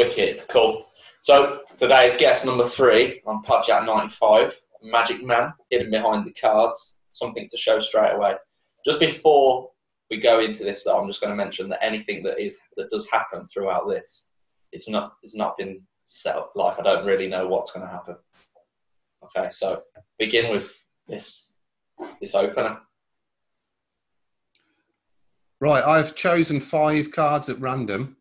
Wicked, cool. So today's guest number three on Podjack 95, Magic Man, hidden behind the cards. Something to show straight away. Just before we go into this, though, I'm just going to mention that anything that is that does happen throughout this, it's not it's not been set up. Like I don't really know what's going to happen. Okay, so begin with this this opener. Right, I've chosen five cards at random,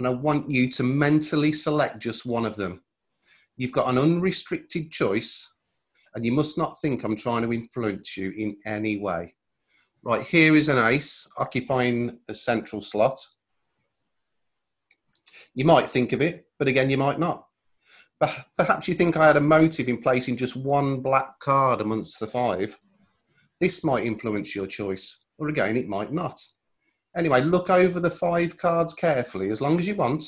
and I want you to mentally select just one of them. You've got an unrestricted choice, and you must not think I'm trying to influence you in any way. Right, here is an ace occupying a central slot. You might think of it, but again, you might not. Perhaps you think I had a motive in placing just one black card amongst the five. This might influence your choice, or again, it might not. Anyway, look over the five cards carefully as long as you want.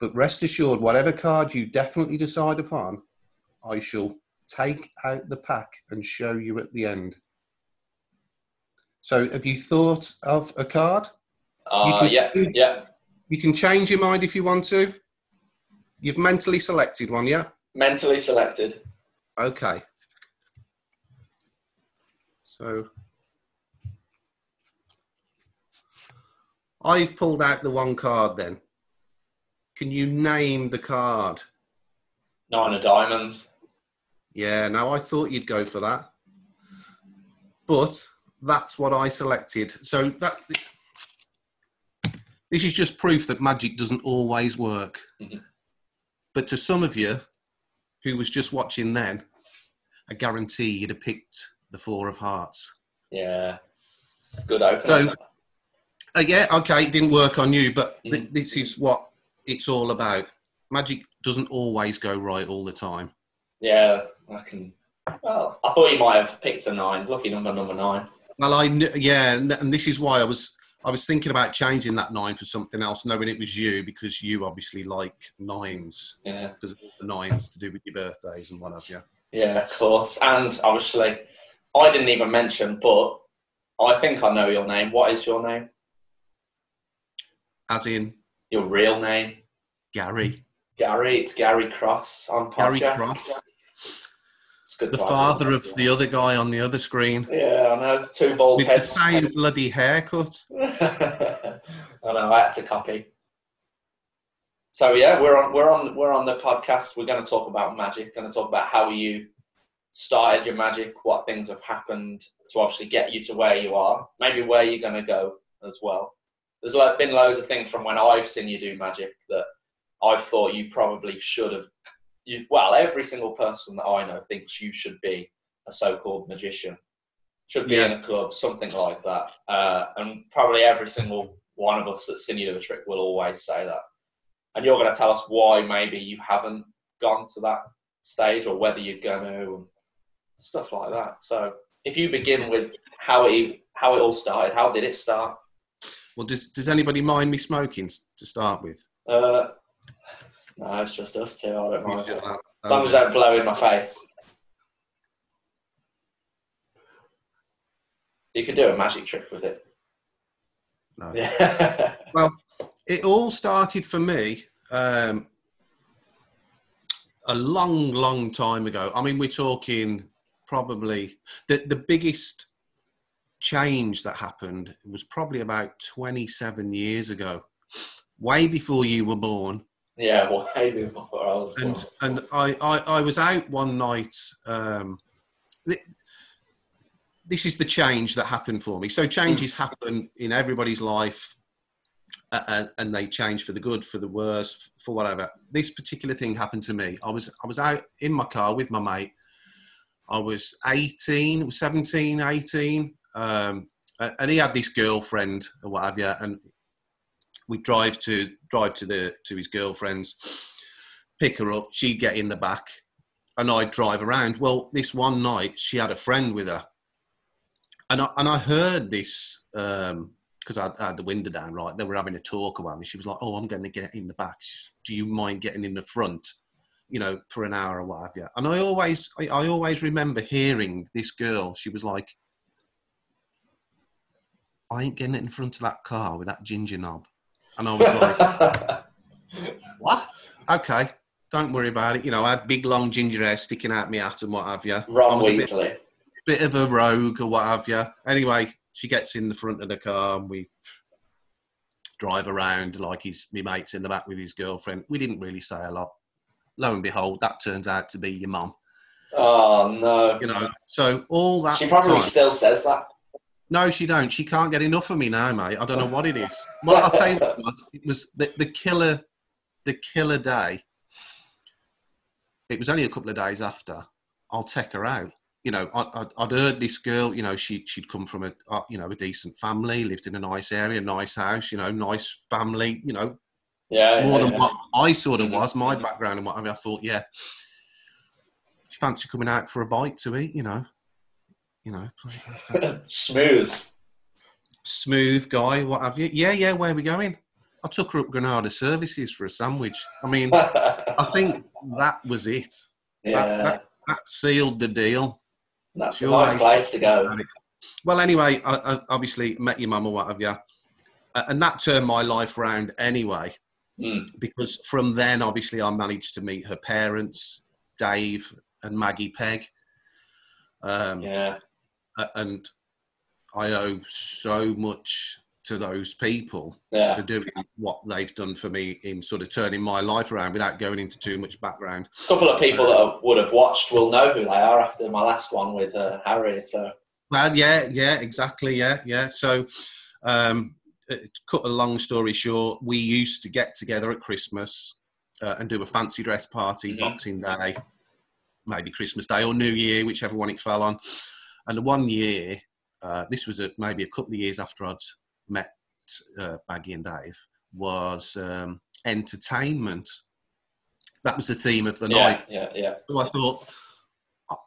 But rest assured, whatever card you definitely decide upon, I shall take out the pack and show you at the end. So, have you thought of a card? Uh, you can, yeah, yeah. You can change your mind if you want to. You've mentally selected one, yeah? Mentally selected. Okay. So, I've pulled out the one card then. Can you name the card? Nine of diamonds. Yeah, now I thought you'd go for that. But that's what I selected. So that this is just proof that magic doesn't always work. Mm-hmm. But to some of you who was just watching then, I guarantee you'd have picked the four of hearts. Yeah, good opener. So uh, yeah, okay, it didn't work on you, but th- mm. this is what it's all about. Magic doesn't always go right all the time. Yeah, I can. Well, I thought you might have picked a nine. Lucky number, number nine. Well, I yeah, and this is why I was I was thinking about changing that nine for something else, knowing it was you because you obviously like nines. Yeah, because the nines to do with your birthdays and what have you. Yeah, of course, and obviously, I didn't even mention, but I think I know your name. What is your name? As in your real name? Gary. Gary. It's Gary Cross on podcast. Gary Cross. the father of the other guy on the other screen. Yeah, I know. Two bald With heads. the same bloody haircut. I know. I had to copy. So yeah, we're on. We're on. We're on the podcast. We're going to talk about magic. Going to talk about how you started your magic, what things have happened to obviously get you to where you are, maybe where you're going to go as well there's been loads of things from when I've seen you do magic that I've thought you probably should have. You, well, every single person that I know thinks you should be a so-called magician, should be yeah. in a club, something like that. Uh, and probably every single one of us that's seen you do a trick will always say that. And you're going to tell us why maybe you haven't gone to that stage or whether you're going to, and stuff like that. So if you begin with how it how it all started, how did it start? Well, does does anybody mind me smoking to start with? Uh, no, it's just us two. I don't mind. As long as don't blow in my face. You could do a magic trick with it. No. Yeah. well, it all started for me um, a long, long time ago. I mean, we're talking probably the the biggest change that happened was probably about 27 years ago, way before you were born. Yeah, way before I was and, born. And I, I, I was out one night. Um, this is the change that happened for me. So changes mm. happen in everybody's life, uh, and they change for the good, for the worse, for whatever. This particular thing happened to me. I was I was out in my car with my mate. I was 18, 17, 18, um, and he had this girlfriend or what have you, and we drive to drive to the to his girlfriend's, pick her up. She'd get in the back, and I'd drive around. Well, this one night she had a friend with her, and I, and I heard this because um, I, I, had the window down. Right, they were having a talk about me. She was like, "Oh, I'm going to get in the back. Do you mind getting in the front?" You know, for an hour or what have you. And I always, I, I always remember hearing this girl. She was like, I ain't getting it in front of that car with that ginger knob. And I was like, what? okay, don't worry about it. You know, I had big long ginger hair sticking out my hat and what have you. Ron was a bit- bit of a rogue or what have you. Anyway, she gets in the front of the car and we drive around like he's my mate's in the back with his girlfriend. We didn't really say a lot. Lo and behold, that turns out to be your mum. Oh no. You know, so all that She probably time. still says that. No, she don't. She can't get enough of me now, mate. I don't know what it is. Well, I'll tell you what it was. The, the killer, the killer day. It was only a couple of days after. I'll take her out. You know, I, I, I'd heard this girl. You know, she she'd come from a uh, you know a decent family, lived in a nice area, nice house. You know, nice family. You know, Yeah. more yeah, than yeah. what I sort of Mhm, was, my background and what have you. I thought, yeah, she fancy coming out for a bite to eat. You know, you know. Smooth. smooth guy, what have you? Yeah, yeah, where are we going? I took her up Granada Services for a sandwich. I mean, I think that was it. yeah. That, that, that sealed the deal. That's a nice place to go. Well, anyway, I, I obviously met your mum or what have you. Uh, and that turned my life round anyway, Mm. because from then, obviously, I managed to meet her parents, Dave and Maggie Peg. Um, Yeah. And I owe so much to those people. Yeah. for doing what they've done for me in sort of turning my life around without going into too much background. A couple of people that would have watched will know who they are after my last one with uh, Harry. So Well, yeah, yeah, exactly, yeah, yeah. So, um, uh, cut a long story short, we used to get together at Christmas uh, and do a fancy dress party, Mhm. Boxing Day, maybe Christmas Day or New Year, whichever one it fell on. And the one year, uh, this was a, maybe a couple of years after I'd met uh, Maggie and Dave, was um, entertainment. That was the theme of the night. yeah, yeah, yeah. So I thought,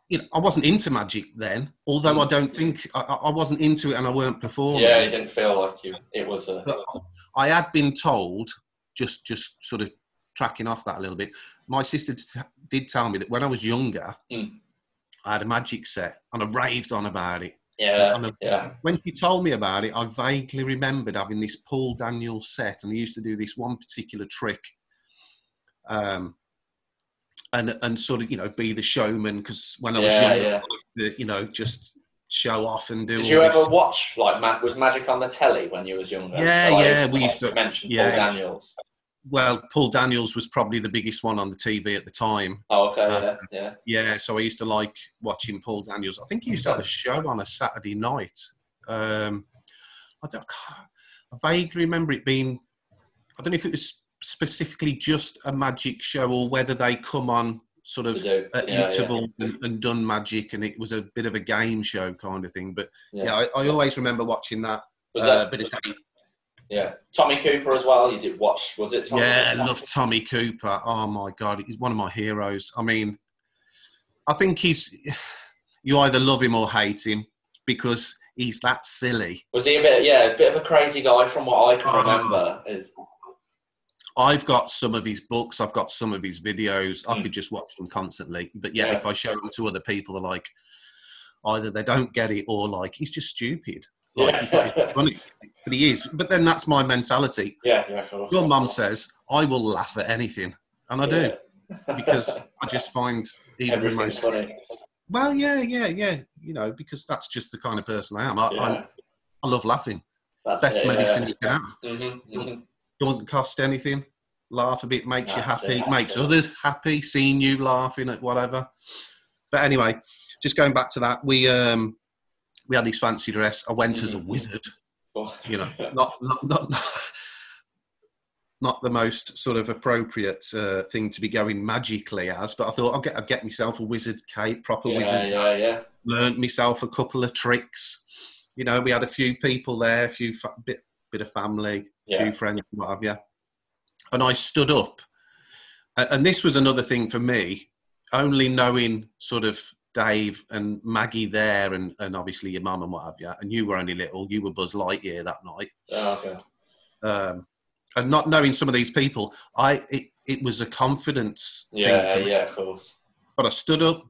you know, I wasn't into magic then, although I don't think I, I I wasn't into it and I weren't performing. Yeah, it didn't feel like you. It was a. But I had been told, just just sort of tracking off that a little bit. My sister t- did tell me that when I was younger, Mm. I had a magic set and I raved on about it. Yeah, I- yeah. When she told me about it, I vaguely remembered having this Paul Daniels set, and he used to do this one particular trick, um, and and sort of you know be the showman because when I was Yeah, younger, yeah. I liked to, you know, just show off and do. Did you this. ever watch like was Magic on the telly when you was younger? Yeah, like, yeah, we like used to- mention yeah. Paul Daniels. Well, Paul Daniels was probably the biggest one on the TV at the time. Oh, okay, Uh, yeah, yeah. Yeah, so I used to like watching Paul Daniels. I think he used to have a show on a Saturday night. Um, I, don't, I vaguely remember it being. I don't know if it was specifically just a magic show or whether they come on sort of do. at yeah, interval And, and done magic, and it was a bit of a game show kind of thing. But yeah. yeah, yeah. I, I always remember watching that. Was uh, that bit of yeah? Tommy Cooper as well. You did watch? Was it? Tommy Yeah, I love Tommy Cooper. Oh my god, he's one of my heroes. I mean, I think he's you either love him or hate him because he's that silly. Was he a bit? Yeah, he's a bit of a crazy guy from what I can Oh. remember. Is I've got some of his books, I've got some of his videos. I Mm. could just watch them constantly. But yeah, Yeah. if I show them to other people, they're like, either they don't get it or like he's just stupid. Like even funny, but he is. But then that's my mentality. yeah, yeah. course. Your mum says I will laugh at anything, and I do because I just find even the most funny. Well, yeah, yeah, yeah. You know, because that's just the kind of person I am. I, Yeah, I, I love laughing. that's Best it, medicine yeah. you can have. Mm-hmm, mm-hmm. Doesn't cost anything. Laugh a bit makes you happy. it, makes it. others happy. Seeing you laughing at whatever. But anyway, just going back to that, we um we had this fancy dress. I went as a Mhm. wizard. You know, not not not. Not the most sort of appropriate uh, thing to be going magically as, but I thought I'll get I'll get myself a wizard cape, proper yeah, wizard yeah, yeah. learned myself a couple of tricks. You know, we had a few people there, a few fa- bit bit of family, a Yeah. few friends, what have you. And I stood up, and this was another thing for me. Only knowing sort of Dave and Maggie there, and, and obviously your mum and what have you, and you were only little, you were Buzz Lightyear that night. Oh, okay. Um, and not knowing some of these people, I it, it was a confidence Yeah, thing yeah, of course. but I stood up.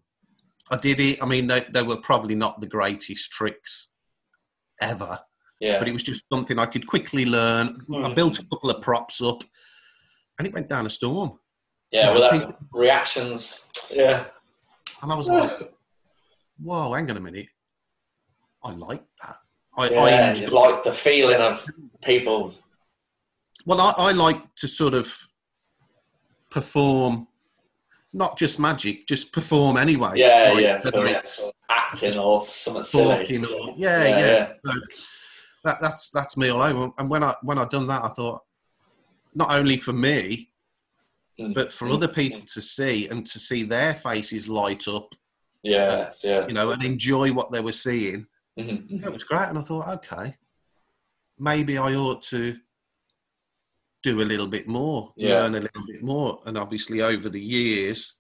I did it. I mean, they, they were probably not the greatest tricks ever, Yeah. but it was just something I could quickly learn. I Mm. built a couple of props up, and it went down a storm. Yeah, Yeah, well, that people- reactions. Yeah, And I was like, whoa, hang on a minute. I like that. I, I yeah. enjoy- like the feeling of people's. well, I, I like to sort of perform, not just magic, just perform anyway. Yeah, Like, yeah. whether whether it's it's acting or something silly. or yeah, Yeah, yeah. yeah. So that, that's that's me all over. And when I when I done that, I thought not only for me. But for other people to see and to see their faces light up, Yes, yeah. you know, and enjoy what they were seeing. Mhm. It was great, and I thought, okay, maybe I ought to do a little bit more, Yeah. learn a little bit more, and obviously over the years,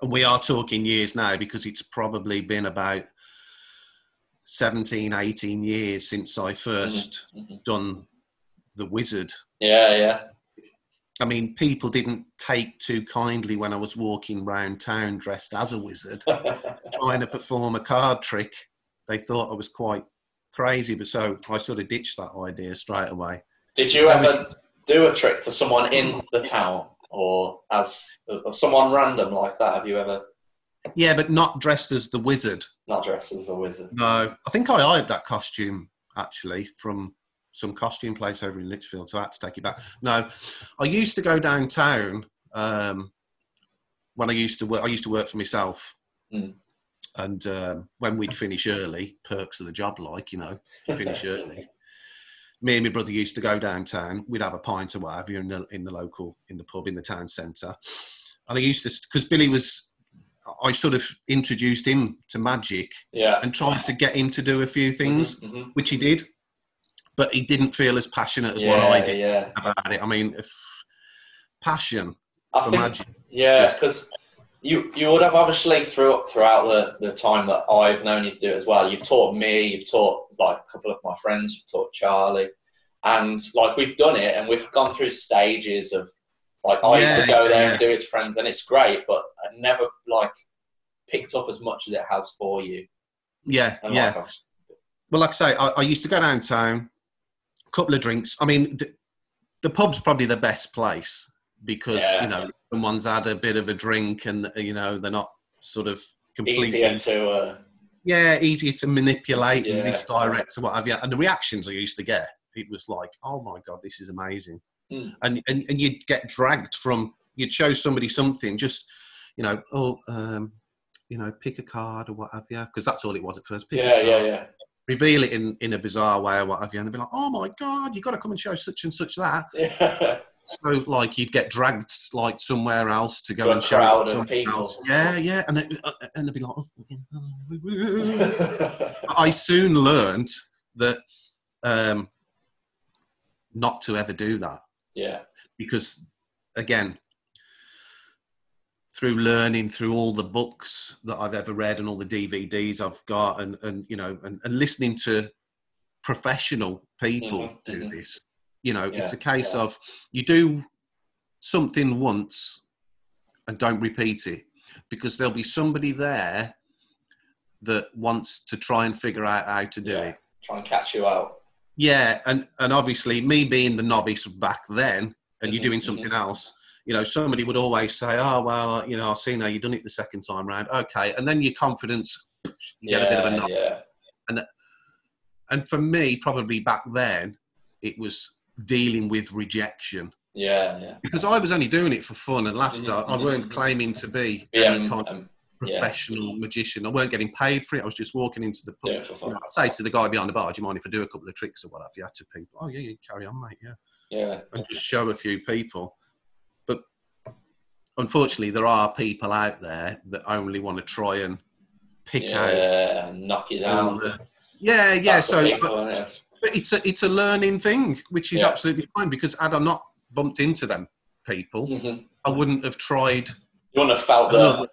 and we are talking years now because it's probably been about 17, 18 years since I 1st Mhm. done the wizard. Yeah, yeah. I mean, people didn't take too kindly when I was walking round town dressed as a wizard, trying to perform a card trick. They thought I was quite crazy, but so I sort of ditched that idea straight away. Did you ever do a trick to someone in the town or as or someone random like that? Have you ever Yeah, but not dressed as the wizard. not dressed as a wizard? No, I think I hired that costume actually from some costume place over in Lichfield, so I had to take it back. No, I used to go downtown um, when I used to work. I used to work for myself, Mm. and um, when we'd finish early, perks of the job, like you know, finish early. Me and my brother used to go downtown. We'd have a pint or whatever in the in the local in the pub in the town centre, and I used to because Billy was. I sort of introduced him to magic Yeah. and tried to get him to do a few things, Mhm, mhm. which he did, but he didn't feel as passionate as yeah, what I did Yeah. about it. I mean, if passion I for think magic. Yeah, Just- because you you would have obviously through throughout the, the time that I've known you to do it as well. You've taught me, you've taught like a couple of my friends, you've taught Charlie, and like we've done it, and we've gone through stages of like I used to go there yeah. and do it to friends, and it's great, but I never like picked up as much as it has for you. Yeah, And yeah. like, Well, like I say, I, I used to go downtown, a couple of drinks. I mean, the, the pub's probably the best place because Yeah. you know someone's had a bit of a drink and you know they're not sort of completely easier to uh, yeah easier to manipulate Yeah. and misdirect or what have you. And the reactions I used to get, it was like, oh my god, this is amazing. Mm. And, and and you'd get dragged from you'd show somebody something just you know oh um, you know pick a card or what have you because that's all it was at first. Pick yeah, yeah, yeah, reveal it in, in a bizarre way or what have you, and they'd be like, "Oh my god, you've got to come and show such and such that." yeah. So like you'd get dragged like somewhere else to go To and show it to someone people. else. Yeah, yeah, and they, uh, and they'd be like, oh, I soon learned that um, not to ever do that yeah, because again through learning through all the books that i've ever read and all the dvds i've got and and you know and, and listening to professional people Mhm, do mhm. this you know it's a case yeah. of you do something once and don't repeat it because there'll be somebody there that wants to try and figure out how to do yeah. it Try and catch you out. yeah, and and obviously me being the novice back then, and you're Mhm, doing something else. You know, somebody would always say, "Oh well, you know, I've seen how you done it the second time round." Okay, and then your confidence, you yeah, get a bit of a knock. yeah, And for me, probably back then, it was dealing with rejection yeah, yeah. because I was only doing it for fun and laughter. Mhm, I weren't mhm. claiming to be Yeah, any um, of um, yeah. professional magician. I weren't getting paid for it. I was just walking into the pub. You know, I'd say to the guy behind the bar, "Do you mind if I do a couple of tricks or whatever?" You had to people. Oh yeah, you carry on, mate. Yeah. Yeah, and just show a few people. Unfortunately, there are people out there that only want to try and pick out. yeah, and knock all down. the- yeah, yeah. That's So, but, but it's a it's a learning thing, which is Yeah. absolutely fine. Because had I not bumped into them people, Mhm. I wouldn't have tried. You wouldn't have felt Another-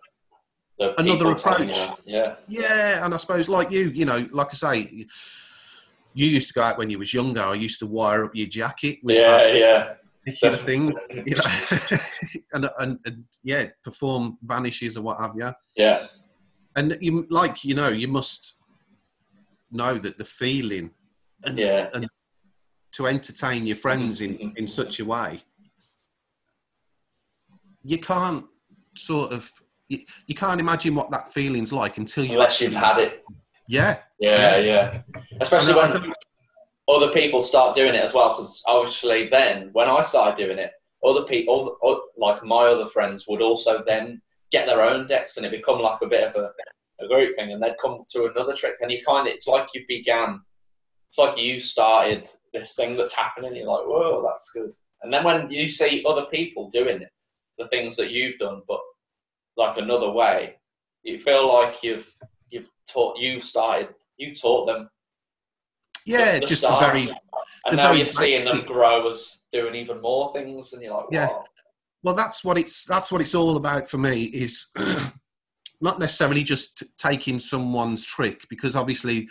the, the another approach. Yeah, Yeah, and I suppose like you, you know, like I say, you used to go out when you was younger. I used to wire up your jacket with yeah, that yeah. Particular thing, you know, and, and, and yeah, perform vanishes or what have you. Yeah, and you like you know you must know that the feeling and, yeah, and to entertain your friends in Mhm, in such a way. You can't sort of you, you can't imagine what that feeling's like until you Unless you've had it. Yeah, Yeah, yeah. Especially I- I when other people start doing it as well. Because obviously, then when I started doing it, other people, like my other friends, would also then get their own decks, and it become like a bit of a, a group thing. And they'd come to another trick, and you kind of it's like you began. It's like you started this thing that's happening. You're like, whoa, that's good. And then when you see other people doing it, the things that you've done, but like another way, you feel like you've you've taught you started you taught them yeah, the just the very and the now very you're seeing them grow as doing even more things and you're like Yeah. wow well that's what it's that's what it's all about for me is not necessarily just taking someone's trick because obviously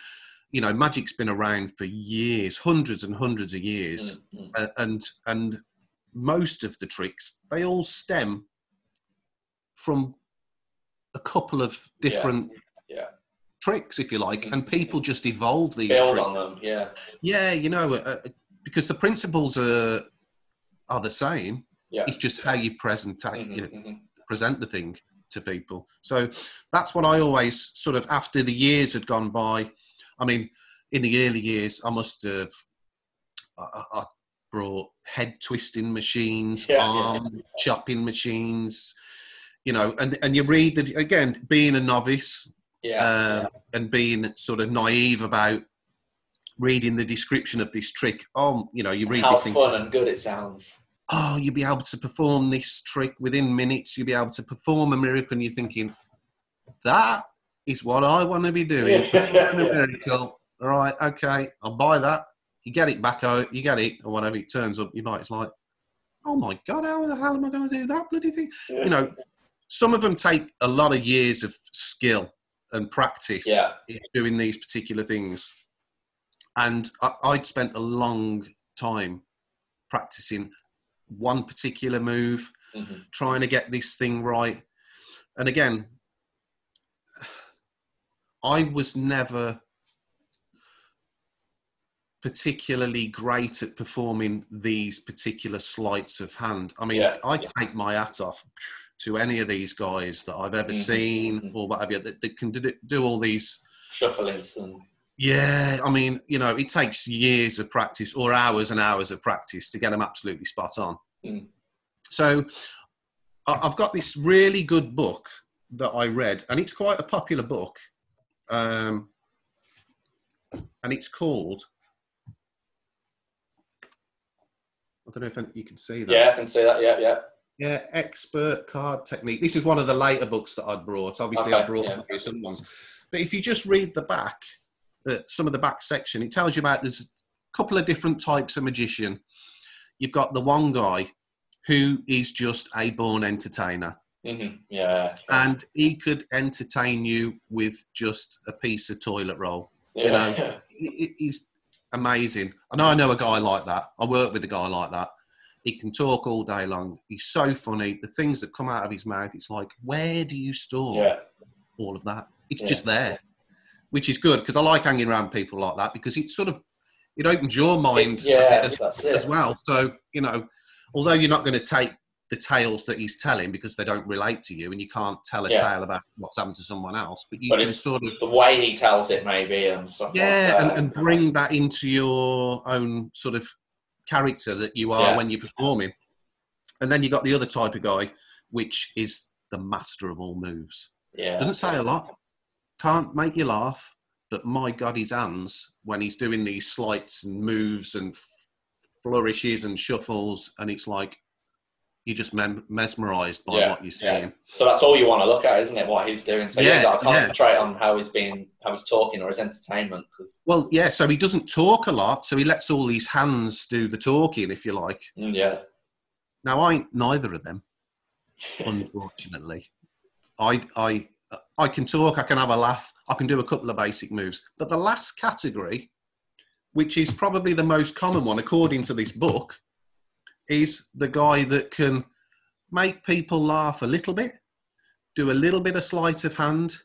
you know magic's been around for years hundreds and hundreds of years Mm, mm. uh, and and most of the tricks they all stem from a couple of Yeah. different yeah tricks if you like and Mhm. people just evolve these build tricks on them yeah yeah you know uh, uh, because the principles are are the same yeah it's just how you present Mhm, you know, mhm. present the thing to people. So that's what I always sort of after the years had gone by. I mean, in the early years, I must have I, I brought head twisting machines, Yeah, yeah. arm chopping machines, you know, and and you read that again, being a novice yeah, um, and being sort of naive about reading the description of this trick. Oh, you know, you read How this thing. fun and good it sounds. Oh, you'll be able to perform this trick within minutes. You'll be able to perform a miracle. And you're thinking, that is what I want to be doing. Yeah. Performing a miracle. All right, okay, I'll buy that. You get it back out, you get it, or whatever it turns up, you might, it's like, oh my God, how the hell am I going to do that bloody thing? You know, some of them take a lot of years of skill and practice yeah in doing these particular things. And I, I'd spent a long time practicing one particular move, Mhm. trying to get this thing right. And again, I was never particularly great at performing these particular sleights of hand. I mean, Yeah, I yeah. take my hat off to any of these guys that I've ever Mhm, seen mhm. or whatever that, that can do, do all these shufflings and yeah, I mean, you know, it takes years of practice or hours and hours of practice to get them absolutely spot on. Mm. So I've got this really good book that I read, and it's quite a popular book. Um, and it's called, I don't know if you can see that. yeah I can see that yeah yeah Yeah, expert card technique. This is one of the later books that I'd brought. Obviously, I brought yeah. some ones, but if you just read the back, uh, some of the back section, it tells you about there's a couple of different types of magician. You've got the one guy who is just a born entertainer, hmm yeah and he could entertain you with just a piece of toilet roll. yeah you know, He- he- He's amazing. I know I know a guy like that. I work with a guy like that. He can talk all day long. He's so funny. The things that come out of his mouth, it's like, where do you store yeah all of that? It's Yeah. just there, which is good because I like hanging around people like that because it sort of it opens your mind a yeah as, as well. So you know, although you're not going to take the tales that he's telling because they don't relate to you and you can't tell a Yeah. tale about what's happened to someone else, but you but can it's sort of the way he tells it maybe and stuff yeah like and, and bring that into your own sort of character that you are Yeah. when you're performing. And then you got the other type of guy which is the master of all moves. Yeah. Doesn't say a lot. Can't make you laugh but my god his hands when he's doing these sleights and moves and flourishes and shuffles and it's like you're just mem- mesmerized by Yeah, what you're yeah. So that's all you want to look at, isn't it? What he's doing. So Yeah, you've got to concentrate on how he's being, how he's talking, or his entertainment. Because well yeah so he doesn't talk a lot so he lets all these hands do the talking if you like mm, yeah, Now I ain't neither of them, unfortunately. I I I can talk, I can have a laugh, I can do a couple of basic moves. But the last category, which is probably the most common one according to this book, is the guy that can make people laugh a little bit, do a little bit of sleight of hand,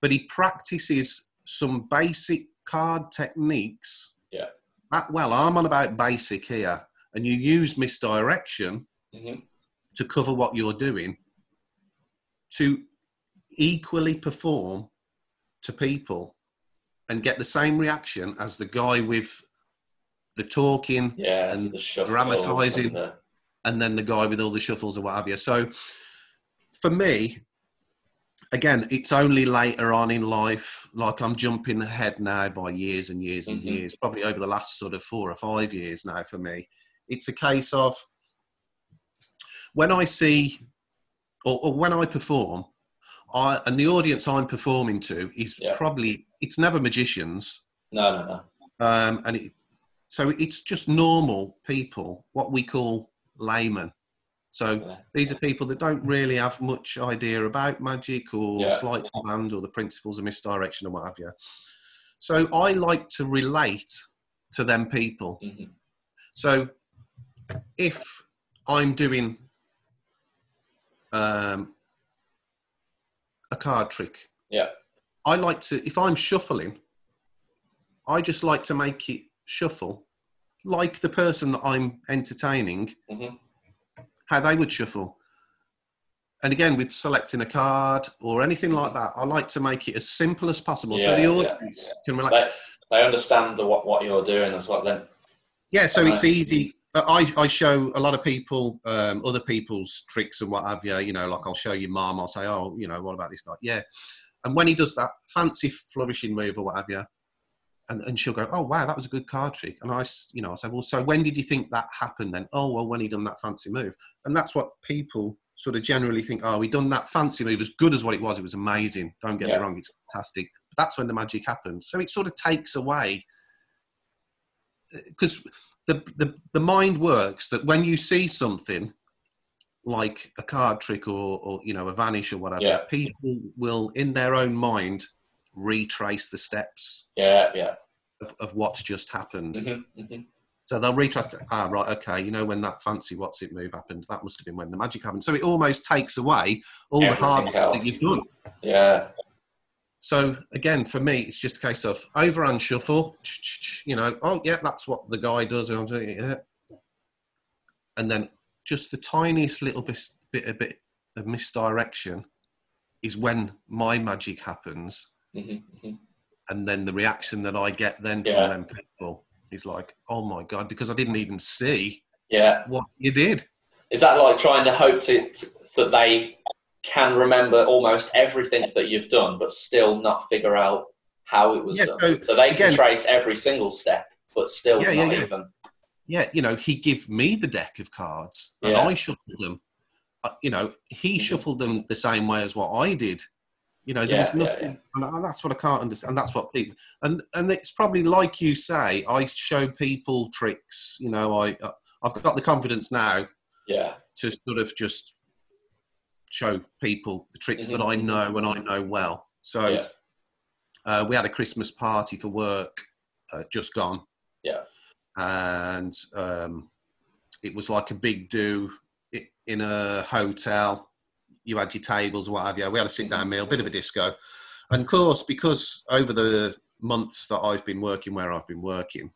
but he practices some basic card techniques. Yeah. Well, I'm on about basic here, and you use misdirection hmm to cover what you're doing to equally perform to people and get the same reaction as the guy with the talking Yeah, and the dramatising. and the- and then the guy with all the shuffles or what have you. So for me, again, it's only later on in life, like I'm jumping ahead now by years and years and Mhm. years, probably over the last sort of four or five years now for me. It's a case of when I see or, or when I perform, I, and the audience I'm performing to is Yeah. probably, it's never magicians. No, no, no. Um, and it, so it's just normal people, what we call laymen. So these are people that don't really have much idea about magic or Yeah. sleight of hand or the principles of misdirection or what have you. So I like to relate to them people. Mhm. So if I'm doing um, a card trick, Yeah. I like to, if I'm shuffling, I just like to make it shuffle like the person that I'm entertaining, Mhm. how they would shuffle. And again, with selecting a card or anything like that, I like to make it as simple as possible so Yeah, the yeah, audience can relate. They, they understand the, what, what you're doing as well. Then Yeah, so it's easy. Uh, I, I show a lot of people um, other people's tricks and what have you. You know, like I'll show your mom, I'll say, oh, you know, what about this guy? Yeah, and when he does that fancy flourishing move or what have you, and, and she'll go, oh wow, that was a good card trick. And I, you know, I say, well, so when did you think that happened then? Oh well, when he done that fancy move, and that's what people sort of generally think. Oh, he done that fancy move as good as what it was. It was amazing. Don't get Yeah. me wrong, it's fantastic. But that's when the magic happened. So it sort of takes away eh, because the, the the mind works that when you see something like a card trick or, or you know a vanish or whatever, Yeah. people will in their own mind retrace the steps yeah, yeah. of, of what's just happened. hmm hmm So they'll retrace it. Ah, right, okay. You know when that fancy what's it move happened, that must have been when the magic happened. So it almost takes away all the hard Everything work that you've done. Yeah, So again, for me, it's just a case of overhand shuffle. You know, oh yeah, that's what the guy does. and I'm doing it. And then just the tiniest little bit, bit, a bit of misdirection is when my magic happens, hmm hmm and then the reaction that I get then from Yeah. them people is like, oh my god, because I didn't even see yeah. what you did. Is that like trying to hope to, to so that they can remember almost everything that you've done, but still not figure out how it was Yeah, done? so, So, they again- can trace every single step, but still Yeah, not yeah, yeah. even. yeah, you know, he gave me the deck of cards and. I shuffled them. Uh, you know, he Mhm. shuffled them the same way as what I did. You know, there Yeah, was yeah, nothing, and that's what I can't understand. That's what people, and and it's probably like you say. I show people tricks. You know, I uh, I've got the confidence now Yeah, to sort of just show people the tricks that I Mhm. know and I know well. So yeah, uh, we had a Christmas party for work uh, just gone. Yeah. And um, it was like a big do in a hotel. You had your tables, what have you. We had a sit down meal, a bit of a disco. And of course, because over the months that I've been working where I've been working,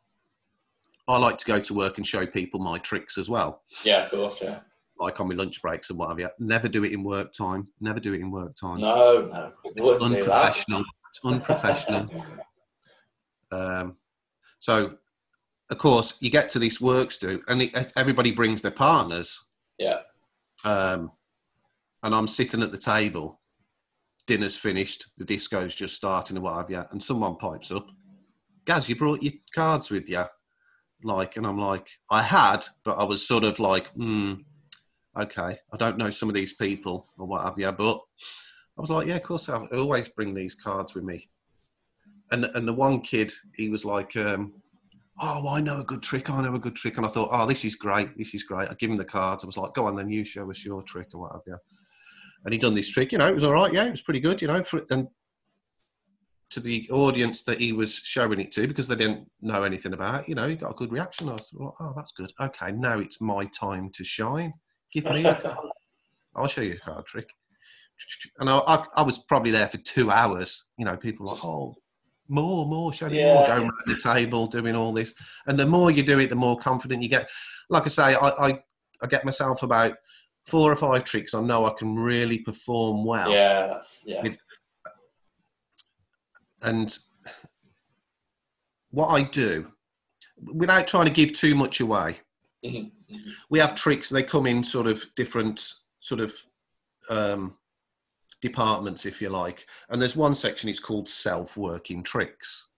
I like to go to work and show people my tricks as well, yeah, of course, yeah. like on my lunch breaks and what have you. Never do it in work time. Never do it in work time. No, no, It's wouldn't do that. unprofessional. It's unprofessional. Um, so, of course, you get to this works do, and it, everybody brings their partners. Yeah, Um, and I'm sitting at the table. Dinner's finished. The disco's just starting, and what have you. And someone pipes up, "Gaz, you brought your cards with you." Like, and I'm like, I had, but I was sort of like, hmm, okay, I don't know some of these people or what have you, but I was like, yeah, of course, I always bring these cards with me. And and the one kid, he was like, um, oh, I know a good trick, I know a good trick, and I thought, oh, this is great, this is great. I give him the cards. I was like, go on, then you show us your trick or what have you. And he done this trick, you know, it was all right, yeah, it was pretty good, you know, for, and to the audience that he was showing it to because they didn't know anything about it, you know, he got a good reaction. I was like, oh, that's good. Okay, now it's my time to shine. Give me the card. I'll show you a card trick. And I, I, I was probably there for two hours. You know, people were like, oh, more, more, show me more. Yeah. Going around the table, doing all this. And the more you do it, the more confident you get. Like I say, I, I, I get myself about four or five tricks I know I can really perform well. Yeah, that's yeah. With- And what I do, without trying to give too much away, Mhm, mhm. we have tricks. They come in sort of different sort of um, departments, if you like. And there's one section. It's called self-working tricks,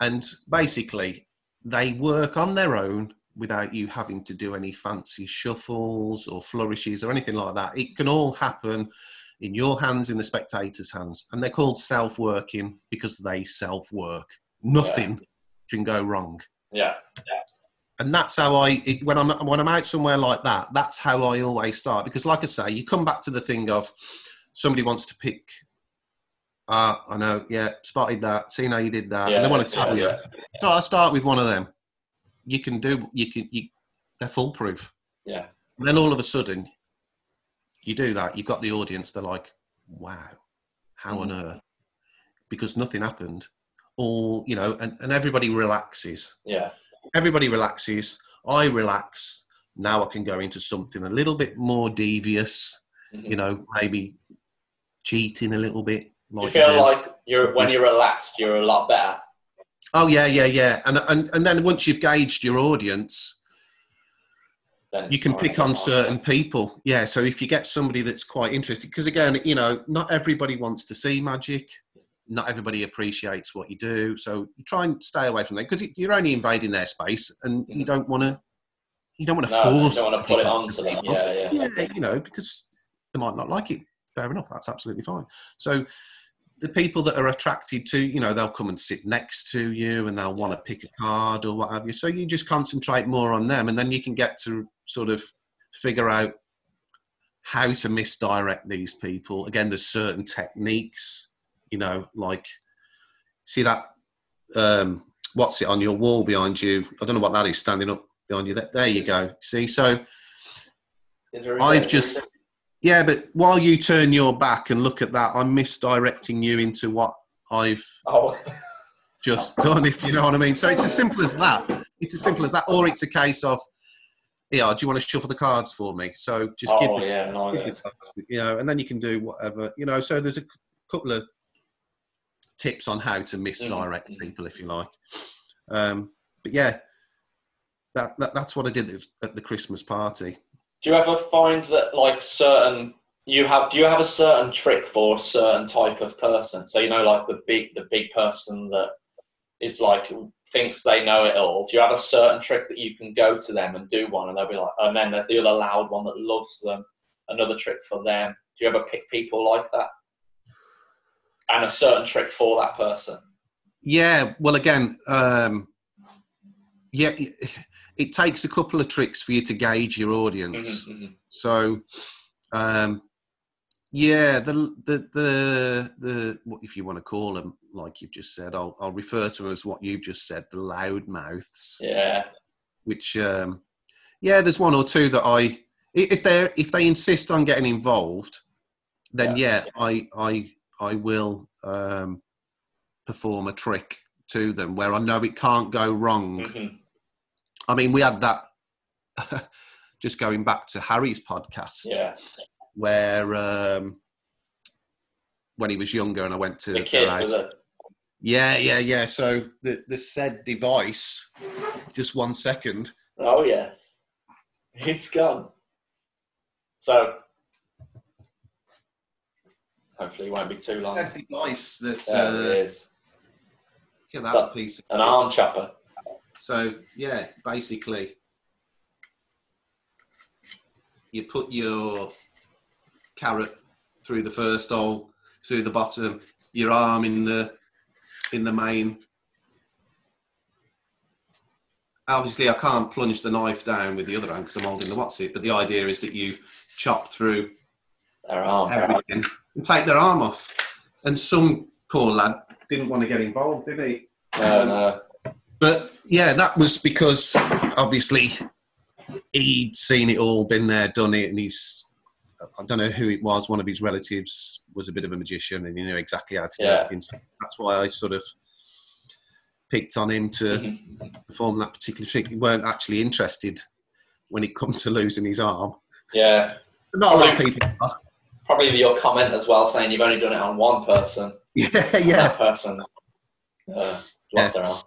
and basically they work on their own without you having to do any fancy shuffles or flourishes or anything like that. It can all happen in your hands, in the spectator's hands, and they're called self-working because they self-work. Nothing can go wrong Yeah, and that's how I it, when I'm when I'm out somewhere like that. That's how I always start because, like I say, you come back to the thing of somebody wants to pick. Ah, I know, yeah, spotted that, seen how you did that, Yeah, and they want to yeah, tell you. yeah. So I start with one of them. You can do, you can, you, they're foolproof. Yeah. And then all of a sudden, you do that. You've got the audience. They're like, "Wow, how on Mm. earth?" Because nothing happened. All you know, and, and everybody relaxes Yeah, everybody relaxes. I relax. Now I can go into something a little bit more devious. Mhm. You know, maybe cheating a little bit. you feel like you're when you're relaxed, you're a lot better. Oh yeah, yeah, yeah. And and and then once you've gauged your audience, you can pick on certain people. Yeah. So if you get somebody that's quite interested, because again, you know, not everybody wants to see magic. Not everybody appreciates what you do. So you try and stay away from that because you're only invading their space, and you Mhm. don't want to. You don't want to No, you force. don't want to put it magic on to them. Yeah, yeah. yeah, you know, because they might not like it. Fair enough, that's absolutely fine. So the people that are attracted to, you know, they'll come and sit next to you and they'll want to pick a card or what have you. So you just concentrate more on them and then you can get to sort of figure out how to misdirect these people. Again, there's certain techniques, you know, like see that um what's it on your wall behind you? I don't know what that is standing up behind you. There, there you go. See, so I've just yeah, but while you turn your back and look at that, I'm misdirecting you into what I've Oh, just done, if you know what I mean. So it's as simple as that. It's as simple as that, or it's a case of, yeah, do you want to shuffle the cards for me? So just give oh the, yeah, no, yeah. you know, and then you can do whatever, you know. So there's a couple of tips on how to misdirect Mhm. people, if you like. Um, but yeah, that, that that's what I did at the Christmas party. Do you ever find that like certain you have do you have a certain trick for a certain type of person? So you know like the big the big person that is like thinks they know it all. Do you have a certain trick that you can go to them and do one and they'll be like and then there's the other loud one that loves them, another trick for them. Do you ever pick people like that? And a certain trick for that person. Yeah, well, again, um, yeah, it, takes a couple of tricks for you to gauge your audience. Mhm, mhm. So, um, yeah, the, the the the what if you want to call them like you've just said, I'll I'll refer to them as what you've just said, the loud mouths. Yeah. Which, um, yeah, there's one or two that I if they if they insist on getting involved, then yeah, I I I will um, perform a trick to them where I know it can't go wrong. Mhm. I mean, we had that. just going back to Harry's podcast, Yeah. where um, when he was younger, and I went to The kid house. was a Yeah, yeah, yeah. So the the said device, just one second. Oh yes, it's gone. So hopefully it won't be too long. Said device that There uh, it is, get that So- piece. an arm chopper. So yeah, basically, you put your carrot through the first hole, through the bottom, your arm in the in the main. Obviously, I can't plunge the knife down with the other hand because I'm holding the what's it. But the idea is that you chop through Their arm. everything and take their arm off. And some poor lad didn't want to get involved, did he? No, um, no. But yeah, that was because obviously he'd seen it all, been there, done it, and he's I don't know who it was. One of his relatives was a bit of a magician, and he knew exactly how to do Yeah. everything. So that's why I sort of picked on him to Mhm. perform that particular trick. He weren't actually interested when it come to losing his arm. Yeah. Not a lot of people. are. Probably your comment as well, saying you've only done it on one person. Yeah, yeah. That person uh, lost their arm.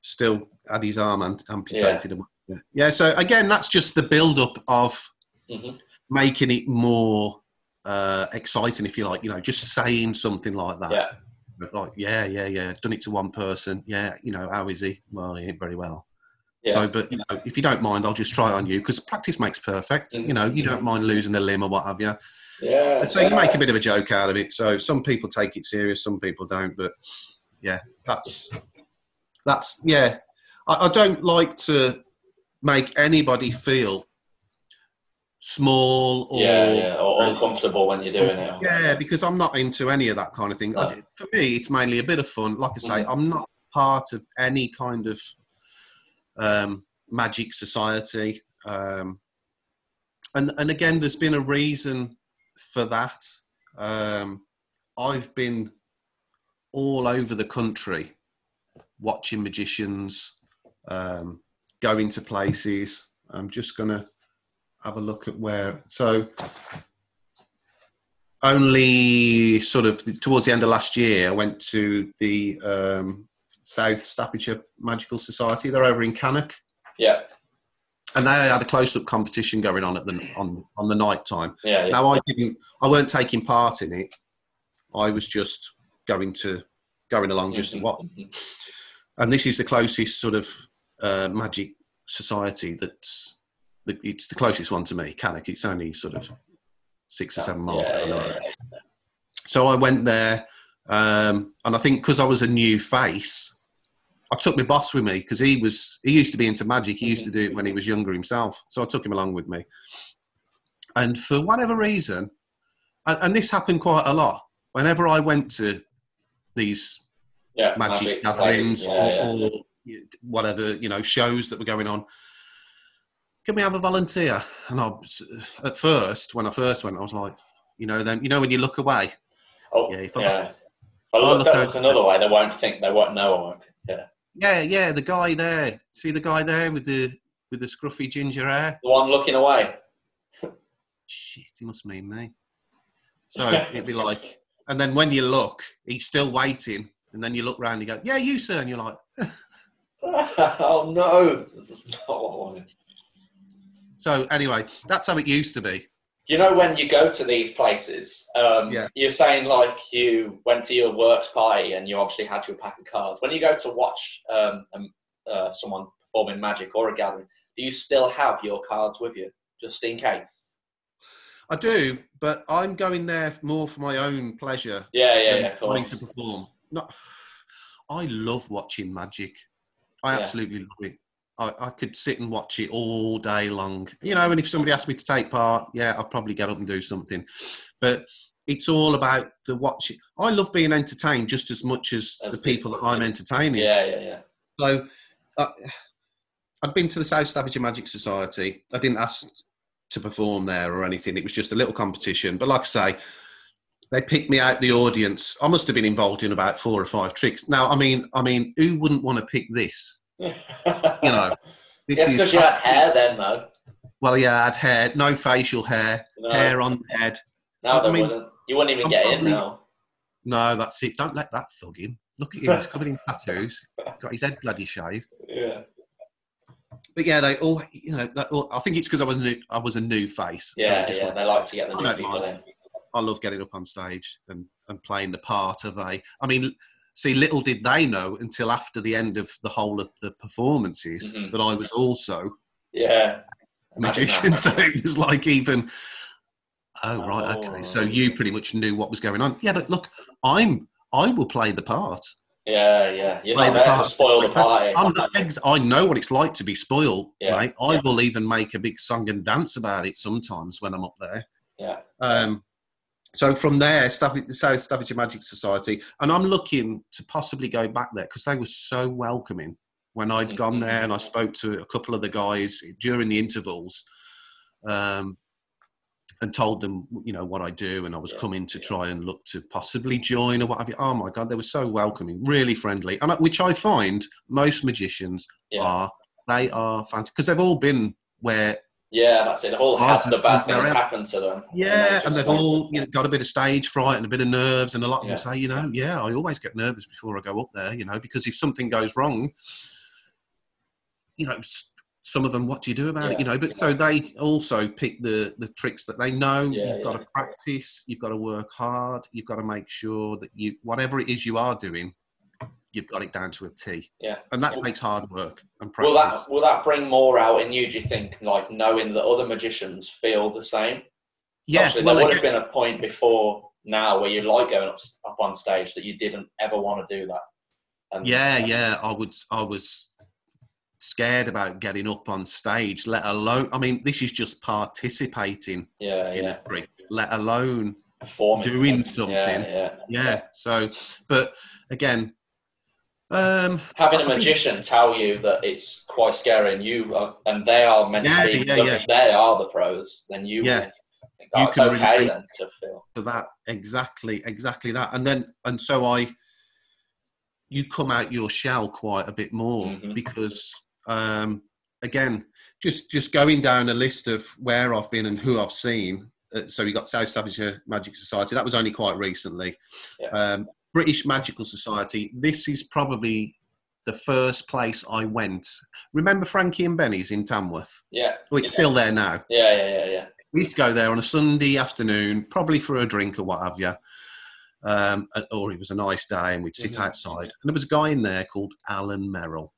Still had his arm amputated. Yeah. yeah. So again, that's just the build-up of hmm making it more uh, exciting, if you like. You know, just saying something like that. Yeah. Like, yeah, yeah, yeah. Done it to one person. Yeah, you know, how is he? Well, he ain't very well. Yeah. So, but you know, if you don't mind, I'll just try it on you because practice makes perfect. You know, you Mm-hmm. don't mind losing a limb or what have you. Yeah. So you make a bit of a joke out of it. So some people take it serious, some people don't. But yeah, that's that's yeah. I, I don't like to make anybody feel small or yeah, yeah, or uncomfortable when you're doing it. yeah, because I'm not into any of that kind of thing. No. d- For me, it's mainly a bit of fun. Like I say, Mhm. I'm not part of any kind of um, magic society. Um, and and again, there's been a reason for that. Um, I've been all over the country watching magicians, um, going to places. I'm just gonna have a look at where. So only sort of towards the end of last year, I went to the um, South Staffordshire Magical Society. They're over in Cannock, Yeah, and they had a close-up competition going on at the on on the night time. yeah, yeah. Now I didn't, I weren't taking part in it. I was just going to going along just to Mhm, watch. And this is the closest sort of uh, magic society that's the, it's the closest one to me. Cannock. It's only sort of six or seven miles Yeah, down the yeah, yeah. So I went there, um, and I think because I was a new face, I took my boss with me because he was he used to be into magic. He used to do it when he was younger himself. So I took him along with me, and for whatever reason, and, and this happened quite a lot. Whenever I went to these Yeah, magic, places. gatherings Yeah, yeah. or, or whatever you know shows that were going on. Can we have a volunteer? And I, at first, when I first went, I was like, you know, then you know when you look away, Oh, Yeah, yeah. if I- But I'll look, that look another way. They won't think. They won't know. I won't. Yeah. Yeah, yeah, the guy there. See the guy there with the with the scruffy ginger hair. The one looking away. Shit, he must mean me. So it'd be like, and then when you look, he's still waiting, and then you look round and you go, "Yeah, you sir," and you're like, oh no, this is not what I wanted. so anyway, that's how it used to be. You know, when you go to these places, um, Yeah. you're saying like you went to your works party and you obviously had your pack of cards. When you go to watch um, um, uh, someone performing magic or a gathering, do you still have your cards with you just in case? I do, but I'm going there more for my own pleasure Yeah, yeah, yeah. Of wanting to perform. Not, I love watching magic. I Yeah. absolutely love it. I, I could sit and watch it all day long. You know, and if somebody asked me to take part, yeah, I'd probably get up and do something. But it's all about the watching. I love being entertained just as much as the people that I'm entertaining. Yeah, yeah, yeah. So uh, I'd been to the South Staffordshire Magic Society. I didn't ask to perform there or anything. It was just a little competition. But like I say, they picked me out the audience. I must have been involved in about four or five tricks. Now, I mean, I mean, who wouldn't want to pick this? you know, this Yes, because you had hair then, though. Well, yeah, I had hair, no facial hair, No, hair on the head. now I mean, wouldn't. You wouldn't even I'm get in now. No, that's it. Don't let that thug in. Look at him; he's covered in tattoos. Got his head bloody shaved. Yeah, But yeah, they all, you know, all, I think it's because I was new, I was a new face. yeah, just yeah. went, They like to get the new people in. I love getting up on stage and, and playing the part of a. I mean, see, little did they know until after the end of the whole of the performances Mhm. that I was also Yeah. a magician. So it was like even. Oh right, okay. So Oh. you pretty much knew what was going on. Yeah, but look, I'm I will play the part. Yeah, yeah. You're Play not the there to spoil the party. I'm the ex- I know what it's like to be spoiled, Yeah, right? I yeah. will even make a big song and dance about it sometimes when I'm up there. Yeah. Um, so from there, Staff- the South Staffordshire Magic Society, and I'm looking to possibly go back there because they were so welcoming when I'd gone Mhm. there and I spoke to a couple of the guys during the intervals. Um, and told them, you know, what I do, and I was Yeah, coming to yeah. try and look to possibly join or what have you. Oh my God, they were so welcoming, really friendly, and I- which I find most magicians Yeah. are. They are fantastic because they've all been where Yeah, that's it. All had the bad things around. happen to them. Yeah, and they've all you know, got a bit of stage fright and a bit of nerves, and a lot of Yeah. them say, you know, yeah, I always get nervous before I go up there, you know, because if something goes wrong, you know, some of them, what do you do about Yeah, it, you know? But so they also pick the the tricks that they know. Yeah, you've got to practice. You've got to work hard. You've got to make sure that you, whatever it is you are doing, you've got it down to a T. Yeah. and that takes hard work and practice. Will that will that bring more out in you? Do you think, like knowing that other magicians feel the same? yeah, Obviously, well, there would have been a point before now where you like going up up on stage that you didn't ever want to do that. And, Yeah, yeah. I would. I was scared about getting up on stage. Let alone. I mean, this is just participating yeah, in yeah. a trick. Let alone. Performing, doing something. Yeah, yeah. Yeah. So, but again, um, Having a think- magician tell you that it's quite scary, and you are, and they are meant Yeah, to be, yeah, yeah. they are the pros. Then you, Yeah. think, oh, You can okay relate. then to feel. to that exactly, exactly that, and then and so I. You come out your shell quite a bit more Mhm. because, um, again, just just going down a list of where I've been and who I've seen. Uh, so we got South Staffordshire Magic Society. That was only quite recently. Yeah. Um, British Magical Society. This is probably the first place I went. Remember Frankie and Benny's in Tamworth? Yeah, Well, it's Yeah. still there now. yeah, yeah, yeah, yeah. We used to go there on a Sunday afternoon, probably for a drink or what have you. Um, or it was a nice day and we'd sit Mhm. outside. And there was a guy in there called Alan Merrill.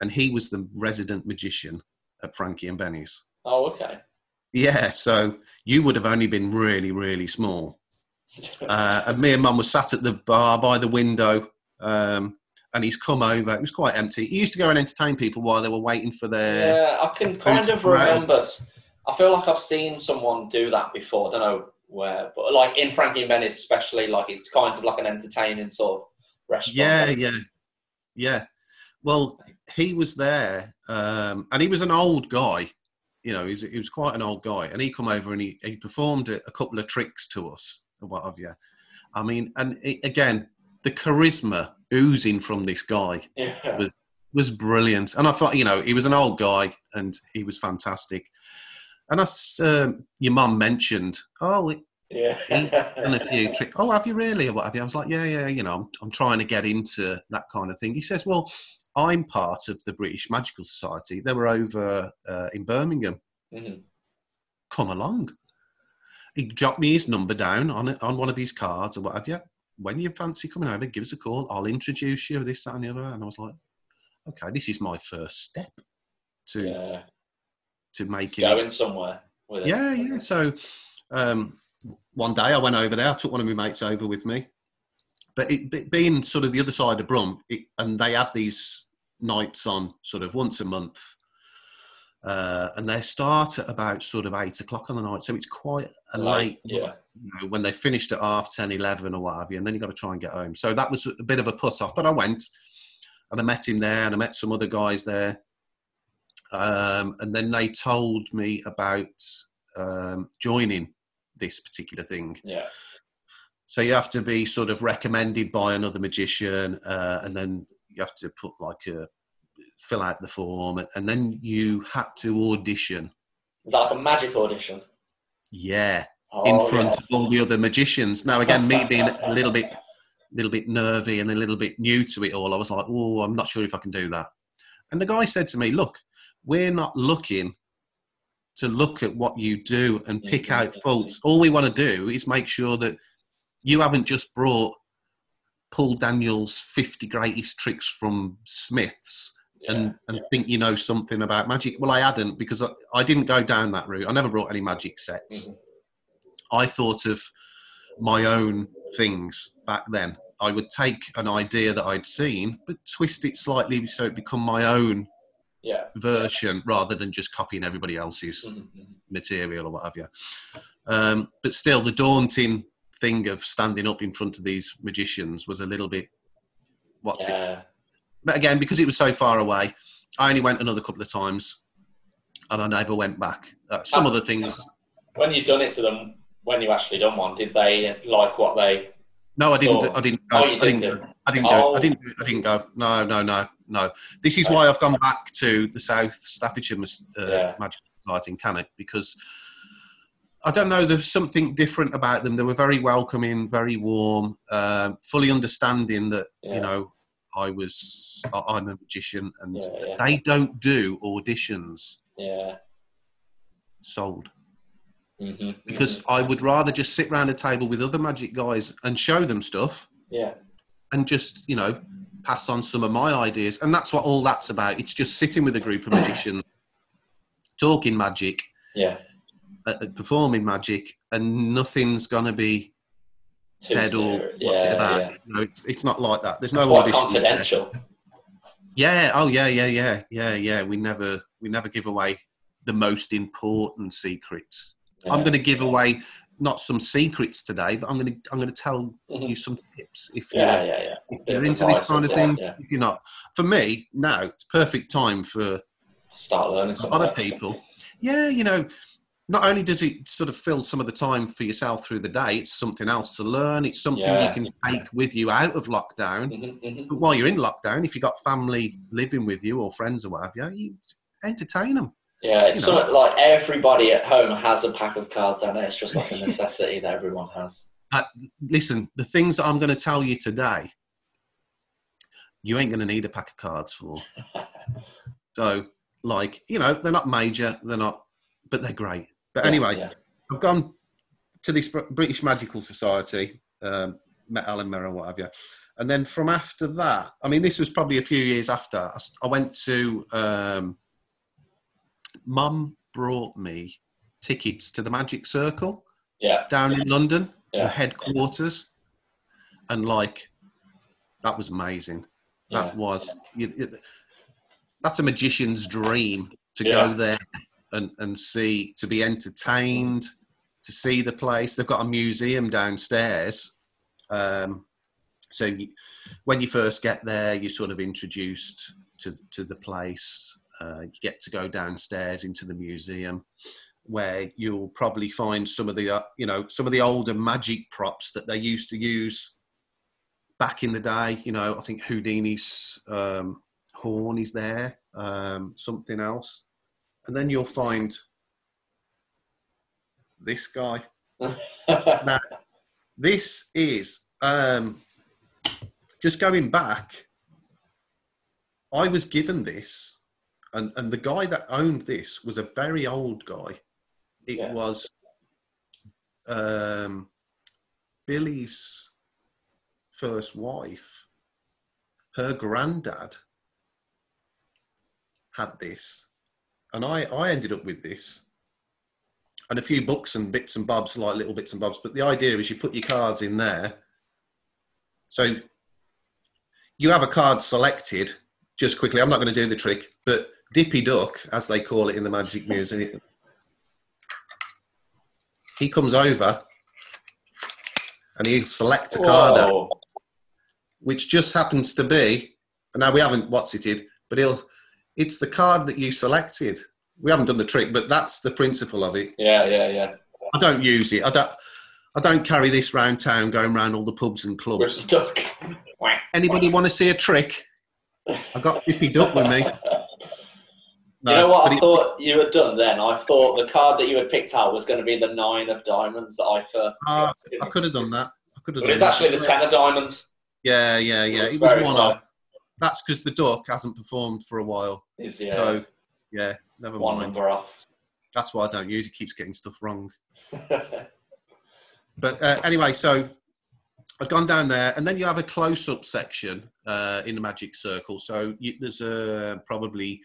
And he was the resident magician at Frankie and Benny's. Oh, okay. Yeah, so you would have only been really, really small. Uh, and me and mum were sat at the bar by the window. Um, and he's come over. It was quite empty. He used to go and entertain people while they were waiting for their. Yeah, I can kind of remember. I feel like I've seen someone do that before. I don't know where, but like in Frankie and Benny's, especially, like it's kind of like an entertaining sort of restaurant. Yeah, yeah, yeah. Well, he was there, um, and he was an old guy. You know, he's, he was quite an old guy, and he come over and he, he performed a couple of tricks to us, and what have you. I mean, and it, again, the charisma oozing from this guy yeah. was- was brilliant. And I thought, you know, he was an old guy, and he was fantastic. And as um, your mum mentioned, oh, yeah. done a few tricks. Oh, have you really? Or what have you? I was like, yeah, yeah, you know, I'm, I'm trying to get into that kind of thing. He says, well, I'm part of the British Magical Society. They were over uh, in Birmingham. Mhm. Come along. He dropped me his number down on it, on one of his cards or what have you. When you fancy coming over, give us a call. I'll introduce you, this, that, and the other. And I was like, okay, this is my first step to yeah. to making Going somewhere with it. Yeah, yeah. So um, one day I went over there. I took one of my mates over with me. But it being sort of the other side of Brum, it, and they have these nights on sort of once a month. Uh, and they start at about sort of eight o'clock on the night. So it's quite a late, Yeah. you know, when they finished at half 10, 11 or what have you. And then you've got to try and get home. So that was a bit of a put off. But I went and I met him there and I met some other guys there. Um, and then they told me about um, joining this particular thing. Yeah. So you have to be sort of recommended by another magician, uh, and then you have to put like a fill out the form, and then you had to audition. Is that like a magic audition? Yeah, Oh, in front yeah. of all the other magicians. Now again, me being a little bit, little bit nervy and a little bit new to it all, I was like, oh, I'm not sure if I can do that. And the guy said to me, look, we're not looking to look at what you do and pick Mhm, out faults. All we want to do is make sure that you haven't just brought Paul Daniels' 50 greatest tricks from Smiths Yeah. and, and think you know something about magic. Well, I hadn't because I, I didn't go down that route. I never brought any magic sets. Mhm. I thought of my own things back then. I would take an idea that I'd seen, but twist it slightly so it become my own Yeah. version rather than just copying everybody else's Mhm, mhm. material or what have you. Um, but still, the daunting thing of standing up in front of these magicians was a little bit. What's it? But again, because it was so far away, I only went another couple of times, and I never went back. Uh, some of the things. When you done it to them, when you actually done one, did they like what they? No, I didn't. Oh. I didn't. Go, Oh, you I didn't. Go, I didn't go. Oh. I didn't. I didn't go. No, no, no, no. This is why I've gone back to the South Staffordshire uh, Yeah. Magic exciting, can it? Because I don't know. There's something different about them. They were very welcoming, very warm, um, fully understanding that Yeah. you know I was I- I'm a magician, and Yeah, yeah. they don't do auditions Yeah. sold hmm because I would rather just sit round a table with other magic guys and show them stuff yeah, and just you know pass on some of my ideas and that's what all that's about it's just sitting with a group of magicians talking magic yeah. uh, uh, performing magic and nothing's gonna be said or what's it about yeah. know it's, it's not like that there's no quite audition confidential. yeah oh yeah yeah yeah yeah yeah we never we never give away the most important secrets i'm going to give away not some secrets today but i'm going to i'm going to tell Mhm. you some tips if you're Yeah, yeah, yeah. if you're into this kind of yeah, thing, yeah. if you're not. For me, now it's perfect time for Start learning other people. Yeah, you know, not only does it sort of fill some of the time for yourself through the day, it's something else to learn. It's something Yeah. you can take with you out of lockdown. hmm hmm But while you're in lockdown, if you've got family living with you or friends or whatever, you, you entertain them. Yeah, it's You know. something like everybody at home has a pack of cards down there. It's just like a necessity that everyone has. Listen, the things that I'm going to tell you today, you ain't going to need a pack of cards for. So, like, you know, they're not major, they're not, but they're great. But anyway, yeah. I've gone to this British Magical Society, um, met Alan Merrow, what have you. And then from after that, I mean, this was probably a few years after, I went to, um, Mum brought me tickets to the Magic Circle yeah, down in London, Yeah. the headquarters. And like, that was amazing. That yeah, was, you, it, that's a magician's dream to Yeah. go there and, and see, to be entertained, to see the place. They've got a museum downstairs. Um, so you, when you first get there, you're sort of introduced to, to the place. Uh, you get to go downstairs into the museum where you'll probably find some of the, uh, you know, some of the older magic props that they used to use back in the day. You know, I think Houdini's um, horn is there, um, something else. And then you'll find this guy. Now, this is um, just going back. I was given this, and, and the guy that owned this was a very old guy. It Yeah. was um, Billy's first wife. Her granddad had this, and I, I ended up with this and a few books and bits and bobs, like little bits and bobs. But the idea is you put your cards in there. So you have a card selected. Just quickly, I'm not going to do the trick, but Dippy Duck, as they call it in the Magic Museum, he comes over and he'll select a card out which just happens to be, and now we haven't what's it did, but he'll, it's the card that you selected. We haven't done the trick, but that's the principle of it. Yeah, yeah, yeah. I don't use it. I don't. I don't carry this round town, going round all the pubs and clubs. We're stuck. Anybody want to see a trick? I got Dippy Duck with me. you know what I it- thought you had done then? I thought the card that you had picked out was going to be the nine of diamonds that I first ah, picked. I could have done that. I could have. but done it's that. actually the ten of diamonds. Yeah, yeah, yeah. It's It was one off. That's because the duck hasn't performed for a while. Is yeah, So yeah, never one mind. number off. That's why I don't use. It keeps getting stuff wrong. But uh, anyway, so I've gone down there, and then you have a close-up section uh, in the Magic Circle. So you, there's uh, probably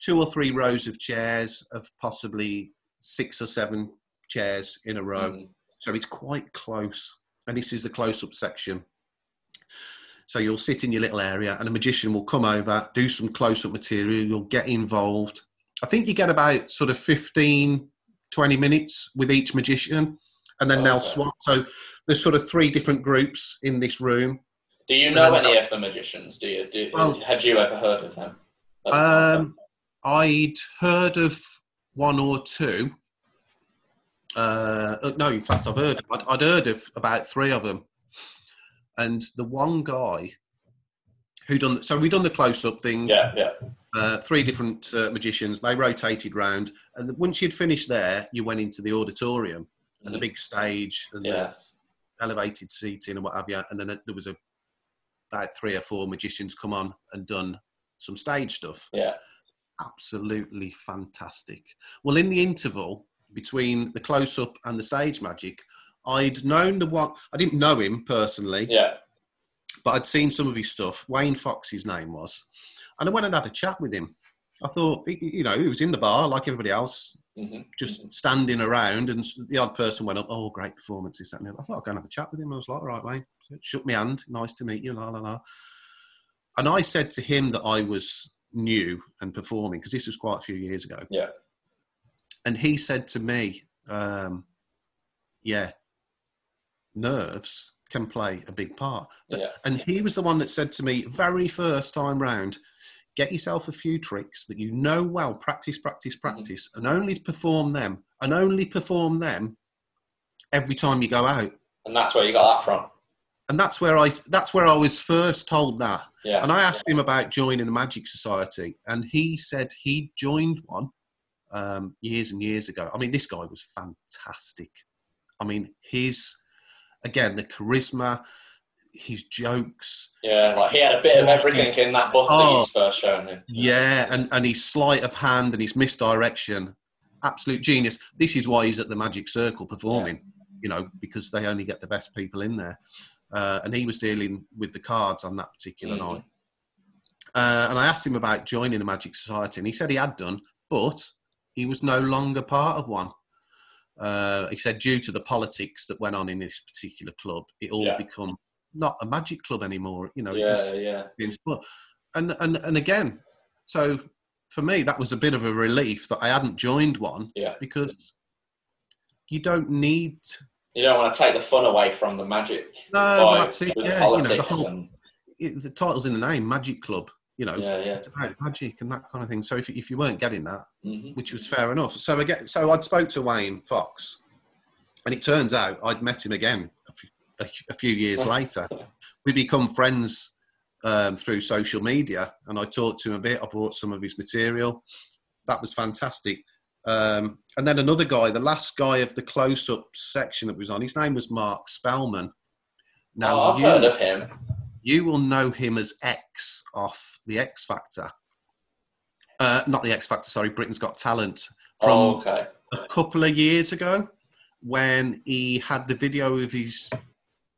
two or three rows of chairs, of possibly six or seven chairs in a row. Mm. So it's quite close, and this is the close-up section. So you'll sit in your little area, and a magician will come over, do some close-up material. You'll get involved. I think you get about sort of 15, 20 minutes with each magician, and then they'll Okay. swap. So there's sort of three different groups in this room. Do you know any of the magicians? Do you? Do, Well- had you ever heard of them? at the time? Um, I'd heard of one or two. Uh, uh, no, in fact, I've heard. I'd, I'd heard of about three of them, and the one guy who done. So we done the close-up thing, yeah, yeah. Uh, three different uh, magicians. They rotated round, and once you'd finished there, you went into the auditorium and the Mhm. big stage and the elevated seating and what have you. And then there was a about three or four magicians come on and done some stage stuff. Yeah. Absolutely fantastic. Well, in the interval between the close up and the stage magic, I'd known the one. I didn't know him personally, Yeah. but I'd seen some of his stuff. Wayne Fox, his name was, and I went and had a chat with him. I thought, you know, he was in the bar like everybody else, hmm just standing around, and the odd person went up, "Oh, great performance!" This, that, and the other. I thought I'd go and have a chat with him. I was like, "All right, Wayne," shook my hand, "Nice to meet you," la la la. And I said to him that I was new and performing because this was quite a few years ago. Yeah. And he said to me, um, "Yeah, nerves can play a big part." But- Yeah. And he was the one that said to me, very first time round, get yourself a few tricks that you know well, practice, practice, practice, and only perform them, and only perform them every time you go out. And that's where you got that from. And that's where I that's where I was first told that. Yeah. And I asked him about joining a magic society, and he said he joined one um, years and years ago. I mean, this guy was fantastic. I mean, his again the charisma, his jokes, Yeah. Like he had a bit of everything in that book that Oh. he's first shown me. Yeah, and, and his sleight of hand and his misdirection, absolute genius. This is why he's at the Magic Circle performing, you know, because they only get the best people in there. Uh, and he was dealing with the cards on that particular Mhm. night. Uh, and I asked him about joining a Magic Society, and he said he had done, but he was no longer part of one. Uh, he said due to the politics that went on in this particular club, it all Yeah. become not a magic club anymore. You know, Yeah. was- Yeah. And and and again, so for me that was a bit of a relief that I hadn't joined one Yeah. because you don't need You don't want to take the fun away from the magic. No, well, that's it, yeah, you know, the whole- and, it, the title's in the name, Magic Club. You know, yeah, yeah. it's about magic and that kind of thing. So if if you weren't getting that, hmm which was fair enough. So again, so I'd spoke to Wayne Fox, and it turns out I'd met him again a few, a, a few years later. We become friends um, through social media, and I talked to him a bit. I brought some of his material. That was fantastic. Um, and then another guy, the last guy of the close-up section that was on, his name was Marc Spelmann. Now oh, I've you, heard of him. You will know him as X off the X Factor. Uh, not the X Factor, sorry, Britain's Got Talent from oh, okay. a couple of years ago when he had the video of his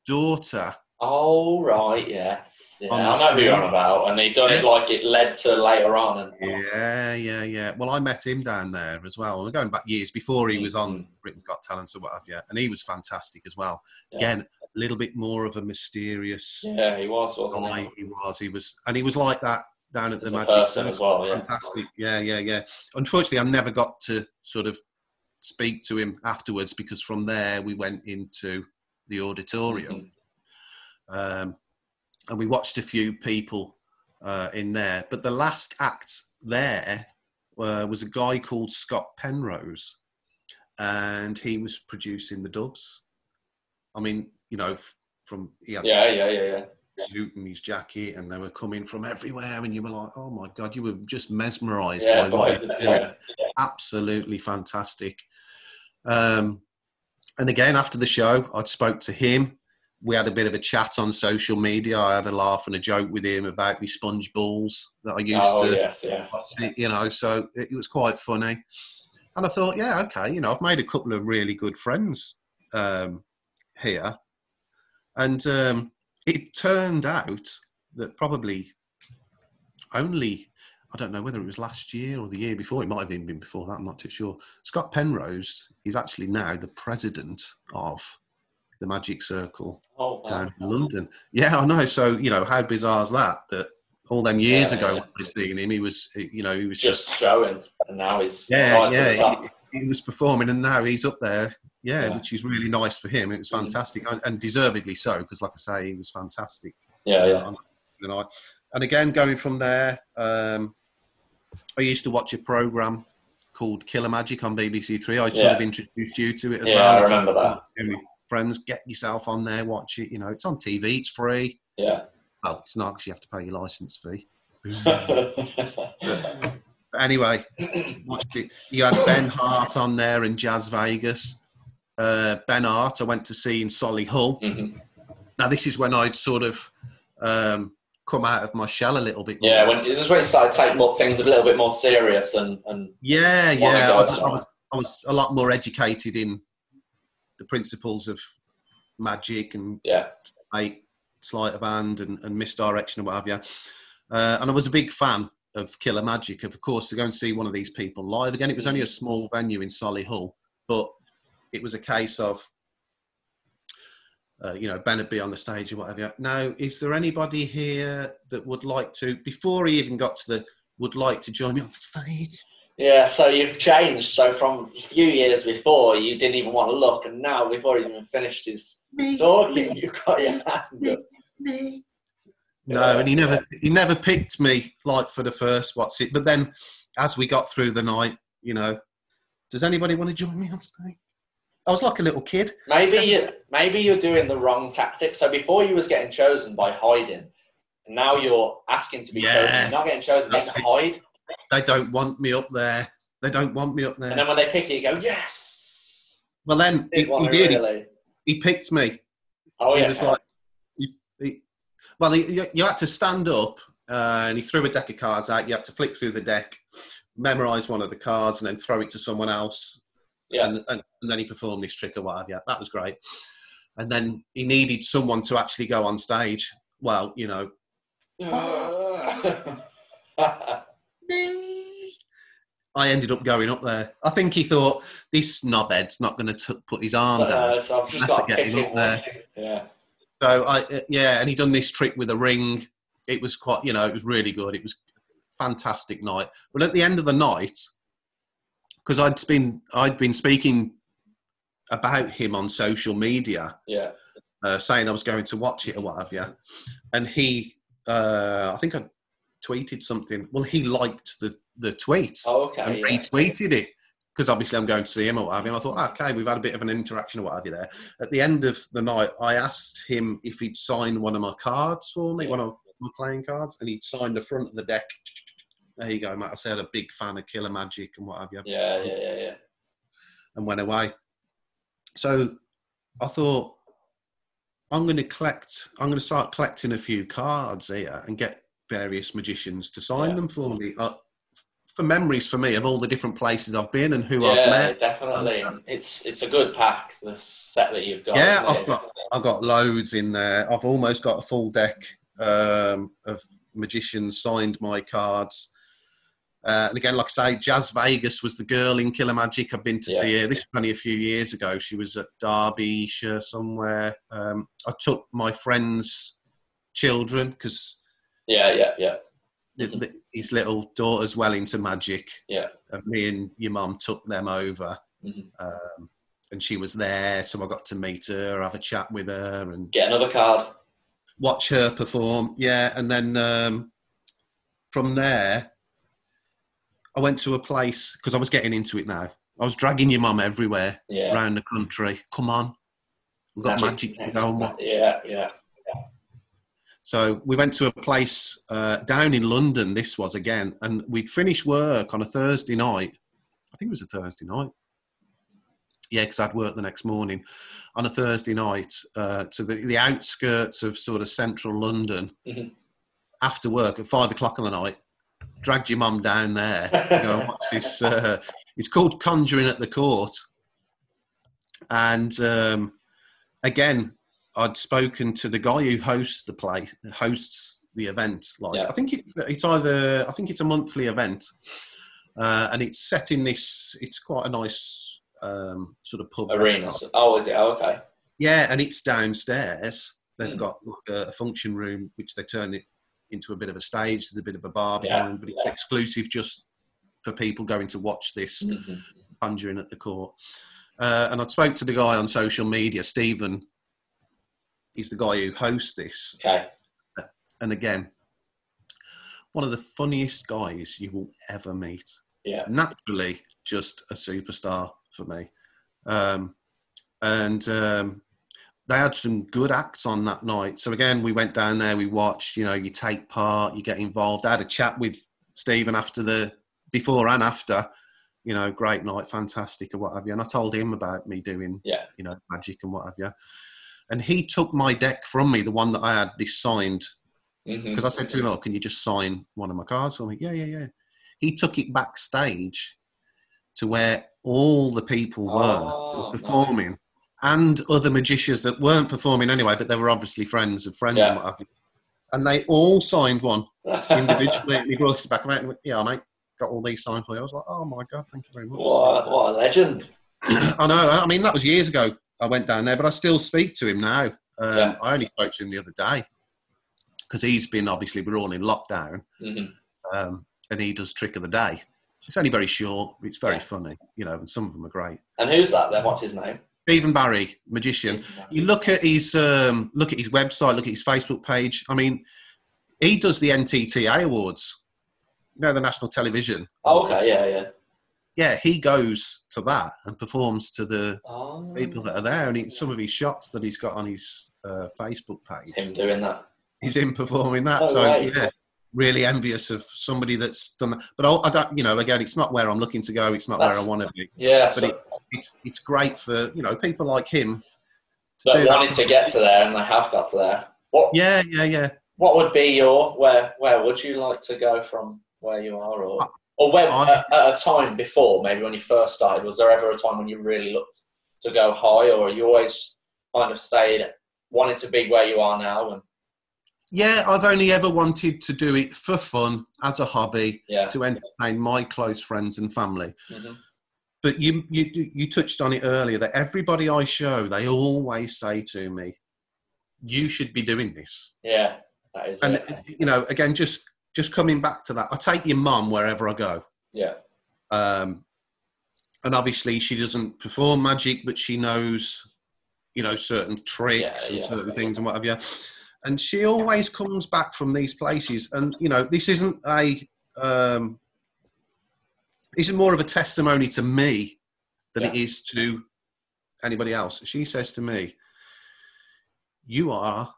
daughter. Oh, right, yes. Yeah, I know who you're on about. And he done it like it led to later on. And, Yeah, yeah, yeah. Well, I met him down there as well. We're going back years before he was on Mhm. Britain's Got Talent or what have you, and he was fantastic as well. Yeah. Again, little bit more of a mysterious Yeah, he was, wasn't guy. he? He was, he was, and he was like that down at As the a Magic person Circle. as well, yeah. Fantastic. Yeah, yeah, yeah. Unfortunately, I never got to sort of speak to him afterwards because from there we went into the auditorium Mhm. um, and we watched a few people uh, in there. But the last act there uh, was a guy called Scott Penrose, and he was producing the doves. I mean, you know, from he had Yeah, yeah, yeah, yeah. suit and his jacket, and they were coming from everywhere, and you were like, "Oh my god!" You were just mesmerised Yeah, by what he was doing. yeah. Absolutely fantastic. Um, and again, after the show, I spoke to him. We had a bit of a chat on social media. I had a laugh and a joke with him about my sponge balls that I used Oh, to yes, yes. you know, so it, it was quite funny. And I thought, yeah, okay, you know, I've made a couple of really good friends um, here. And um, it turned out that probably only, I don't know whether it was last year or the year before, it might have even been before that, I'm not too sure. Scott Penrose is actually now the president of the Magic Circle Oh, wow. down in London. Yeah, I know. So you know, how bizarre is that? That all them years Yeah, ago, yeah. when I seen him, he was, you know, he was just, Just showing. And now he's yeah, right to the yeah, top. he, he was performing, and now he's up there. Yeah, Yeah. which is really nice for him. It was Mhm. fantastic, and, and deservedly so, because like I say, he was fantastic. Yeah, uh, yeah. the. And again, going from there, um, I used to watch a program called Killer Magic on BBC Three. I sort Yeah. of introduced you to it as Yeah, well. I remember that. Friends, get yourself on there, watch it. You know, it's on TV, it's free. Yeah. Well, it's not because you have to pay your license fee. But anyway, watched it. You had Ben Hart on there and Jazz Vegas. Uh, ben Hart, I went to see in Solihull. Mhm. Now, this is when I'd sort of um, come out of my shell a little bit. more. Yeah, when this is when it started to take more things a little bit more serious and, and Yeah, yeah. I, guy, I was, I was a lot more educated in the principles of magic and yeah, eight sleight of hand and, and misdirection and what have you. Uh, and I was a big fan of Killer Magic, of course, to go and see one of these people live. Again, it was only a small venue in Solly Solihull, but it was a case of, uh, you know, Ben would be on the stage or whatever. Now, is there anybody here that would like to, before he even got to the, would like to join me on the stage? yeah. So you've changed. So from a few years before, you didn't even want to look, and now before he's even finished his talking, you've got your hand up. No, and he never he never picked me like for the first what's it. But then as we got through the night, you know, does anybody want to join me on stage? I was like a little kid. Maybe you, maybe you're doing the wrong tactic. So before you was getting chosen by hiding, and now you're asking to be Yeah. chosen. You're not getting chosen. They can hide, They don't want me up there. They don't want me up there. and then when they pick you, you go yes. Well, then he, Did want he did. Really. he picked me. Oh he yeah. was like, he, he, well, you- you had to stand up, uh, and he threw a deck of cards out. You had to flick through the deck, memorize one of the cards, and then throw it to someone else. Yeah. And, and, and then he performed this trick or whatever. Yeah, that was great. And then he needed someone to actually go on stage. Well, you know, I ended up going up there. I think he thought this knobhead's not going to put his arm so, down. uh, so I've just got to get him up there. Yeah. So I uh, yeah, and he done this trick with a ring. It was quite, you know, it was really good. It was a fantastic night. But at the end of the night, because I'd been I'd been speaking about him on social media, Yeah. uh, saying I was going to watch it or what have you, and he, uh, I think I tweeted something. Well, he liked the the tweet Oh, okay. and yeah. retweeted it because obviously I'm going to see him or what have you. And I thought, okay, we've had a bit of an interaction or what have you there. At the end of the night, I asked him if he'd sign one of my cards for me, Yeah. one of my playing cards, and he'd signed the front of the deck. There you go, Matt. I said a big fan of Killer Magic and what have you, Yeah, yeah, yeah, yeah. and went away. So I thought, I'm going to collect, I'm going to start collecting a few cards here and get various magicians to sign Yeah. them for me. Uh, for memories for me of all the different places I've been and who I've yeah, met. definitely. It's it's a good pack. The set that you've got. Yeah, I've it? got I've got loads in there. I've almost got a full deck um, of magicians signed my cards. Uh, and again, like I say, Jazz Vegas was the girl in Killer Magic. I've been to Yeah. see her. This was only a few years ago. She was at Derbyshire somewhere. Um, I took my friend's children because Yeah, yeah, yeah. his little daughter's well into magic. Yeah. And me and your mum took them over. Mhm. Um, and she was there, so I got to meet her, have a chat with her, and Get another card. watch her perform. Yeah, and then um, from there, I went to a place because I was getting into it now. I was dragging your mum everywhere Yeah. around the country. Come on, we've got magic, to go and watch. Yeah, yeah. So we went to a place uh, down in London. This was again, and we'd finished work on a Thursday night. I think it was a Thursday night. Yeah, because I'd work the next morning on a Thursday night uh, to the, the outskirts of sort of central London. Mhm. After work at five o'clock in the night, dragged your mum down there to go and watch this. Uh, it's called Conjuring at the Court, and um, again, I'd spoken to the guy who hosts the play, hosts the event. Like Yeah. I think it's it's either I think it's a monthly event, uh, and it's set in this. It's quite a nice um, sort of pub restaurant. Oh, is it? Oh, okay. Yeah, and it's downstairs. They've Mm. got like a function room which they turn it into a bit of a stage. There's a bit of a bar Yeah, behind, but it's exclusive just for people going to watch this Mhm. conjuring at the court. Uh, and I spoke to the guy on social media, Stephen. He's the guy who hosts this. Okay. And again, one of the funniest guys you will ever meet. Yeah. Naturally, just a superstar for me. Um, and um, they had some good acts on that night. So again, we went down there, we watched. You know, you take part, you get involved. I had a chat with Stephen after the before and after. You know, great night, fantastic, or what have you. And I told him about me doing, Yeah. you know, magic and what have you. And he took my deck from me, the one that I had this signed, mm-hmm. because I said to him, "Oh, can you just sign one of my cards for me?" Yeah, yeah, yeah. He took it backstage to where all the people were Oh, performing, and other magicians that weren't performing anyway, but they were obviously friends of friends Yeah. and what have you. And they all signed one individually. and he brought it back around and went, "Yeah, mate, got all these signed for you." I was like, "Oh my god, thank you very much." what, what a legend. I know. I mean, that was years ago. I went down there, but I still speak to him now. Um, Yeah. I only spoke to him the other day because he's been obviously we're all in lockdown, Mhm. um, and he does trick of the day. It's only very short. It's very Yeah. funny, you know, and some of them are great. And who's that then? What's his name? Stephen Barry, magician. You look at his um, look at his website, look at his Facebook page. I mean, he does the NTA awards. You know, the national television. Oh, awards. okay, yeah, yeah. Yeah, he goes to that and performs to the Oh, people that are there, and he, some of his shots that he's got on his uh, Facebook page, him doing that. he's in performing that. Oh, so right. yeah, really envious of somebody that's done that. But I, I don't, you know, again, it's not where I'm looking to go. It's not where I want to be. Yeah, But so, it's, it's it's great for you know people like him to that do wanted that. to get to there and they have got to there. What Yeah, yeah, yeah. what would be your where where would you like to go from where you are or or where I- at, at a time before maybe when you first started was there ever a time when you really looked to go high or you always kind of stayed wanted to be where you are now and Yeah, I've only ever wanted to do it for fun as a hobby yeah to entertain my close friends and family. Mhm. But you, you you touched on it earlier that everybody I show, they always say to me, "You should be doing this." yeah that is And it. you know, again, just just coming back to that, I take your mum wherever I go, yeah um, and obviously she doesn't perform magic, but she knows, you know, certain tricks Yeah, and yeah. certain things and what have you. And she always comes back from these places, and you know, this isn't a um, this is more of a testimony to me than it Yeah. is to anybody else. She says to me, "You are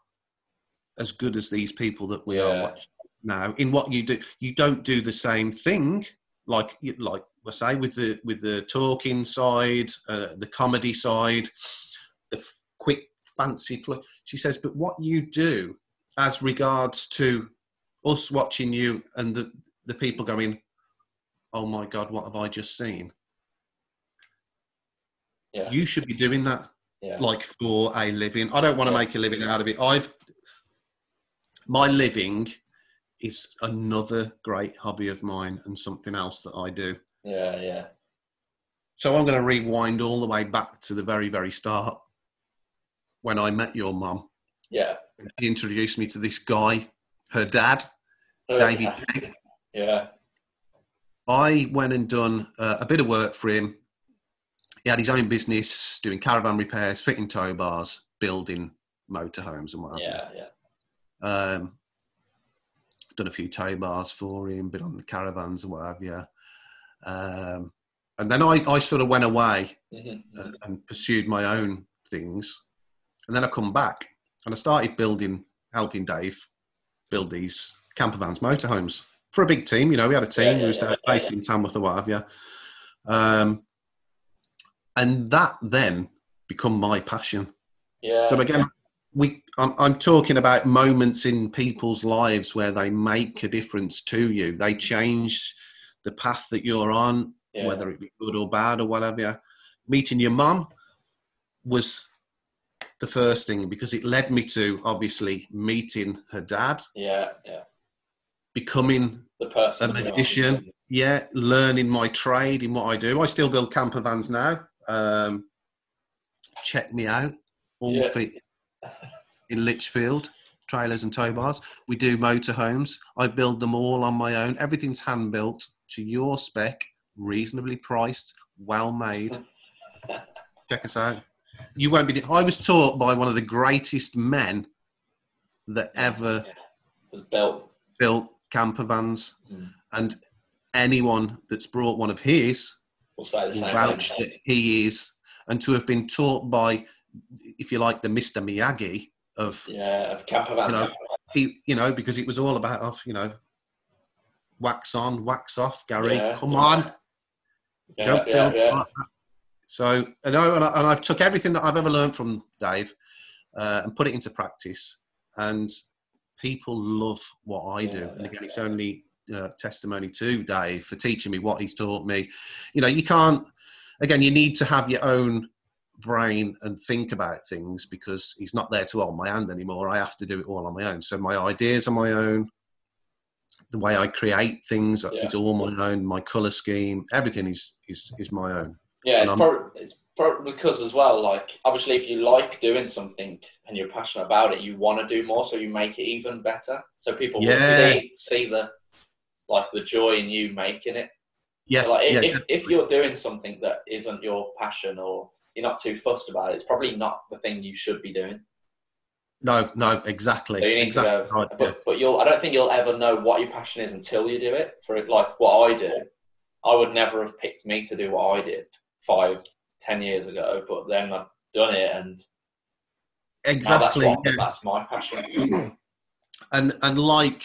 as good as these people that we are watching now in what you do. You don't do the same thing, like like I say with the with the talking side, uh, the comedy side, the fancy flow." She says, "But what you do, as regards to us watching you and the the people going." Oh my God! What have I just seen? yeah You should be doing that yeah like for a living. I don't want to Yeah. make a living out of it. I've my living is another great hobby of mine and something else that I do. yeah yeah So I'm going to rewind all the way back to the very very start when I met your mum. yeah She introduced me to this guy, her dad, David Pegg. yeah I went and done uh, a bit of work for him. He had his own business doing caravan repairs, fitting tow bars, building motorhomes and what have you. yeah yeah Um, done a few tow bars for him, been on the caravans and what have you. Um, and then I, I sort of went away Mhm. and, and pursued my own things. And then I come back and I started building, helping Dave build these camper vans, motorhomes for a big team. You know, we had a team Yeah, who yeah, was yeah, based in Tamworth or what have you. Um, and that then become my passion. yeah So again, we I'm, I'm talking about moments in people's lives where they make a difference to you. They change the path that you're on, whether it be good or bad or whatever. Meeting your mum was the first thing because it led me to obviously meeting her dad, yeah yeah becoming the person a magician. Yeah, learning my trade in what I do. I still build camper vans now. Um, check me out. All Yeah. fit in Lichfield, trailers and tow bars. We do motorhomes. I build them all on my own. Everything's hand built to your spec, reasonably priced, well made. Check us out. You won't be. I was taught by one of the greatest men that ever Yeah. built built camper vans, Mm. and anyone that's brought one of his will say the vouch thing. that he is, and to have been taught by if you like, the Mister Miyagi of yeah of camper vans. you know he you know because it was all about of you know wax on, wax off, Gary. Yeah, Come on, yeah, don't build yeah. like that. So, and, I, and, I, and I've took everything that I've ever learned from Dave uh, and put it into practice. And people love what I do. Yeah, and again, yeah. it's only uh, testimony to Dave for teaching me what he's taught me. You know, you can't, again, you need to have your own brain and think about things because he's not there to hold my hand anymore. I have to do it all on my own. So my ideas are my own. The way I create things Yeah. is all my own. My color scheme, everything is is is my own. Yeah, it's probably, it's probably because as well, like obviously, if you like doing something and you're passionate about it, you want to do more, so you make it even better. So people Yeah. see see the like the joy in you making it. Yeah, So, like yeah, if, if you're doing something that isn't your passion or you're not too fussed about it, it's probably not the thing you should be doing. no, no, exactly, So you need exactly to go, but, yeah. but you'll. I don't think you'll ever know what your passion is until you do it. For it, like what I do, I would never have picked me to do what I did five, ten years ago. But then I've done it, and exactly. that's yeah. that's my passion. and and like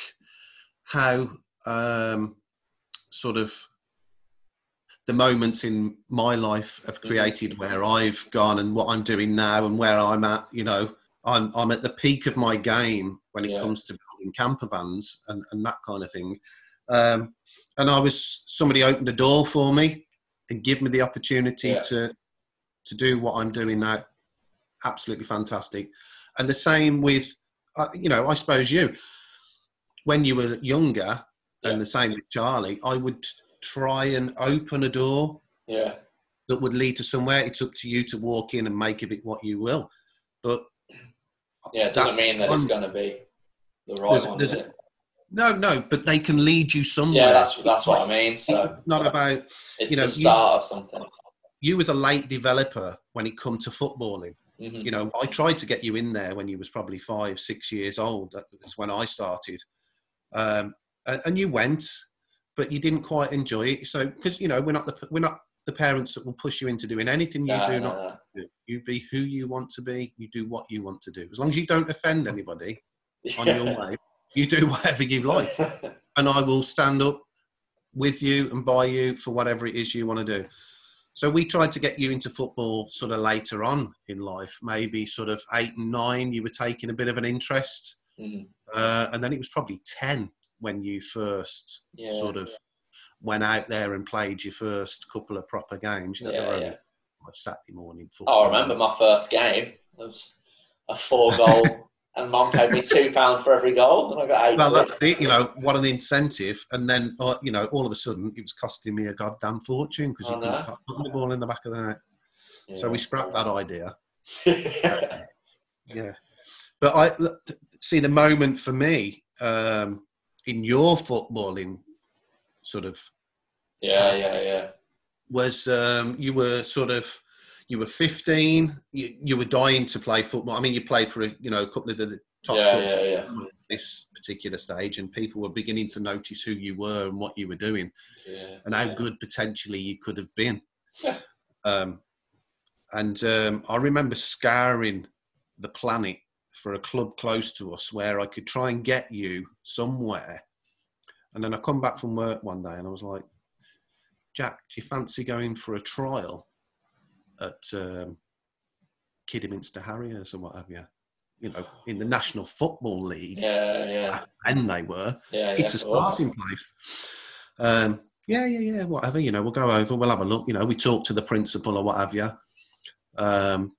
how um, sort of the moments in my life have Mm-hmm. created where I've gone and what I'm doing now and where I'm at. You know, I'm I'm at the peak of my game when it Yeah. comes to building camper vans and and that kind of thing. Um, and I was somebody opened a door for me and give me the opportunity Yeah. to to do what I'm doing now. Absolutely fantastic. And the same with, uh, you know, I suppose you, when you were younger, Yeah. and the same with Charlie, I would try and open a door Yeah, that would lead to somewhere. It's up to you to walk in and make of it what you will. But yeah. It doesn't That mean that it's going to be the right There's- one, there's it? No, no, but they can lead you somewhere. Yeah, that's that's what I mean. So it's not about it's you know, the you- start of something. you as a late developer when it come to footballing. Mhm. you know i tried to get you in there when you was probably five six years old that was when i started um, and you went but you didn't quite enjoy it so because you know we're not the we're not the parents that will push you into doing anything you No, do no, not no. do. you be who you want to be you do what you want to do as long as you don't offend anybody on your way you do whatever you like and I will stand up with you and by you for whatever it is you want to do. So we tried to get you into football sort of later on in life, maybe sort of eight and nine. You were taking a bit of an interest, Mhm. uh, and then it was probably ten when you first Yeah. sort of went out there and played your first couple of proper games. You know, Yeah, yeah. Saturday morning football. Oh, I remember my first game. It was a four goal, and mom paid me two pounds for every goal, and I got eight. Well, that's it. You know, what an incentive. And then, uh, you know, all of a sudden, it was costing me a goddamn fortune because you couldn't stop putting the ball in the back of the net. So we scrapped that idea. yeah, Yeah. But I see the moment for me um, in your footballing sort of Yeah, yeah, yeah. was um, you were sort of you were 15 you, you were dying to play football i mean you played for a you know a couple of the top Yeah, clubs yeah, yeah. at this particular stage and people were beginning to notice who you were and what you were doing yeah. and how good potentially you could have been. Yeah. Um, and um, I remember scouring the planet for a club close to us where I could try and get you somewhere. And then I come back from work one day and I was like, Jack, do you fancy going for a trial at um, Kidderminster Harriers or what have you? You know, in the National Football League, Yeah, yeah, and they were yeah. it's a starting place. Um, yeah, yeah, yeah, whatever. You know, we'll go over, we'll have a look. You know, we talk to the principal or what have you. Um,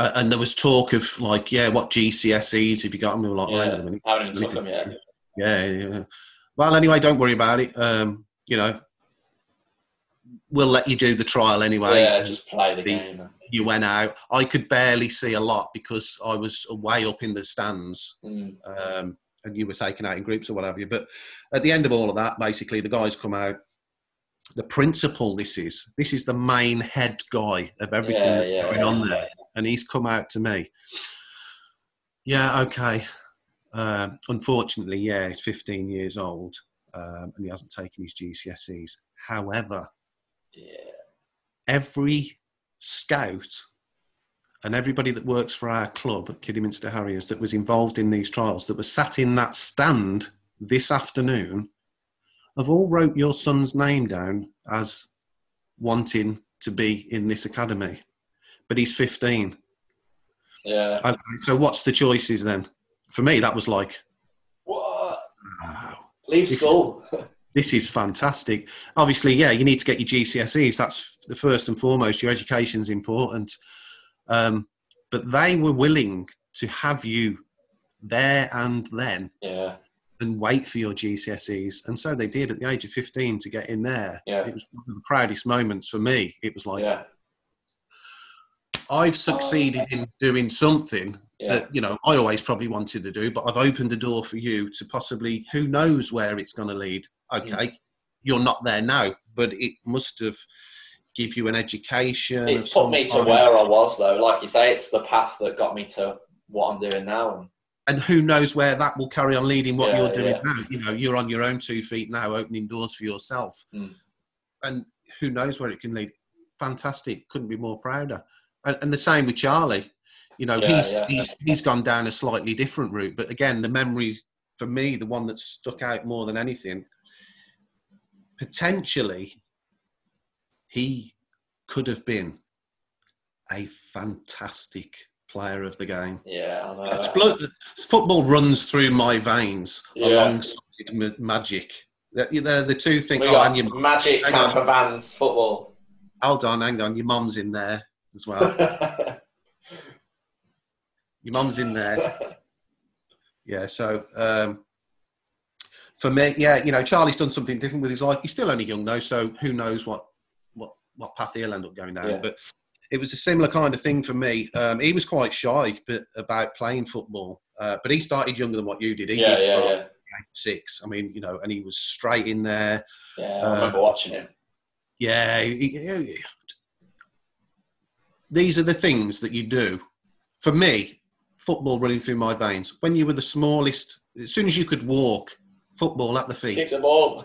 and there was talk of like, yeah, what GCSEs have you got? And we were like, well, hang on a Yeah, minute. I haven't even took them yet. Yeah, yeah. Well, anyway, don't worry about it. Um, you know, we'll let you do the trial anyway. Yeah, just play the game. You went out. I could barely see a lot because I was way up in the stands Mm. um, and you were taken out in groups or whatever. But at the end of all of that, basically, the guys come out. The principal, this is this is the main head guy of everything Yeah, that's yeah, going yeah. on there, and he's come out to me. Yeah, okay. Um, unfortunately, yeah, he's 15 years old um, and he hasn't taken his GCSEs. However, every scout and everybody that works for our club at Kidderminster Harriers that was involved in these trials that was sat in that stand this afternoon have all wrote your son's name down as wanting to be in this academy, but he's 15. Yeah. Okay, so what's the choices then? For me, that was like, What? wow, Leave This is- school. this is fantastic. Obviously, yeah, you need to get your GCSEs. That's the first and foremost. Your education's important. Um, but they were willing to have you there and then yeah. and wait for your GCSEs. And so they did at the age of 15 to get in there. Yeah. It was one of the proudest moments for me. It was like, Yeah. I've succeeded in doing something Yeah. that, you know, I always probably wanted to do, but I've opened the door for you to possibly, who knows where it's going to lead. Okay. You're not there now, but it must have give you an education. It's put me to where I was, though. Like you say, it's the path that got me to what I'm doing now. And and who knows where that will carry on leading what Yeah, you're doing yeah. now. You know, you're on your own two feet now, opening doors for yourself, Mm. and who knows where it can lead. Fantastic, couldn't be more prouder. And, and the same with Charlie. You know, Yeah, he's, he's he's gone down a slightly different route, but again, the memories for me, the one that stuck out more than anything, potentially, he could have been a fantastic player of the game. yeah, I know. Blood, football runs through my veins Yeah. alongside ma- magic. They're, they're the two things. we Oh, got and your, magic hang on. camper vans football. hold on, hang on. Your mum's in there as well. Your mum's in there. Yeah. So um, for me, yeah, you know, Charlie's done something different with his life. He's still only young though, so who knows what what what path he'll end up going down. Yeah. But it was a similar kind of thing for me. Um, he was quite shy but, about playing football, uh, but he started younger than what you did. He yeah, did yeah, start yeah. at six. I mean, you know, and he was straight in there. Yeah, Uh, I remember watching him. Yeah. he- he- these are the things that you do. For me, football running through my veins. When you were the smallest, as soon as you could walk, football at the feet. Kick the ball.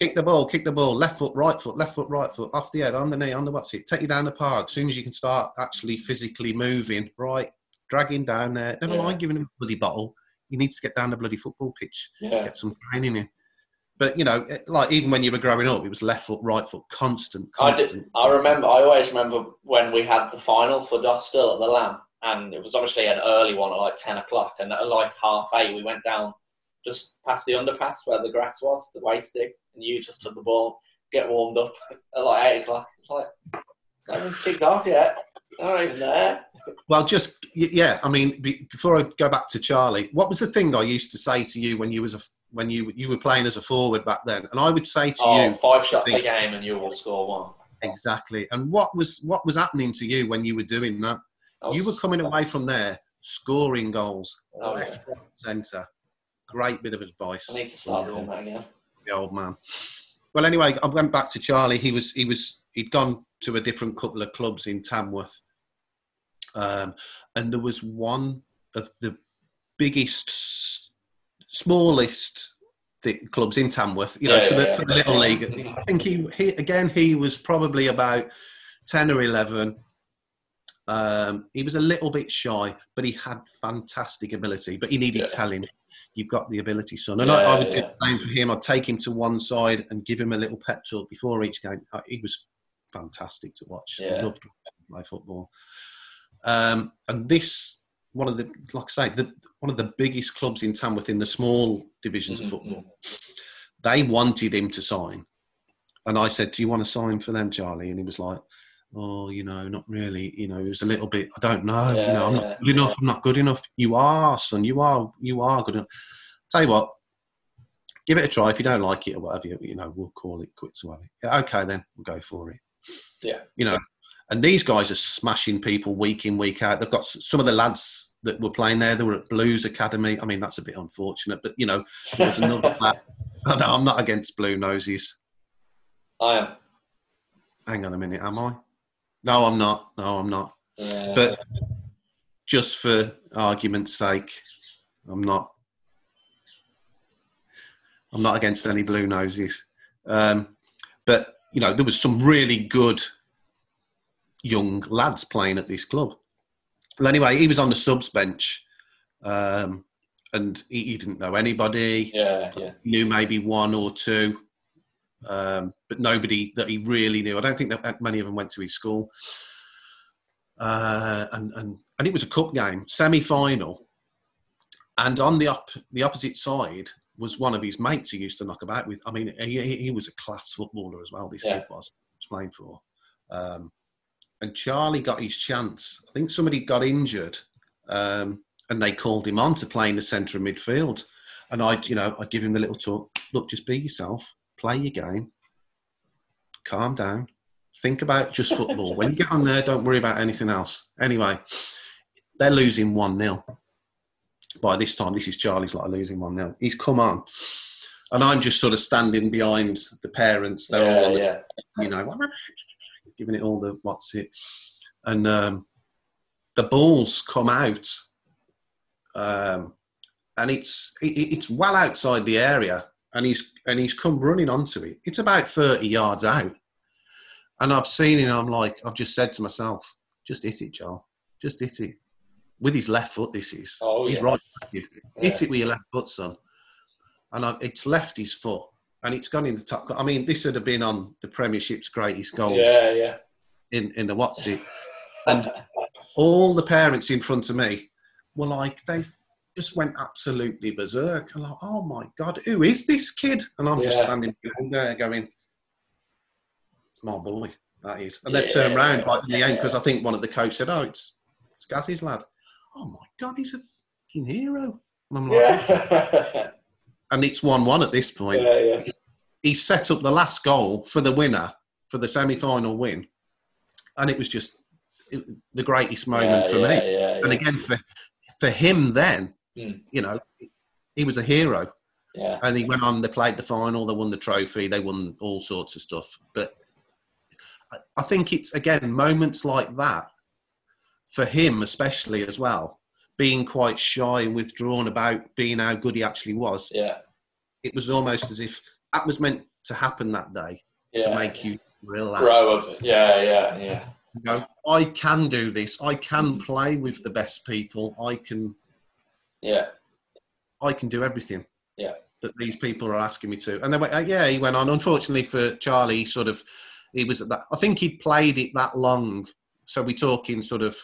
Kick the ball, kick the ball, left foot, right foot, left foot, right foot, off the head, on the knee, on the what's it. Take you down the park. As soon as you can start actually physically moving, right, dragging down there. Never Yeah. mind giving him a bloody bottle. He needs to get down the bloody football pitch, Yeah, get some training in. But you know, like even when you were growing up, it was left foot, right foot, constant, I did. constant. I remember. I always remember when we had the final for Dostal at the Lamb, and it was obviously an early one at like ten o'clock, and at like half eight we went down just past the underpass where the grass was, the wasting, and you just took the ball, get warmed up at like eight o'clock. It's like no one's kicked off yet. They're not even there. Well, just yeah. I mean, before I go back to Charlie, what was the thing I used to say to you when you was a when you you were playing as a forward back then? And I would say to Oh, you five shots a game and you will score one. exactly. And what was what was happening to you when you were doing that? Was- You were coming away from there scoring goals Oh, left, right, centre. Great bit of advice. I need to start doing that again. the old man. Well, anyway, I went back to Charlie. He was he was he'd gone to a different couple of clubs in Tamworth, um, and there was one of the biggest, smallest th- clubs in Tamworth. You know, Yeah, for, the, yeah, for the yeah. little league. I think he, he again he was probably about ten or eleven. Um, he was a little bit shy, but he had fantastic ability. But he needed Yeah. telling. You've got the ability, son. And I, I Yeah, would do the same for him. I'd take him to one side and give him a little pep talk before each game. Uh, He was fantastic to watch. I loved my football. Um, and this, one of the, like I say, the, one of the biggest clubs in Tamworth in the small divisions Mhm, of football, they wanted him to sign. And I said, Do you want to sign for them, Charlie? And he was like, Oh, you know, not really. You know, it was a little bit, I don't know. you know, I'm yeah, not good enough. I'm not good enough. You are, son. You are, you are good enough. Tell you what, give it a try. If you don't like it or whatever, you, you know, we'll call it quits or whatever. Yeah, okay, then we'll go for it. Yeah. You know, and these guys are smashing people week in, week out. They've got some of the lads that were playing there. They were at Blues Academy. I mean, that's a bit unfortunate, but you know, there's another lad. No, I'm not against blue noses. I am. Hang on a minute, am I? No, I'm not. No, I'm not. Yeah. But just for argument's sake, I'm not. I'm not against any blue noses, um, but you know there was some really good young lads playing at this club, well, anyway, he was on the subs bench, um, and he, he, didn't know anybody. Yeah, yeah. He knew maybe one or two, um, but nobody that he really knew. I don't think that many of them went to his school. Uh, and and and it was a cup game, semi final, and on the up the opposite side was one of his mates he used to knock about with. I mean, he, he was a class footballer as well. This yeah. kid was, was playing for. Um, and Charlie got his chance. I think somebody got injured, um, and they called him on to play in the centre of midfield. And I, you know, I'd give him the little talk. Look, just be yourself, play your game, calm down, think about just football. when you get on there, don't worry about anything else. Anyway, they're losing one 0 By this time, this is Charlie's like losing one 0 He's come on, and I'm just sort of standing behind the parents. They're yeah, all, the, yeah. you know, giving it all the what's it, and um, the balls come out, um, and it's it, it's well outside the area, and he's and he's come running onto it. It's about thirty yards out, and I've seen it. I'm like, I've just said to myself, just hit it, Joel, just hit it with his left foot. This is oh, he's yes. right. Hit yeah. it with your left foot, son, and I, it's left his foot and it's gone in the top. I mean, this would have been on the Premiership's greatest goals. Yeah, yeah. In in the what's it, and all the parents in front of me were like, they just went absolutely berserk. I'm like, oh my god, who is this kid? And I'm just standing behind there going, it's my boy. That is. And Yeah, they've turned round like in the end because I think one of the coach said, oh, it's it's Gazzy's lad. Oh my god, he's a fucking hero. And I'm like, Yeah. and it's one-one at this point yeah, yeah. he set up the last goal for the winner for the semi-final win, and it was just the greatest moment yeah, for yeah, me. Yeah, And yeah. again, for for him, then Mm. you know, he was a hero, yeah. and he went on. They played the final. They won the trophy. They won all sorts of stuff. But I, think it's again moments like that for him, especially as well, being quite shy and withdrawn about being how good he actually was Yeah. it was almost as if that was meant to happen that day Yeah. to make you relax. grow up. Yeah, yeah, yeah. You go, I can do this. I can play with the best people. I can. Yeah. I can do everything. Yeah. That these people are asking me to, and then uh, yeah, he went on. Unfortunately for Charlie, sort of, he was at that. I think he'd played it that long, so we're talking sort of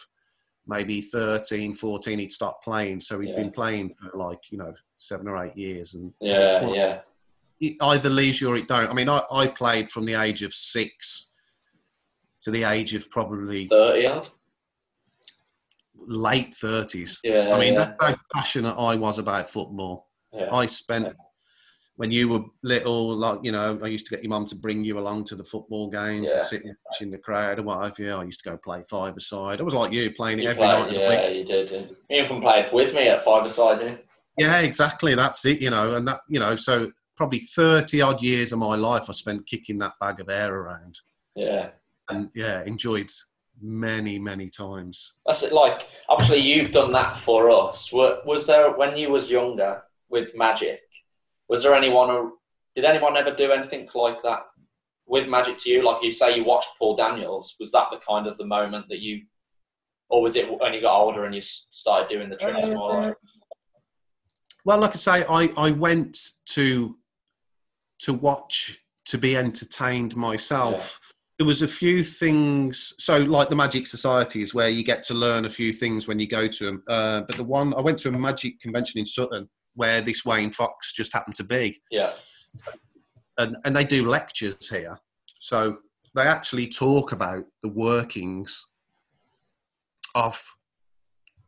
maybe 13, 14, He'd stopped playing, so he'd Yeah. been playing for like you know seven or eight years, and Yeah, one- yeah. it either leaves you or it don't. I mean, I, I played from the age of six to the age of probably 30 odd? Late thirties. Yeah. I mean, yeah. that's how passionate I was about football. yeah. I spent when you were little, like you know, I used to get your mum to bring you along to the football games Yeah. and sit and watch in the crowd or what have you. I used to go play five aside. I was like you, playing it You every played- night of the week. yeah, you did. and You even played with me at five aside, didn't you? Yeah, exactly. That's it. You know, and that you know, so probably thirty odd years of my life I spent kicking that bag of air around, Yeah. and yeah, enjoyed many, many times. That's it. Like, obviously, you've done that for us. Wa- Was there when you was younger with Magic? Was there anyone who did anyone ever do anything like that with Magic to you? Like you say, you watched Paul Daniels. Was that the kind of the moment that you, or was it when you got older and you started doing the tricks more? Like, Well, like I say, I, I went to to watch to be entertained myself. There was a few things, so like the Magic Societies, where you get to learn a few things when you go to them. Uh, but the one I went to a Magic convention in Sutton, where this Wayne Fox just happened to be, yeah, and and they do lectures here, so they actually talk about the workings of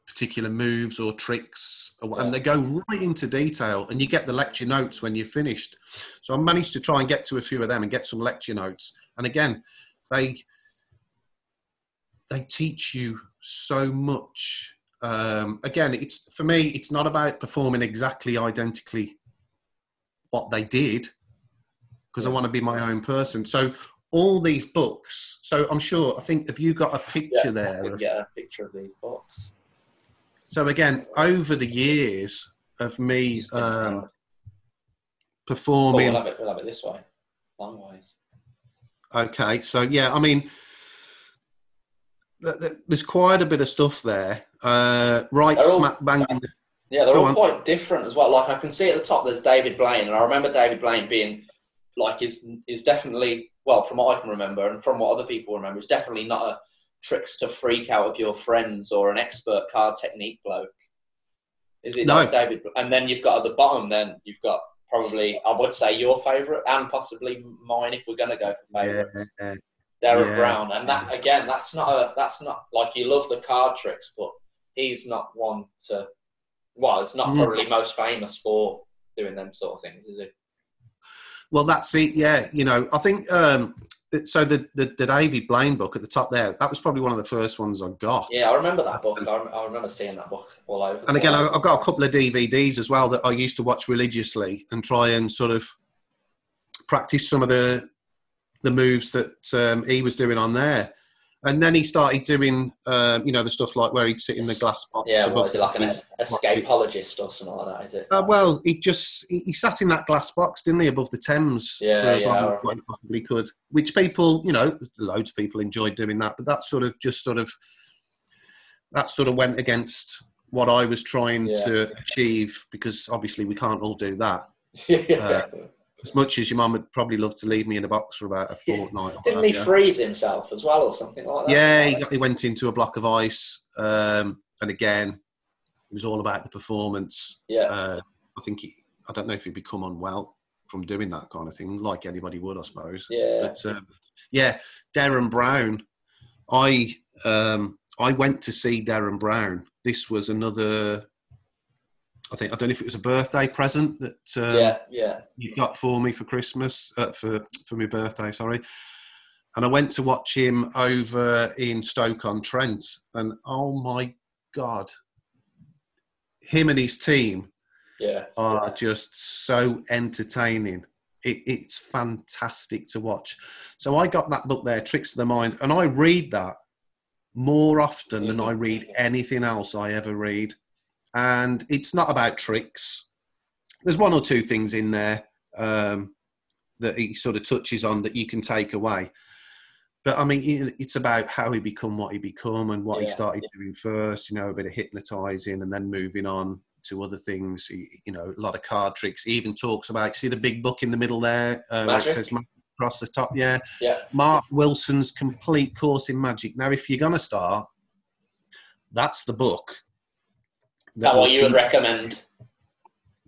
particular moves or tricks, or, and they go right into detail, and you get the lecture notes when you're finished. So I managed to try and get to a few of them and get some lecture notes, and again, they they teach you so much. Um, again, it's for me, it's not about performing exactly identically what they did because I want to be my own person. So all these books. So I'm sure. I think have you got a picture yeah. There? get a picture of these books. so again, over the years of me um, Oh, performing. we'll have it. We'll have it this way, long ways. Okay, so yeah, I mean, th- th- there's quite a bit of stuff there. Uh, right all- smack bang Yeah, they're Go all on. quite different as well. Like I can see at the top, there's David Blaine, and I remember David Blaine being like is is definitely well from what I can remember and from what other people remember, is definitely not a tricks to freak out of your friends or an expert card technique bloke. Is it No. like David? And then you've got at the bottom, then you've got probably I would say your favourite and possibly mine if we're gonna go for favourites. Yeah, Derren Yeah. Brown, and that again, that's not a that's not like you love the card tricks, but he's not one to. Well, it's not Mm. probably most famous for doing them sort of things, is it? Well, that's it. Yeah, you know, I think um, so. The, the the David Blaine book at the top there, that was probably one of the first ones I got. Yeah, I remember that book. I, rem- I remember seeing that book all over. And again, over. I've got a couple of DVDs as well that I used to watch religiously and try and sort of practice some of the the moves that um, he was doing on there. And then he started doing, um, you know, the stuff like where he'd sit in the glass box. Yeah, what is it like an escapologist or something like that? Is it? Uh, well, he just he, he sat in that glass box, didn't he, above the Thames Yeah, for as yeah, long as he possibly could. Which people, you know, loads of people enjoyed doing that, but that sort of just sort of that sort of went against what I was trying Yeah. to achieve because obviously we can't all do that. yeah. uh, As much as your mum would probably love to leave me in a box for about a fortnight. Didn't he freeze himself as well, or something like that? Yeah, he, got, he went into a block of ice, um, and again, it was all about the performance. yeah. Uh, I think he, I don't know if he'd become unwell from doing that kind of thing, like anybody would, I suppose. yeah. But um, yeah, Derren Brown. I um, I went to see Derren Brown. This was another. I think I don't know if it was a birthday present that um, yeah, yeah, you got for me for Christmas uh, for for my birthday. Sorry, and I went to watch him over in Stoke on Trent, and oh my god, him and his team yeah. are just so entertaining. It, it's fantastic to watch. So I got that book there, Tricks of the Mind, and I read that more often than I read anything else I ever read. And it's not about tricks. There's one or two things in there um, that he sort of touches on that you can take away. But I mean, it's about how he become what he become and what he Yeah. started doing first. You know, a bit of hypnotizing and then moving on to other things. You know, a lot of card tricks. He even talks about. See the big book in the middle there, uh, where it says magic across the top. Yeah, Yeah. Mark Wilson's complete course in magic. Now, if you're gonna start, that's the book. That what you would recommend?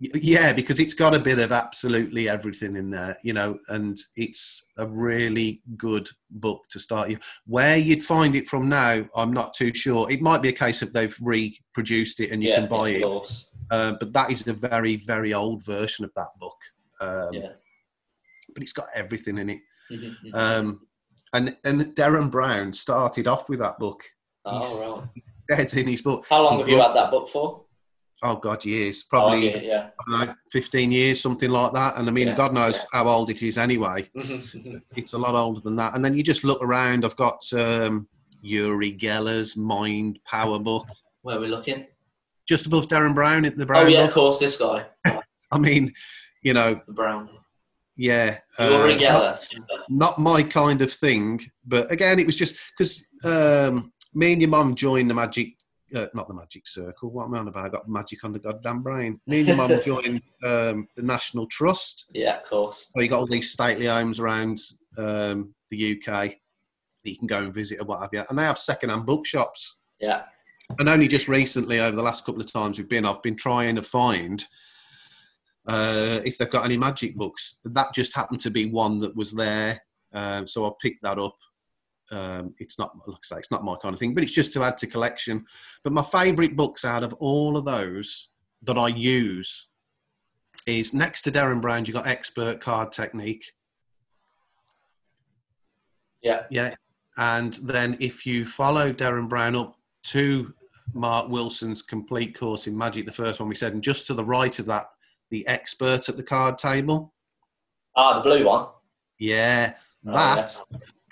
yeah, because it's got a bit of absolutely everything in there, you know, and it's a really good book to start you. Where you'd find it from now, I'm not too sure. It might be a case of they've reproduced it and you yeah, can buy it, uh, but that is a very, very old version of that book. Um, Yeah. But it's got everything in it. Mhm, mhm. Um, and and Derren Brown started off with that book. oh, right. That's in his book. How long he have you had that book for? Oh God, years, Oh, probably have you? yeah. I don't know, 15 years, something like that. And I mean, Yeah, God knows yeah. how old it is anyway. It's a lot older than that. And then you just look around. I've got um, Uri Geller's Mind Power book Where are we looking? just above Derren Brown in the Brown Oh, yeah, of course, this guy, I mean, you know, the Brown. yeah. Uri uh, Geller. not, not my kind of thing. But again, it was just because um, me and your mum joined the Magic. Uh, not the magic circle. What am I on about? I got magic on the goddamn brain. Me and your mum joined um, the National Trust. Yeah, of course. So you got all these stately homes around um, the UK that you can go and visit or what have you. And they have second-hand bookshops. Yeah. And only just recently, over the last couple of times we've been, I've been trying to find uh, if they've got any magic books. That just happened to be one that was there, um, so I picked that up. Um, it's not, like I say, it's not my kind of thing, but it's just to add to collection. But my favourite books out of all of those that I use is next to Derren Brown. You got Expert Card Technique. Yeah. Yeah. And then if you follow Derren Brown up to Mark Wilson's complete course in magic, the first one we said, and just to the right of that, the expert at the card table. Ah, the blue one. Yeah, Oh, that.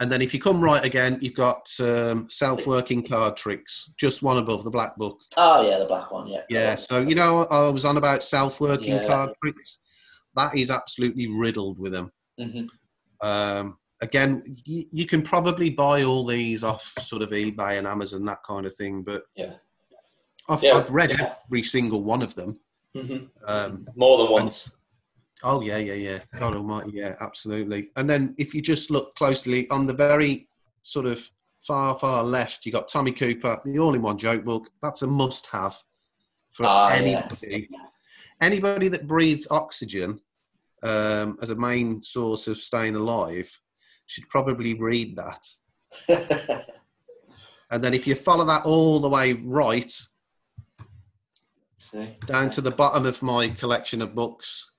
And then if you come right again, you've got um, self-working card tricks, just one above the black book. Oh, yeah, the black one. Yeah. Yeah. So you know, I was on about self-working Yeah. card tricks. That is absolutely riddled with them. hmm Um, again, you, you can probably buy all these off sort of eBay and Amazon, that kind of thing. But Yeah. I've, Yeah, I've read yeah. every single one of them. Mhm. Um, More than once. Oh yeah, yeah, yeah. God Almighty, yeah, absolutely. And then if you just look closely on the very sort of far, far left, you got Tommy Cooper, the all-in-one joke book. That's a must-have for Ah, anybody. Anybody that breathes oxygen um, as a main source of staying alive should probably read that. And then if you follow that all the way right See. down to the bottom of my collection of books,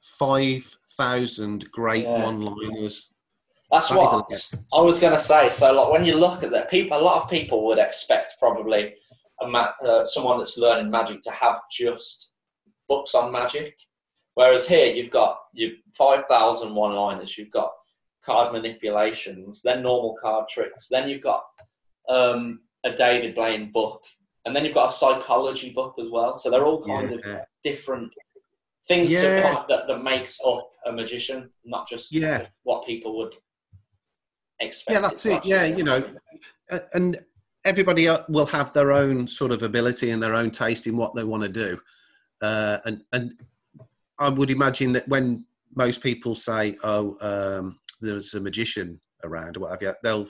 five thousand great Yeah. one-liners. That's That what I was going to say. So, like, when you look at that, people, a lot of people would expect probably a ma- uh, someone that's learning magic to have just books on magic, whereas here you've got you five thousand one-liners. You've got card manipulations, then normal card tricks, then you've got um, a David Blaine book, and then you've got a psychology book as well. So they're all kind of different things Yeah. that, that makes up a magician, not just Yeah. what people would expect. Yeah, that's it. Yeah, you know, and everybody will have their own sort of ability and their own taste in what they want to do. Uh, and and I would imagine that when most people say, "Oh, um, there's a magician around" or whatever, they'll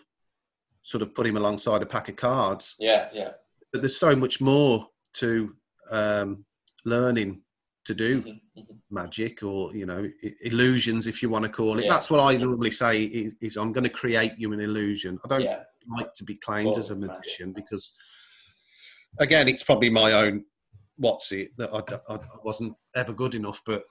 sort of put him alongside a pack of cards. Yeah, yeah. But there's so much more to um, learning to do Mhm, mhm. magic or you know illusions if you want to call it Yeah. that's what i normally say is, is i'm going to create you an illusion i don't Yeah, like to be claimed Well, as a magic. magician because again it's probably my own what's it that I, I, I wasn't ever good enough but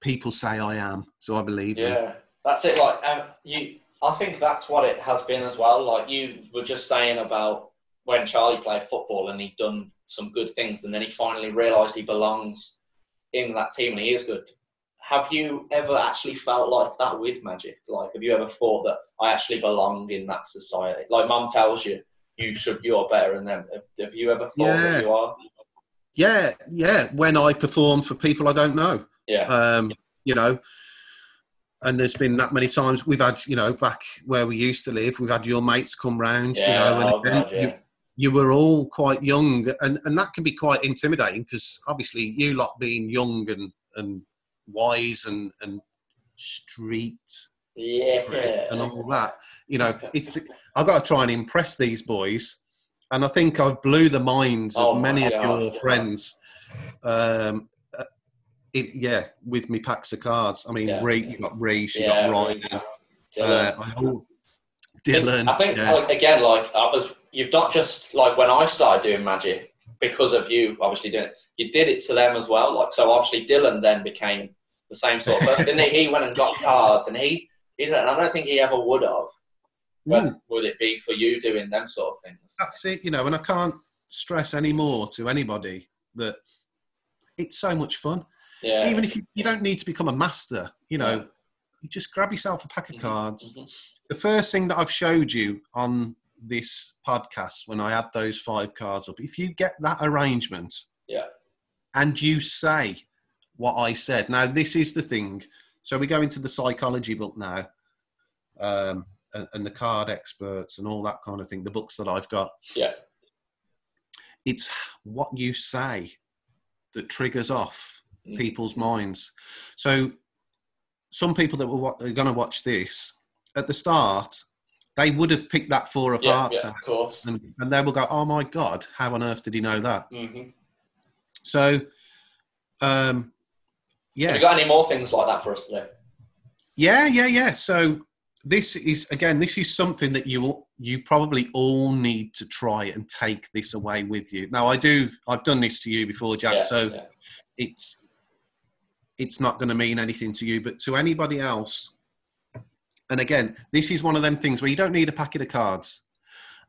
people say i am so i believe them. yeah. That's it. Like um, you, I think that's what it has been as well. Like you were just saying about when Charlie played football and he'd done some good things, and then he finally realised he belongs in that team and he is good. Have you ever actually felt like that with magic? Like, have you ever thought that I actually belong in that society? Like, mum tells you you should, you're better than them. Have, you ever thought Yeah. that you are? yeah yeah when i perform for people i don't know Yeah, um, you know. And there's been that many times we've had, you know, back where we used to live, we've had your mates come round, yeah. you know, and oh, God, yeah. You, were all quite young, and, and that can be quite intimidating because obviously you lot being young and, and wise and, and street yeah. and all that, you know, it's I've got to try and impress these boys, and I think I've blew the minds Oh of many of God. your friends. Um, uh, it, yeah, with me packs of cards. I mean, Yeah. Ree, you got Reese, you Yeah, got Ryan, Dylan. uh, I Dylan. I think yeah. like, again, like I was, you've not just like when I started doing magic because of you, obviously doing it. You did it to them as well. Like so, obviously Dylan then became the same sort of person, didn't he? He went and got cards, and he, you know, and I don't think he ever would have. But Mm. would it be for you doing them sort of things? that's it, you know, and I can't stress any more to anybody that it's so much fun. Yeah. Even if you, you don't need to become a master, you know, Yeah. you just grab yourself a pack of Mhm, cards. mhm. The first thing that I've showed you on this podcast when I had those five cards up, if you get that arrangement Yeah. and you say what I said, now this is the thing. So we go into the psychology book now. Um, and, and the card experts and all that kind of thing, the books that I've got. Yeah. It's what you say that triggers off Mm. people's minds. So, some people that were are going to watch this at the start, they would have picked that four of Yeah, hearts yeah, of course. and, and they will go, "Oh my god, how on earth did he know that?" hmm So, um, Have yeah, you got any more things like that for us today? yeah, yeah, yeah. So this is again, this is something that you you probably all need to try and take this away with you. Now, I do. I've done this to you before, Jack. Yeah, so yeah. it's it's not going to mean anything to you, but to anybody else. And again, this is one of them things where you don't need a packet of cards.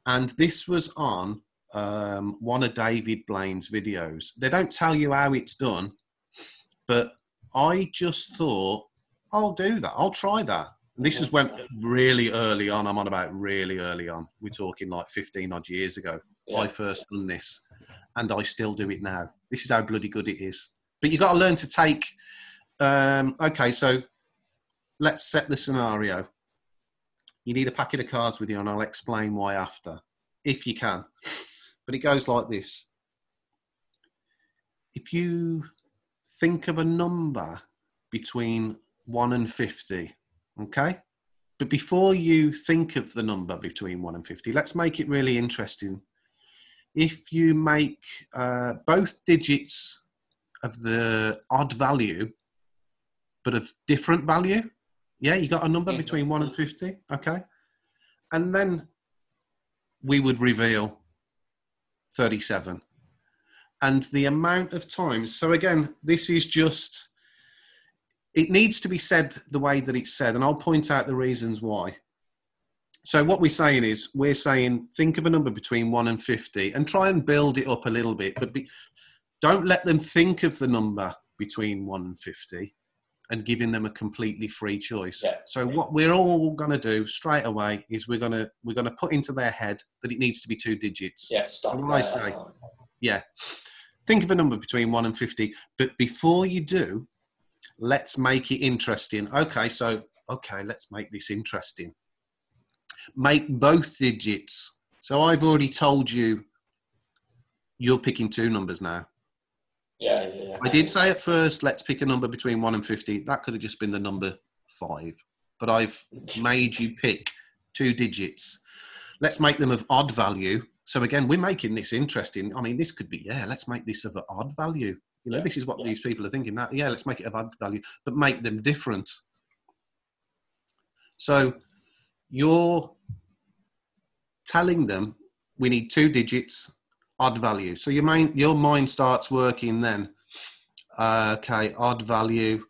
And this was on um, one of David Blaine's videos. They don't tell you how it's done, but I just thought I'll do that. I'll try that. And this is when really early on. I'm on about really early on. We're talking like 15 odd years ago. Yeah. I first done this, and I still do it now. This is how bloody good it is. But you got to learn to take. Um, okay, so let's set the scenario. You need a packet of cards with you, and I'll explain why after, if you can. but it goes like this. If you think of a number between 1 and 50, okay? But before you think of the number between 1 and 50, let's make it really interesting. If you make uh, both digits of the odd value, but of different value, yeah, you got a number Mhm. between 1 and 50, okay? And then we would reveal 37. And the amount of times, so again, this is just, it needs to be said the way that it's said, and I'll point out the reasons why. So, what we're saying is, we're saying think of a number between 1 and 50 and try and build it up a little bit, but be, don't let them think of the number between 1 and 50 and giving them a completely free choice. Yeah. So what we're all going to do straight away is we're going to we're going to put into their head that it needs to be two digits. Yeah, stop. So when I say- Yeah. Think of a number between 1 and 50, but before you do, let's make it interesting. Okay, so okay, let's make this interesting. Make both digits. So I've already told you you're picking two numbers now. yeah. I did say at first, let's pick a number between 1 and 50. That could have just been the number 5. But I've made you pick two digits. Let's make them of odd value. So again, we're making this interesting. I mean, this could be, yeah, let's make this of an odd value. You know, Yeah, this is what yeah. these people are thinking. That yeah, let's make it of odd value, but make them different. So you're telling them we need two digits, odd value. So your mind, your mind starts working then. Uh, okay, odd value.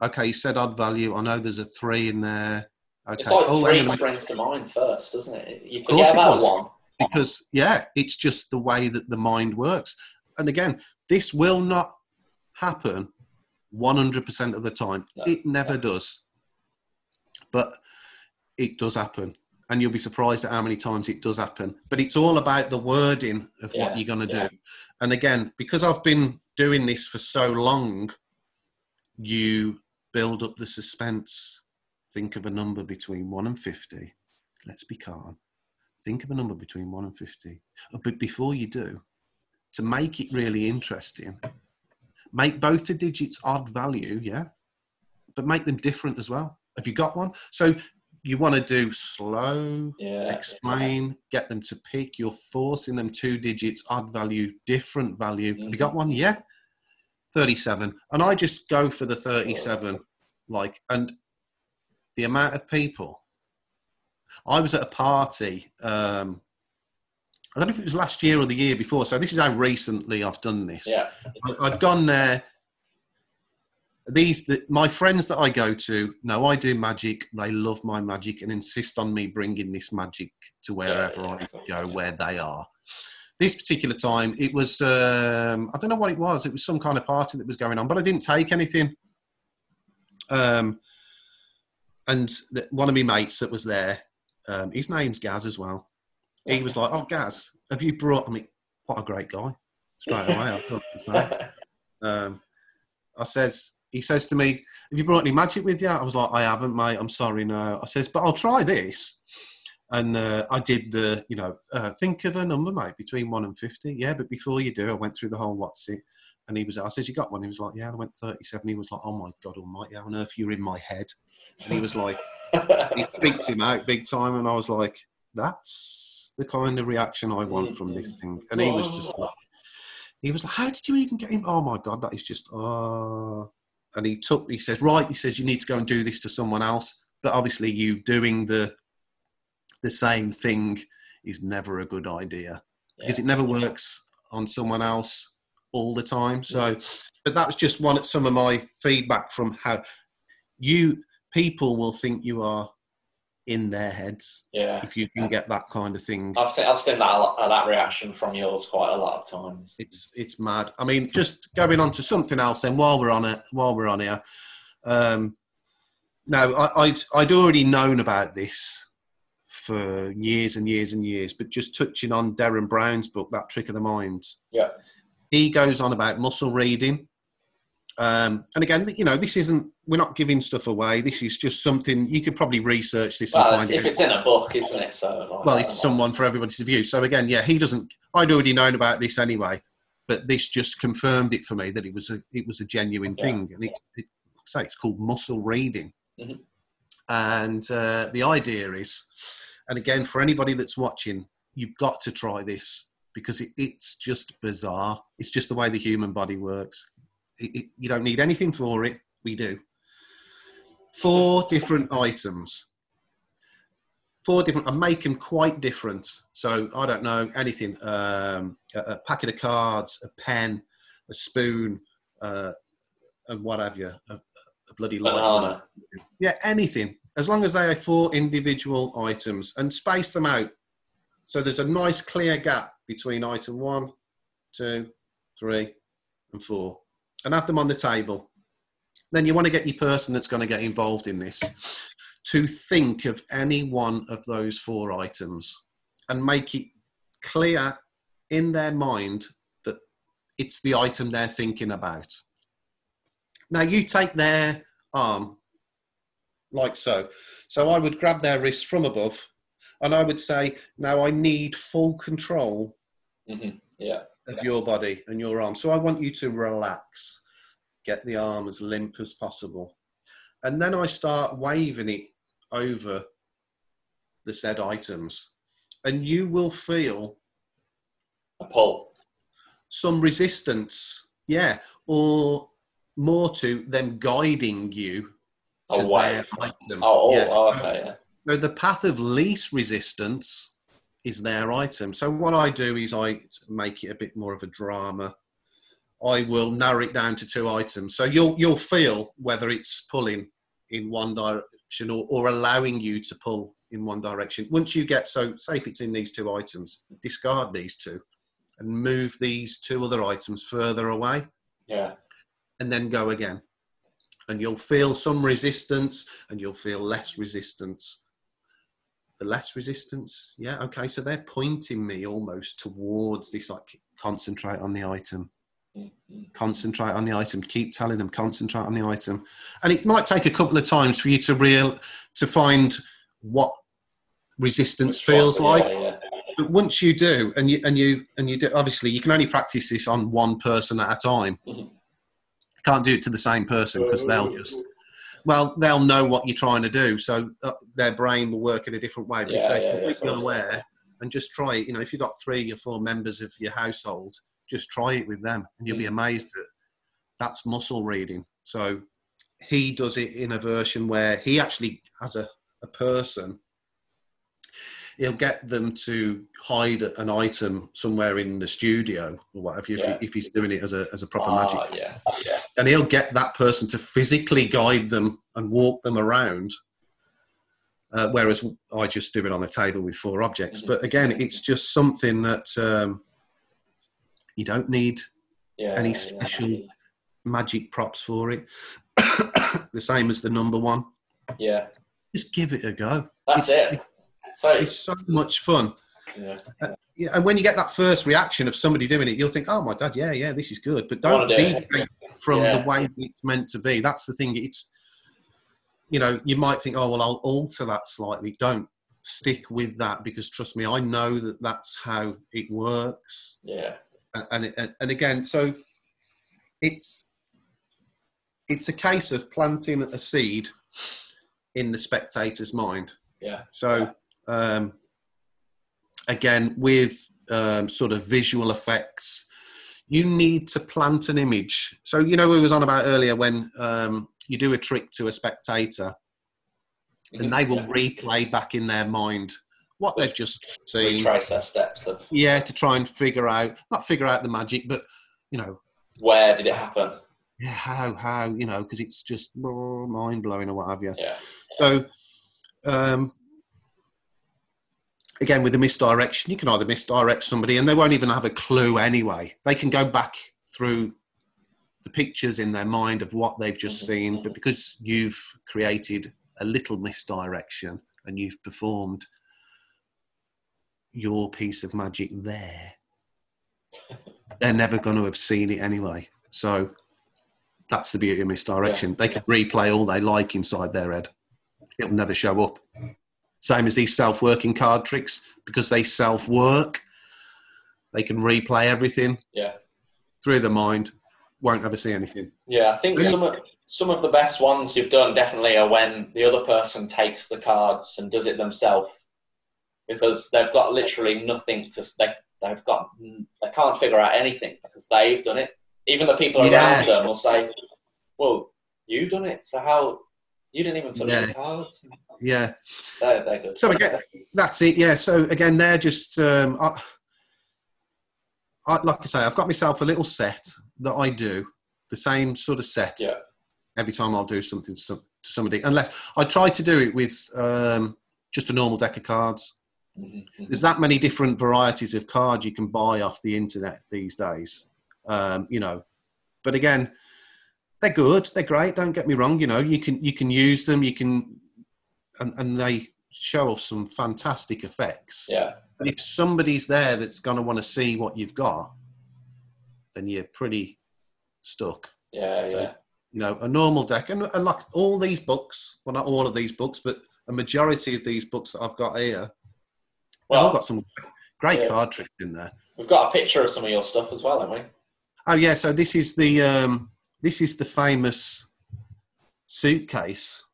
Okay, you said odd value. I know there's a three in there. Okay. It's like Oh, three on. springs to mind first, doesn't it? You forget about one. because yeah it's just the way that the mind works and again this will not happen 100% of the time No. it never does but it does happen and you'll be surprised at how many times it does happen but it's all about the wording of Yeah, what you're going to yeah. do and again because i've been doing this for so long you build up the suspense. Think of a number between 1 and 50 let's be calm. Think of a number between 1 and 50 Uh, but before you do to make it really interesting make both the digits odd value yeah? But make them different as well. Have you got one? So you want to do slow Yeah. explain get them to pick you're forcing them two digits odd value different value. Have you got one? Yeah. 37 and i just go for the 37 like and the amount of people. I was at a party um i don't know if it was last year or the year before so this is how recently i've done this. Yeah. I- I'd gone there. These, the, my friends that I go to, know I do magic. They love my magic and insist on me bringing this magic to wherever yeah, I yeah. go, where they are. This particular time, it was, um, I don't know what it was. It was some kind of party that was going on, but I didn't take anything. Um, and the, one of my mates that was there, um, his name's Gaz as well. He was like, "Oh, Gaz, have you brought?" I mean, what a great guy! Straight away, I thought, um, I says, he says to me, "Have you brought any magic with you?" I was like, "I haven't, mate. I'm sorry, no." I says, "But I'll try this." And uh, I did the, you know, uh, think of a number, mate, between one and fifty. Yeah, but before you do, I went through the whole what's it, and he was. I says, "You got one?" He was like, "Yeah." I went thirty-seven. He was like, "Oh my god, almighty, how on earth you're in my head?" And he was like, He freaked him out big time, and I was like, "That's the kind of reaction I want from this thing." And he was just like, he was like, "How did you even get him?" Oh my god, that is just oh. And he took, he says, "Right," he says, "You need to go and do this to someone else." But obviously, you doing the the same thing is never a good idea because it never works on someone else all the time. So, but that was just one some of my feedback from how you people will think you are in their heads yeah. if you can get that kind of thing. I've seen, I've seen that a lot, that reaction from yours quite a lot of times. It's it's mad. I mean, just going on to something else. Then while we're on it, while we're on here, um, now I, I'd I'd already known about this for years and years and years, but just touching on Derren Brown's book, that Trick of the Mind. Yeah. he goes on about muscle reading Um, and again, you know, this isn't. We're not giving stuff away. This is just something you could probably research this Well, and find. if it. it's in a book, isn't it? So like, well, it's someone for everybody to view. So again, yeah, he doesn't. I'd already known about this anyway, but this just confirmed it for me that it was a it was a genuine Yeah. thing, and it, it say it's called muscle reading. Mhm. And uh, the idea is, and again, for anybody that's watching, you've got to try this because it, it's just bizarre. It's just the way the human body works. It, it, you don't need anything for it. We do. Four different items four different. I make them quite different. So I don't know anything. Um, a, a packet of cards, a pen, a spoon, uh, and what have you. A, a bloody light banana. Yeah, anything. As long as they are four individual items and space them out. So there's a nice clear gap between item one, two, three, and four. And have them on the table. Then you want to get your person that's going to get involved in this to think of any one of those four items and make it clear in their mind that it's the item they're thinking about. Now you take their arm like so. So I would grab their wrist from above and I would say, Now I need full control hmm Yeah. Of your body and your arm. So I want you to relax, get the arm as limp as possible. And then I start waving it over the said items. And you will feel A pull. some resistance, yeah, or more to them guiding you to Away. their item. Oh, oh, Yeah. oh, okay. Yeah. So the path of least resistance is their item. So what I do is I make it a bit more of a drama. I will narrow it down to two items. So you'll you'll feel whether it's pulling in one direction or, or allowing you to pull in one direction. Once you get so say if it's in these two items, discard these two and move these two other items further away Yeah. and then go again. And you'll feel some resistance and you'll feel less resistance. The less resistance, yeah, okay, so they're pointing me almost towards this like concentrate on the item, Mhm. concentrate on the item, keep telling them concentrate on the item. And it might take a couple of times for you to real to find what resistance Which one? feels like Yeah, yeah. but once you do and you and you and you do obviously you can only practice this on one person at a time Mhm. can't do it to the same person because they'll just well they'll know what you're trying to do so uh, their brain will work in a different way but Yeah, if they're yeah, yeah, completely course. unaware and just try it you know if you've got three or four members of your household just try it with them and you'll be Mm. amazed that that's muscle reading so he does it in a version where he actually has a, a person he'll get them to hide an item somewhere in the studio or whatever if, Yeah. he, if he's doing it as a, as a proper magic Ah, yes, yes. and he'll get that person to physically guide them and walk them around uh, whereas i just do it on a table with four objects Mhm. but again it's just something that um, you don't need Yeah, any yeah. special magic props for it the same as the number one Yeah, just give it a go that's It's- it. It's so much fun yeah. Uh, yeah, and when you get that first reaction of somebody doing it, you'll think, "Oh my god, yeah, yeah, this is good." But don't do deviate from Yeah. the way it's meant to be. That's the thing. It's you know, you might think, "Oh well, I'll alter that slightly." Don't stick with that because trust me, I know that that's how it works. yeah, And and, and again, so it's it's a case of planting a seed in the spectator's mind. yeah, So, um, again, with um, sort of visual effects, you need to plant an image. So, you know, we was on about earlier when um, you do a trick to a spectator, and they will replay back in their mind what they've just seen. retrace their steps of Yeah, to try and figure out, not figure out the magic, but you know, where did it happen. yeah, how, how, you know, because it's just mind blowing or what have you. Yeah, So, um, again, with the misdirection, you can either misdirect somebody and they won't even have a clue anyway. They can go back through the pictures in their mind of what they've just seen, but because you've created a little misdirection and you've performed your piece of magic there, they're never going to have seen it anyway. So, That's the beauty of misdirection. They can replay all they like inside their head. It'll never show up. Same as these self-working card tricks, because they self-work, they can replay everything Yeah. through the mind. Won't ever see anything. Yeah, I think some of some of the best ones you've done definitely are when the other person takes the cards and does it themselves, because they've got literally nothing to they they've got they can't figure out anything because they've done it. Even the people Yeah. around them will say, "Well, you've done it, so how you didn't even touch Yeah. the cards." Yeah. They're, they're good. So again, that's it. Yeah. So again, they're just um, I, I, like I say, I've got myself a little set that I do the same sort of set Yeah. every time I'll do something to, somebody. Unless I try to do it with um, just a normal deck of cards. Mhm, mhm. There's that many different varieties of cards you can buy off the internet these days. Um, you know, but again, they're good. They're great. Don't get me wrong. You know, you can you can use them. You can, and, and they show off some fantastic effects. yeah, But if somebody's there that's going to want to see what you've got, then you're pretty stuck. yeah, So- yeah. You know, a normal deck, and, and like all these books, well, not all of these books, but a majority of these books that I've got here, they've all Well, got some great yeah. card tricks in there. we've got a picture of some of your stuff as well, haven't we? Oh yeah, so this is the um, this is the famous suitcase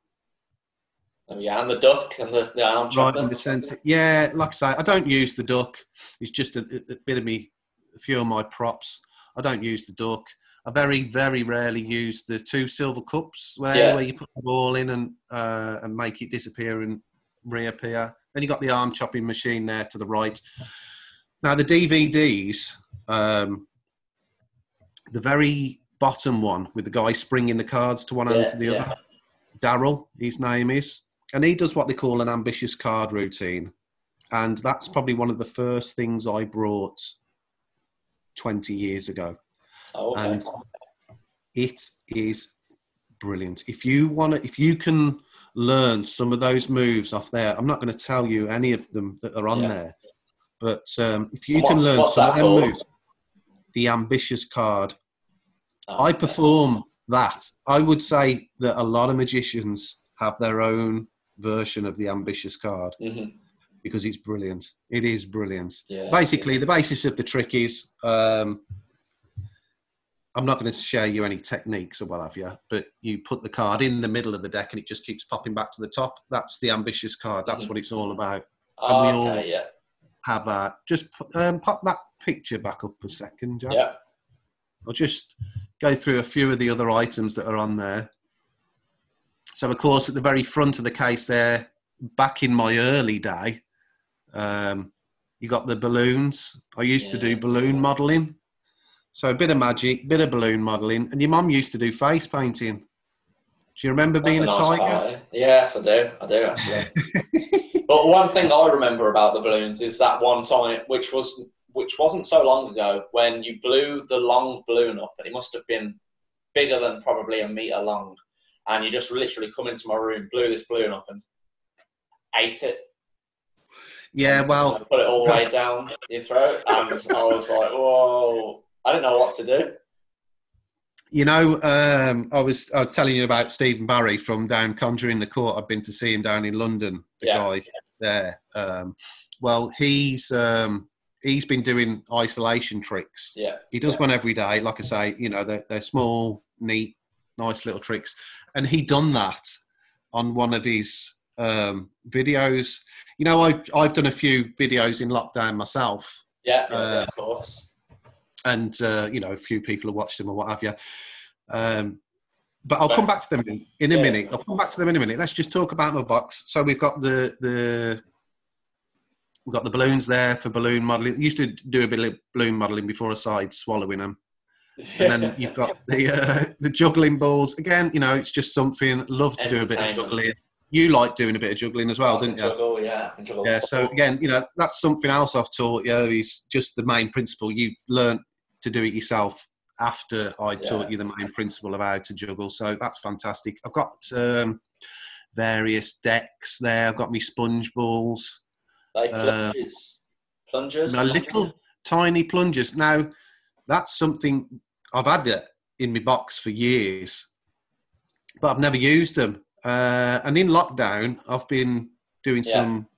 Oh, yeah, and the duck and the, the arm right chopper. in the centre. Yeah, like I say, I don't use the duck. It's just a, a bit of me, a few of my props. I don't use the duck. I very, very rarely use the two silver cups where, Yeah. where you put the ball in and uh, and make it disappear and reappear. Then you got the arm chopping machine there to the right. Now the DVDs, um, the very bottom one with the guy springing the cards to one end to the yeah. other. Daryl, his name is, and he does what they call an ambitious card routine, and that's probably one of the first things I brought twenty years ago Oh, okay. and it is brilliant. If you want to, if you can learn some of those moves off there, I'm not going to tell you any of them that are on Yeah. there, but um, if you can learn some of them moves, the ambitious card, I perform that. I would say that a lot of magicians have their own version of the ambitious card Mhm. because it's brilliant. It is brilliant Yeah, basically the basis of the trick is um, i'm not going to share you any techniques or what have you but you put the card in the middle of the deck and it just keeps popping back to the top that's the ambitious card that's Mhm. what it's all about Oh, we all- okay, yeah, have a just um, pop that picture back up a second Jack. yeah. I'll just go through a few of the other items that are on there. So of course at the very front of the case there back in my early day um, you got the balloons. I used to do balloon modeling. So a bit of magic bit of balloon modeling. And your mum used to do face painting. Do you remember That's being a, nice tiger? part, eh? Yes, I do. I do actually. but one thing I remember about the balloons is that one time, which was which wasn't so long ago, when you blew the long balloon up, and it must have been bigger than probably a meter long, and you just literally come into my room, blew this balloon up, and ate it. yeah well and put it all the way down your throat, and I was like, whoa! I didn't know what to do. You know, um, I was uh, telling you about Stephen Barry from down Conjuring the Court. I've been to see him down in London. The Yeah. guy there. Um, well, he's um, he's been doing isolation tricks. Yeah, He does Yeah. one every day. Like I say, you know, they're, they're small, neat, nice little tricks. And he done that on one of his um, videos. You know, I've I've done a few videos in lockdown myself yeah, yeah, Uh, yeah, of course. and uh, you know a few people have watched them or what have you. Um, but I'll come back to them in, in a Yeah. minute. I'll come back to them in a minute. Let's just talk about my box. So we've got the the we've got the balloons there for balloon modelling. Used to do a bit of balloon modelling before I started swallowing them. And then you've got the uh, the juggling balls. Again, you know, it's just something. Love to do a bit of juggling. You like doing a bit of juggling as well, I didn't you? Juggle, yeah, can juggle. Yeah, so again, you know, that's something else I've taught you is just the main principle. You've learned to do it yourself after I Yeah. taught you the main principle of how to juggle. So that's fantastic. I've got um, various decks there. I've got me sponge balls, Like uh, plungers. little tiny plungers. Now, that's something I've had it in my box for years, but I've never used them. Uh, and in lockdown, I've been doing Yeah. some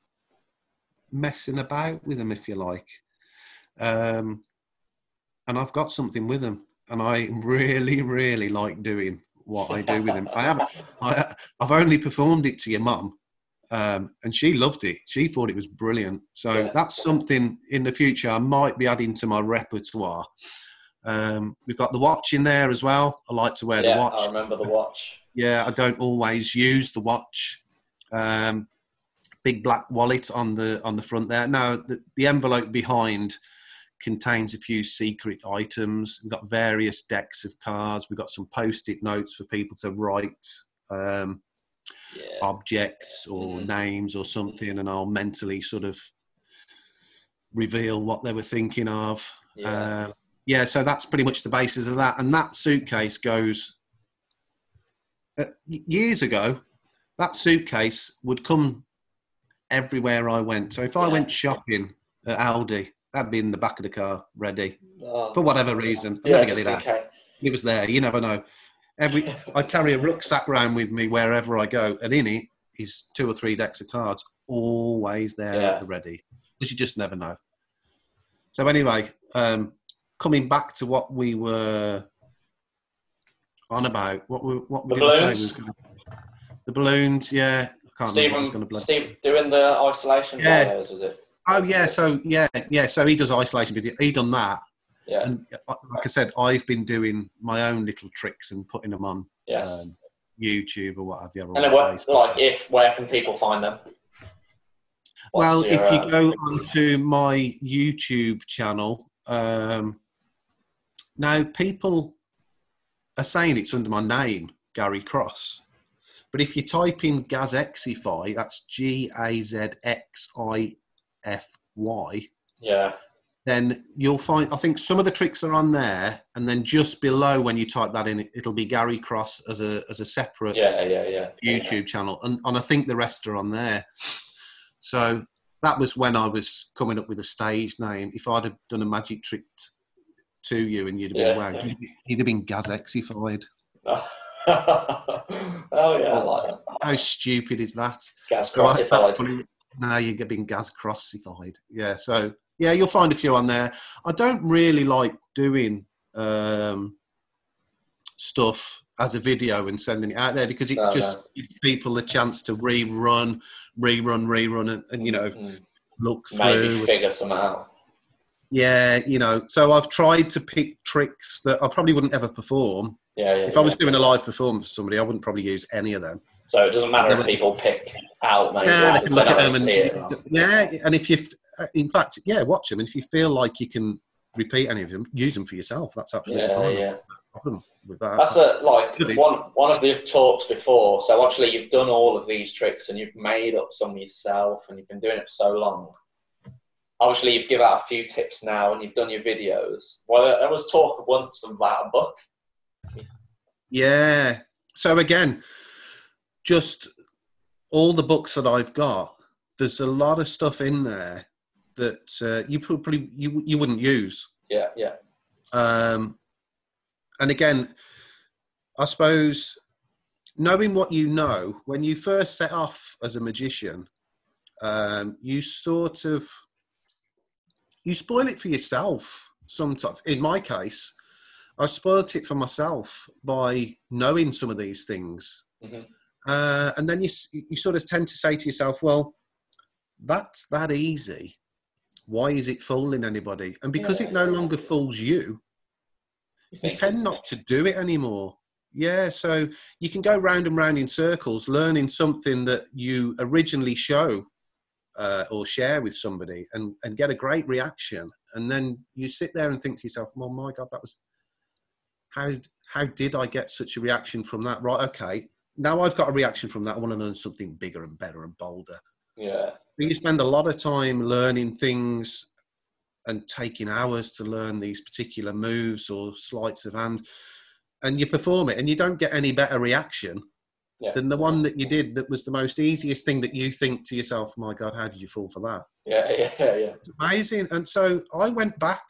messing about with them, if you like. Um, and I've got something with them, and I really, really like doing what I do with them. I haven't. I, I've only performed it to your mum, um, and she loved it. She thought it was brilliant. So Yeah. that's something in the future I might be adding to my repertoire. Um, we've got the watch in there as well. I like to wear yeah, the watch. I remember the watch. Yeah, I don't always use the watch. Um, big black wallet on the on the front there. Now the, the envelope behind contains a few secret items. We've got various decks of cards. We've got some post-it notes for people to write um, Yeah. objects or Mhm. names or something, and I'll mentally sort of reveal what they were thinking of. Yeah. Uh, yeah, so that's pretty much the basis of that. And that suitcase goes. Uh, years ago, that suitcase would come everywhere I went. So if I Yeah. went shopping at Aldi, that'd be in the back of the car, ready Oh, for whatever reason. I yeah, never get it out. case. It was there. You never know. Every I carry a rucksack around with me wherever I go, and in it is two or three decks of cards, always there Yeah. at the ready, because you just never know. So anyway, um, coming back to what we were on about, what we what we The did say balloons? was gonna, the balloons. Yeah, I can't remember. What I was gonna blow. Steve doing the isolation Yeah. videos, was it? Oh yeah, so yeah, yeah. So he does isolation video. He done that, Yeah. and uh, like I said, I've been doing my own little tricks and putting them on yes. um, YouTube or what have you. and what, like, if where can people find them? What's well, your, if you uh, go onto my YouTube channel, um, now people are saying it's under my name, Gary Cross. But if you type in Gazexify, that's G A Z X I F Y, yeah, then you'll find I think some of the tricks are on there, and then just below when you type that in, it'll be Gary Cross as a as a separate yeah, yeah, yeah. YouTube channel, and, and I think the rest are on there. So that was when I was coming up with a stage name. If I'd have done a magic trick t- to you and you'd have been Yeah. wow, you'd, you'd have been Gazexified. oh yeah, I like that. How stupid is that? Gas So now you're being Gaz Crossified. Yeah, so yeah, you'll find a few on there. I don't really like doing um, stuff as a video and sending it out there because it No, just gives people the chance to rerun, rerun, rerun, and, and you know Mm, look maybe through. figure some out. Yeah, you know. So I've tried to pick tricks that I probably wouldn't ever perform. Yeah, yeah. If I was yeah. doing a live performance for somebody, I wouldn't probably use any of them. So it doesn't matter if people pick out maybe Yeah, they can look not at them see it. and yeah, and if you, Uh, in fact, yeah, watch them, and if you feel like you can repeat any of them, use them for yourself. That's absolutely Yeah, fine. yeah. Problem with that. That's a, like Really? one one of the talks before. So actually, you've done all of these tricks and you've made up some yourself and you've been doing it for so long. Obviously you've given out a few tips now and you've done your videos. Well, there was talk once about a book. Yeah. So again, just all the books that I've got, there's a lot of stuff in there that uh, you probably you you wouldn't use. Yeah, yeah, Um, and again, I suppose knowing what you know when you first set off as a magician, um, you sort of you spoil it for yourself. Sometimes, in my case, I spoilt it for myself by knowing some of these things, Mhm. uh, and then you you sort of tend to say to yourself, "Well, that's that easy. Why is it fooling anybody?" And because Yeah, it no yeah. longer fools you, you think tend not to do it anymore. Yeah, so you can go round and round in circles, learning something that you originally show uh, or share with somebody, and and get a great reaction, and then you sit there and think to yourself, "Oh my god, that was how how did I get such a reaction from that?" Right, okay, now I've got a reaction from that. I want to learn something bigger and better and bolder. Yeah, You spend a lot of time learning things and taking hours to learn these particular moves or sleights of hand, and you perform it, and you don't get any better reaction yeah, than the one that you did that was the most easiest thing that you think to yourself, "My God, how did you fall for that?" yeah, yeah, yeah. It's amazing. And so I went back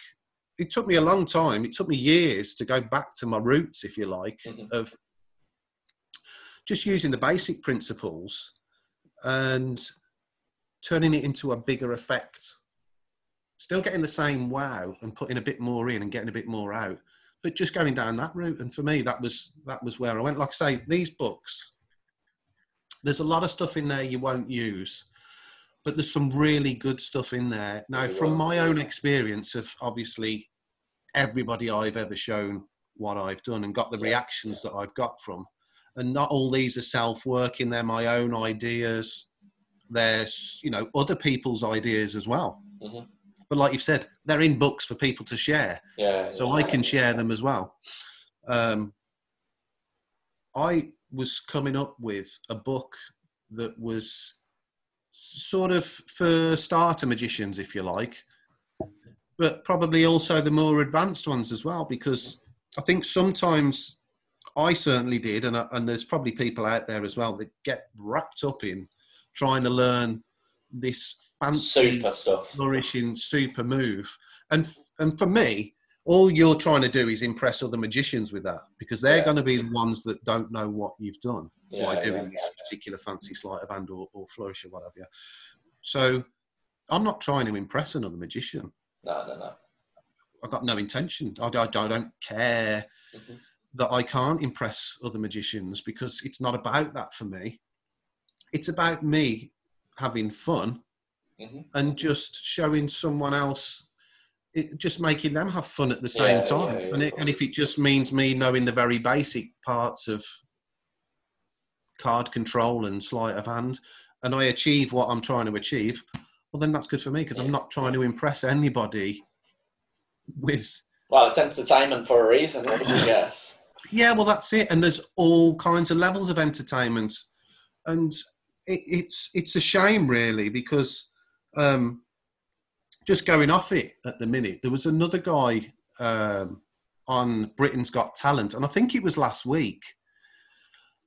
it took me a long time. It took me years to go back to my roots, if you like, Mhm. of just using the basic principles and turning it into a bigger effect. Still getting the same wow and putting a bit more in and getting a bit more out, but just going down that route. And for me, that was that was where I went. Like I say, these books, there's a lot of stuff in there you won't use, but there's some really good stuff in there. Now, from my own experience of obviously everybody I've ever shown what I've done and got the reactions that I've got from, and not all these are self-working; they're my own ideas. There's you know other people's ideas as well. Mhm. But like you've said, they're in books for people to share Yeah. so yeah. I can share them as well. Um, I was coming up with a book that was sort of for starter magicians, if you like, but probably also the more advanced ones as well, because I think sometimes I certainly did, and, I- and there's probably people out there as well that get wrapped up in trying to learn this fancy super stuff. flourishing super move. And and for me, all you're trying to do is impress other magicians with that because they're Yeah. going to be the ones that don't know what you've done Yeah, by doing yeah. this particular fancy sleight of hand or, or flourish or whatever. So I'm not trying to impress another magician. No, no, no. I've got no intention. I, I, I don't care Mhm. that I can't impress other magicians because it's not about that for me. It's about me having fun Mhm. and just showing someone else it, just making them have fun at the same Yeah, time yeah, yeah, and, it, and if it just means me knowing the very basic parts of card control and sleight of hand and i achieve what i'm trying to achieve well then that's good for me because i'm not trying to impress anybody with Well, it's entertainment for a reason. Yes. yeah well that's it and there's all kinds of levels of entertainment and it, it's it's a shame really because um just going off it at the minute there was another guy um on britain's got talent and i think it was last week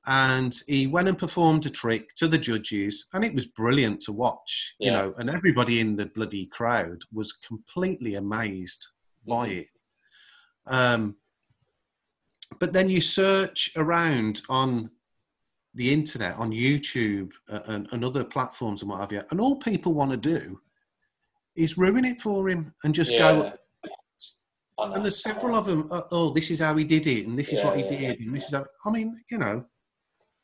and he went and performed a trick to the judges and it was brilliant to watch you know and everybody in the bloody crowd was completely amazed by Mhm. it um but then you search around on the internet, on YouTube uh, and, and other platforms and what have you, and all people want to do is ruin it for him and just go. Yeah. Know. And there's several of them. Uh, oh, this is how he did it, and this is what he yeah, did, yeah. and this is. How, I mean, you know,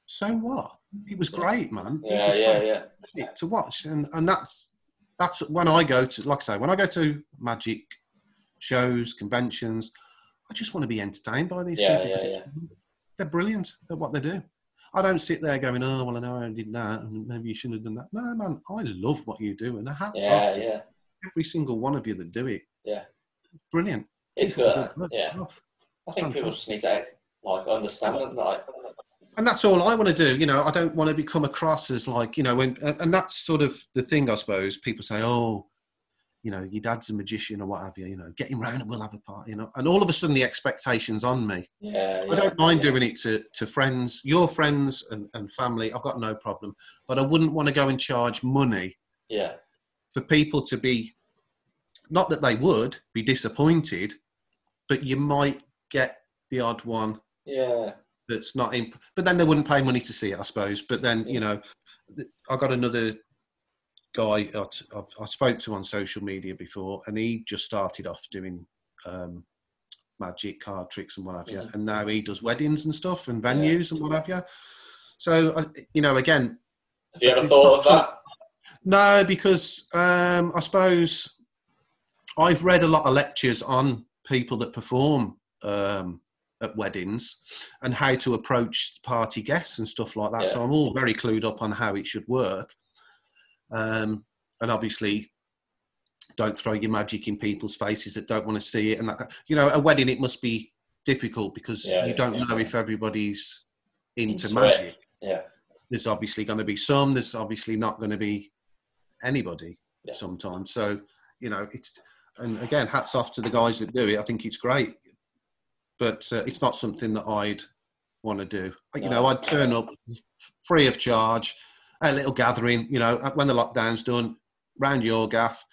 so what? It was great, man. it Yeah, was yeah, yeah. to watch, and and that's that's when I go to, like I say, when I go to magic shows, conventions, I just want to be entertained by these Yeah, people. yeah, yeah. They're brilliant at what they do. I don't sit there going, "Oh, well, I know I did that, and maybe you shouldn't have done that." No, man, I love what you do, and a hats Yeah, off to yeah. every single one of you that do it. Yeah. it's brilliant. It's good. Yeah. Oh, I think people just need to like understand it. Like, and that's all I want to do. You know, I don't want to become across as like, you know, when, and that's sort of the thing, I suppose. People say, oh, you know, your dad's a magician or what have you, you know, get him round and we'll have a party, you know. And all of a sudden the expectation's on me. yeah, yeah. I don't mind yeah. doing it to, to friends, your friends and, and family. I've got no problem. But I wouldn't want to go and charge money Yeah, for people to be, not that they would be disappointed, but you might get the odd one yeah, that's not in but then they wouldn't pay money to see it i suppose but then you know i got another guy I've, i spoke to on social media before and he just started off doing um, magic card tricks and what have you Mhm. and now he does weddings and stuff and venues and what have you so uh, you know again Have you ever thought of that? no, because um, I suppose I've read a lot of lectures on people that perform um, at weddings and how to approach party guests and stuff like that. So I'm all very clued up on how it should work. Um, and obviously, don't throw your magic in people's faces that don't want to see it. And that, you know, a wedding it must be difficult because Yeah, you don't yeah. know if everybody's into magic Yeah, there's obviously going to be some there's obviously not going to be anybody Yeah. sometimes so you know it's and again hats off to the guys that do it i think it's great but uh, it's not something that i'd want to do you know i'd turn up free of charge a little gathering you know when the lockdown's done round your gaff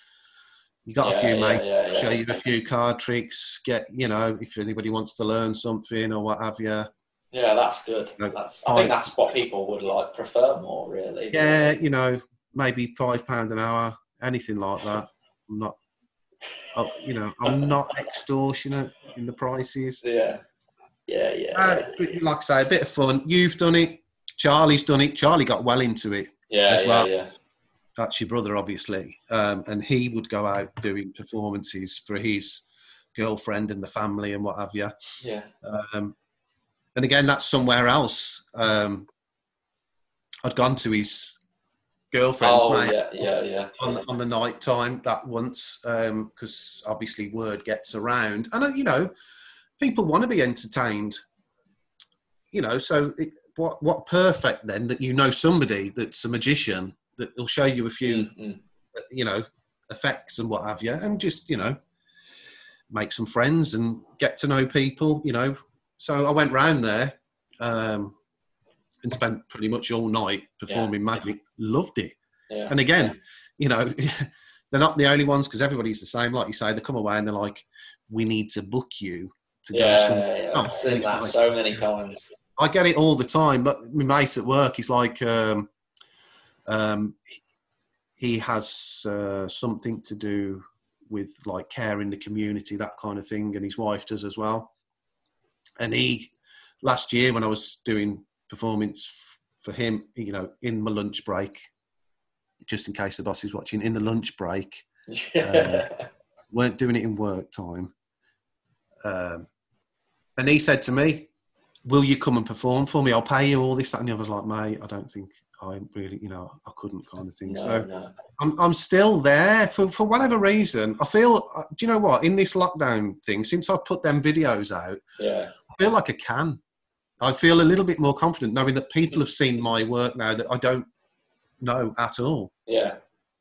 You got a few yeah, mates yeah, yeah. show you a few card tricks. Get you know if anybody wants to learn something or what have you. Yeah, that's good. No, That's. I think that's what people would like prefer more, really. Yeah, you know maybe five pound an hour, anything like that. I'm not, oh, you know, I'm not extortionate in the prices. Yeah. Yeah. Yeah. Uh, but like I say, a bit of fun. You've done it. Charlie's done it. Charlie got well into it. yeah. as well. Yeah. That's your brother, obviously. Um, and he would go out doing performances for his girlfriend and the family and what have you. Yeah. Um, and again, that's somewhere else. Um, I'd gone to his girlfriend's Oh mate yeah. Yeah. Yeah. on, the- on the night time that once, because obviously word gets around. And, uh, you know, people want to be entertained. You know, so it, what, what perfect then that you know somebody that's a magician that will show you a few Mm, mm. you know, effects and what have you, and just you know, make some friends and get to know people. You know, so I went round there um, and spent pretty much all night performing magic. Loved it, Yeah. and again, you know, they're not the only ones because everybody's the same. Like you say, they come away and they're like, "We need to book you to go." Yeah, somewhere yeah, yeah. I've seen that like- so many times. I get it all the time, but my mate at work, he's like, um, um, he has uh, something to do with like care in the community, that kind of thing, and his wife does as well. And he, last year when I was doing performance f- for him, you know, in my lunch break, just in case the boss is watching, in the lunch break, Yeah. weren't doing it in work time. Um, and he said to me, Will you come and perform for me? I'll pay you all this, that, and the other. Was like, mate, I don't think I really, you know, I couldn't kind of thing. no, so no. I'm, I'm still there for, for whatever reason. I feel, uh, do you know what? In this lockdown thing, since I've put them videos out, Yeah. I feel like I can. I feel a little bit more confident knowing that people have seen my work now that I don't know at all. Yeah.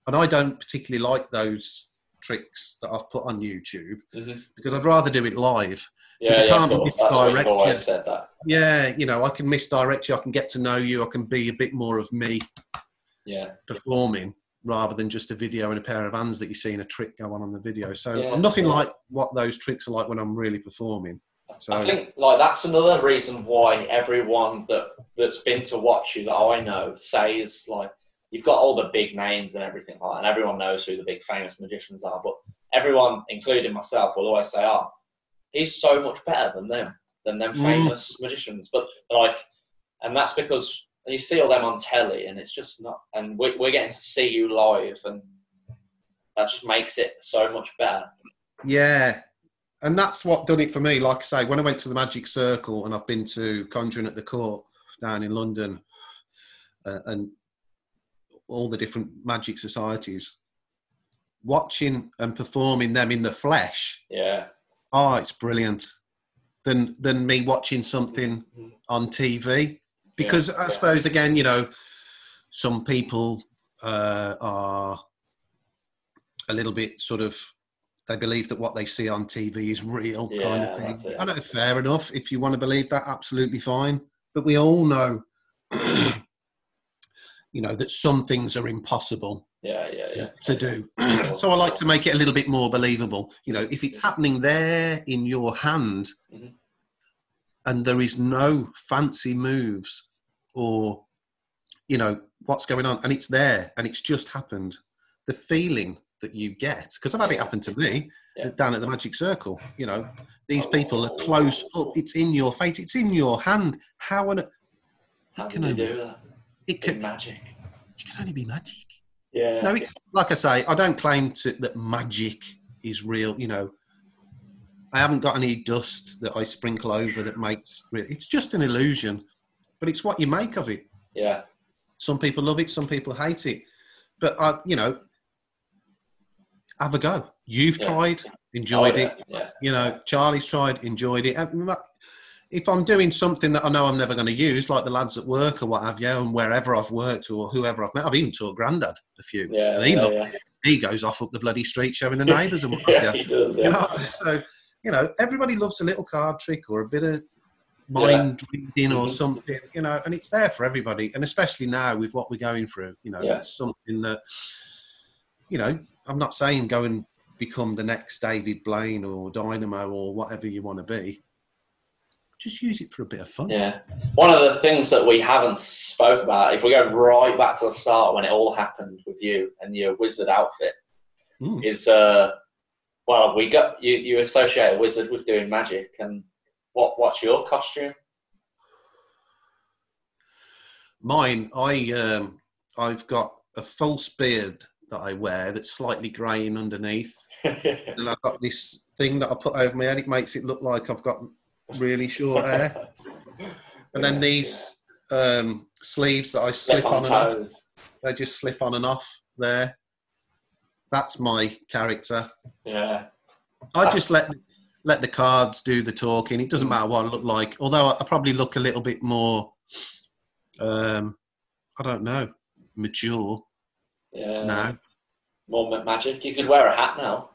And I don't particularly like those tricks that I've put on YouTube Mhm. because I'd rather do it live. Yeah. you Yeah. can't Of course. That's always said that. Yeah, you know, I can misdirect you, I can get to know you, I can be a bit more of me Yeah. performing rather than just a video and a pair of hands that you see in a trick go on on the video. So Yeah. I'm nothing like what those tricks are like when I'm really performing. So I think like that's another reason why everyone that that's been to watch you that I know says like you've got all the big names and everything like, and everyone knows who the big famous magicians are. But everyone, including myself, will always say, "Oh, he's so much better than them, than them Mm. famous magicians." But like, and that's because you see all them on telly, and it's just not. And we, we're getting to see you live, and that just makes it so much better. Yeah. And that's what done it for me. Like I say, when I went to the Magic Circle and I've been to Conjuring at the Court down in London uh, and all the different magic societies, watching and performing them in the flesh, Yeah, oh, it's brilliant. Than, than me watching something on TV. Because I yeah. suppose, again, you know, some people uh, are a little bit sort of they believe that what they see on TV is real kind of thing. I know, fair enough. If you want to believe that, absolutely fine. But we all know, you know, that some things are impossible yeah, yeah, to, yeah. to do. so I like to make it a little bit more believable. You know, if it's happening there in your hand, Mhm. and there is no fancy moves or, you know, what's going on, and it's there and it's just happened, the feeling that you get, because I've had it happen to me Yeah. down at the Magic Circle. You know, these people are close up. It's in your face. It's in your hand. How on? How can can only- do that? It can, magic. it can only be magic. Yeah. No, it's like I say, I don't claim to, that magic is real. You know, I haven't got any dust that I sprinkle over that makes it's just an illusion, but it's what you make of it. yeah. Some people love it, some people hate it, but I, you know, have a go. You've Yeah. tried, oh, enjoyed Oh, it. yeah, Yeah. You know, Charlie's tried, enjoyed it. Uh, If I'm doing something that I know I'm never going to use, like the lads at work or what have you, and wherever I've worked or whoever I've met, I've even taught Grandad a few. Yeah. and he yeah, loved yeah. he goes off up the bloody street showing the neighbours and what yeah, have you. he does. You know, so you know, everybody loves a little card trick or a bit of mind reading or Mhm. something, you know, and it's there for everybody, and especially now with what we're going through, you know, Yeah. it's something that, you know, I'm not saying go and become the next David Blaine or Dynamo or whatever you want to be. Just use it for a bit of fun. Yeah. One of the things that we haven't spoke about, if we go right back to the start when it all happened with you and your wizard outfit, Mm. is uh, well, we got you. You associate a wizard with doing magic, and what? What's your costume? Mine, I um, I've got a false beard that I wear that's slightly greying underneath, and I've got this thing that I put over my head. It makes it look like I've got really short hair, and then these um, sleeves that I slip, on, and off, they just slip on and off there. That's my character. Yeah. I just let let the cards do the talking. It doesn't matter what I look like. Although I probably look a little bit more, um, I don't know, mature Yeah. now. More magic. You could wear a hat now.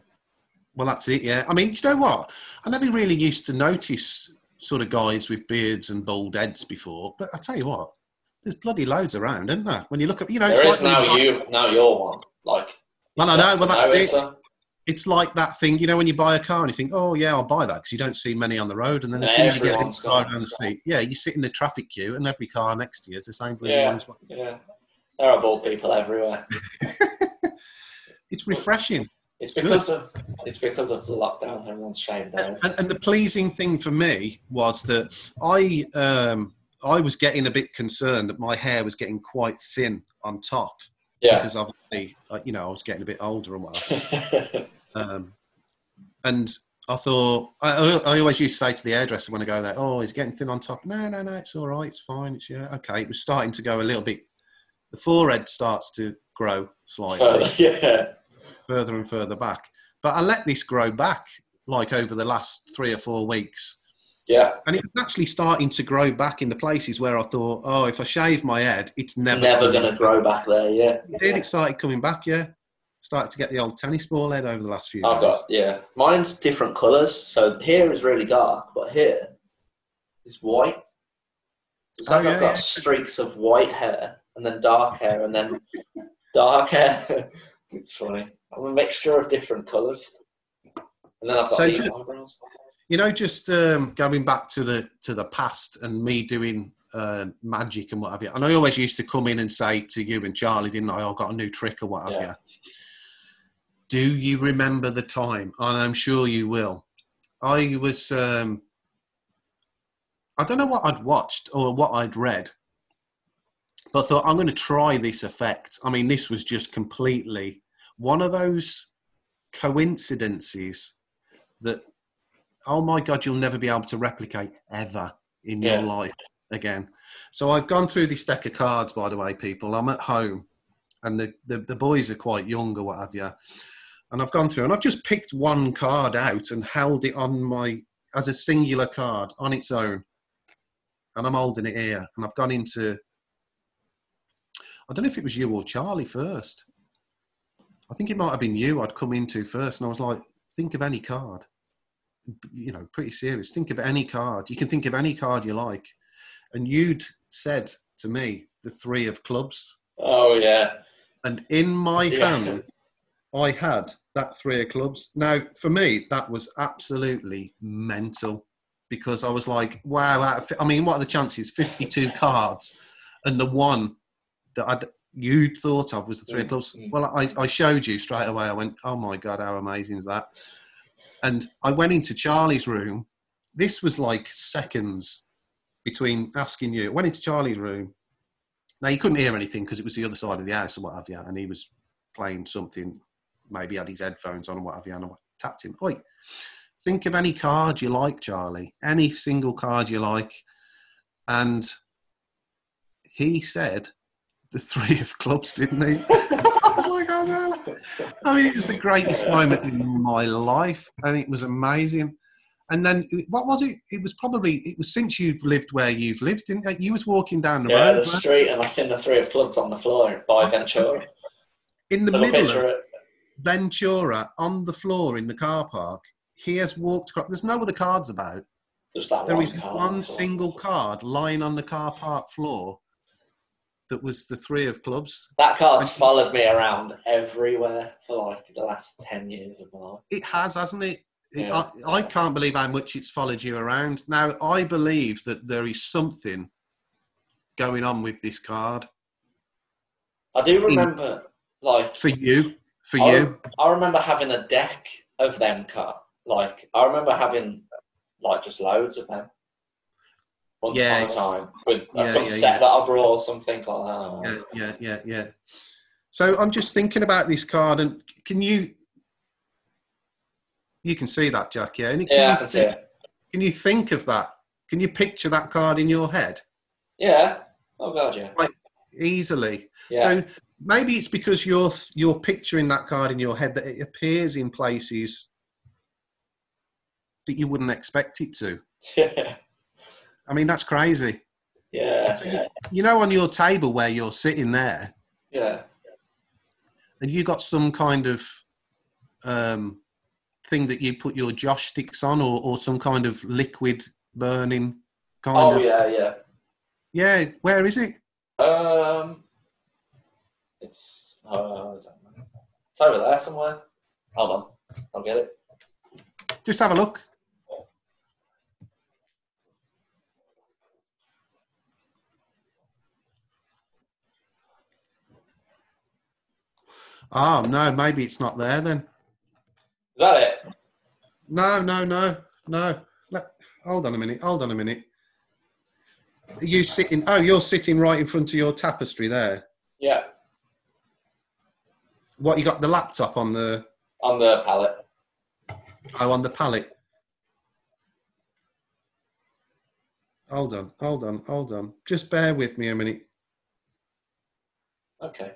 Well, that's it. Yeah. I mean, do you know what? I never really used to notice sort of guys with beards and bald heads before. But I tell you what, there's bloody loads around, isn't there? When you look at, you know, There it's is like now you. Now you're one. Like. Well, I know, well, that's it's it. a- it's like that thing, you know, when you buy a car and you think, oh yeah, I'll buy that because you don't see many on the road, and then as Yeah, soon as you get got down the street, yeah, you sit in the traffic queue, and every car next to you is the same bloody Yeah. one. Yeah. There are bald people everywhere. It's refreshing, It's because of it's because of the lockdown. Everyone's shaved their and, and the pleasing thing for me was that I um, I was getting a bit concerned that my hair was getting quite thin on top Yeah. because obviously, uh, you know, I was getting a bit older and whatever. Um, and I thought, I, I always used to say to the hairdresser when I go there, oh, he's getting thin on top. No, no, no, it's all right, it's fine. It's yeah, okay. It was starting to go a little bit. The forehead starts to grow slightly Further, yeah. Further and further back. But I let this grow back like over the last three or four weeks. Yeah. And it's actually starting to grow back in the places where I thought, oh, if I shave my head, it's It's never, never, going to grow back there. Yeah. It did. It started coming back, yeah. Started to get the old tennis ball head over the last few I've days. got yeah. Mine's different colours. So here is really dark, but here is white. It's Oh, like yeah, I've got yeah. streaks of white hair and then dark hair and then dark hair. It's funny. I'm a mixture of different colours. And then I've got So these ju- eyebrows. You know, just um, going back to the to the past and me doing uh, magic and what have you. And I always used to come in and say to you and Charlie, didn't I? I got a new trick or what have Yeah. you. Do you remember the time? And I'm sure you will. I was, um, I don't know what I'd watched or what I'd read, but I thought I'm going to try this effect. I mean, this was just completely one of those coincidences that oh my god you'll never be able to replicate ever in Yeah. your life again so i've gone through this deck of cards by the way people i'm at home and the, the, the boys are quite young or what have you and i've gone through and i've just picked one card out and held it on my as a singular card on its own and i'm holding it here and i've gone into i don't know if it was you or charlie first. I think it might have been you i'd come into first and i was like think of any card. You know pretty serious. Think of any card. You can think of any card you like. And you'd said to me the three of clubs. Oh yeah. and in my Yeah. hand i had that three of clubs. Now for me that was absolutely mental because i was like wow i mean what are the chances? 52 cards and the one that i'd you'd thought of was the three of clubs Mm. well I, I showed you straight away i went oh my god how amazing is that and I went into Charlie's room. This was like seconds between asking you. I went into Charlie's room. Now you couldn't hear anything because it was the other side of the house or what have you, and he was playing something. Maybe had his headphones on or what have you, and I tapped him. Oi, think of any card you like, Charlie. Any single card you like, and he said the three of clubs, didn't he? I was like, oh no. I mean, it was the greatest moment in my life, and it was amazing. And then, what was it? It was probably it was since you've lived where you've lived. Didn't it? You was walking down the Yeah, road the weren't street, and I seen the three of clubs on the floor by Ventura. in the Little middle of. Ventura on the floor in the car park. He has walked across. There's no other cards about. There's that There one is one single card lying on the car park floor, that was the three of clubs. That card's And- followed me around everywhere for like the last 10 years of my life. It has, hasn't it? It- Yeah. I, I can't believe how much it's followed you around. Now, I believe that there is something going on with this card I do remember, like, for you. For I, you, I remember having a deck of them card. Like, I remember having, like, just loads of them. Once Yes. upon a time. With Yeah, some yeah, set yeah. that I brought or something like that. yeah, yeah, yeah, yeah. So I'm just thinking about this card, and can you? You can see that, Jack. Yeah. And can Yeah, you I can see think- it. Can you think of that? Can you picture that card in your head Yeah. Oh, God, yeah. easily? Yeah. So maybe it's because you're you're picturing that card in your head that it appears in places that you wouldn't expect it to. yeah. I mean, that's crazy. Yeah. So you, you know, on your table where you're sitting there, Yeah. and you got some kind of um, thing that you put your josh sticks on, or, or some kind of liquid burning kind Oh, of. yeah, yeah. Yeah. Where is it? Um, it's uh, I don't know. It's over there somewhere. Hold on, I'll get it. Just have a look. Oh no, maybe it's not there then. Is that it? No, no, no, no. Let, hold on a minute. Hold on a minute. Are you sitting? Oh, you're sitting right in front of your tapestry there. Yeah, What you got? The laptop on the on the pallet. oh on the pallet. Hold on, hold on, hold on. Just bear with me a minute. Okay.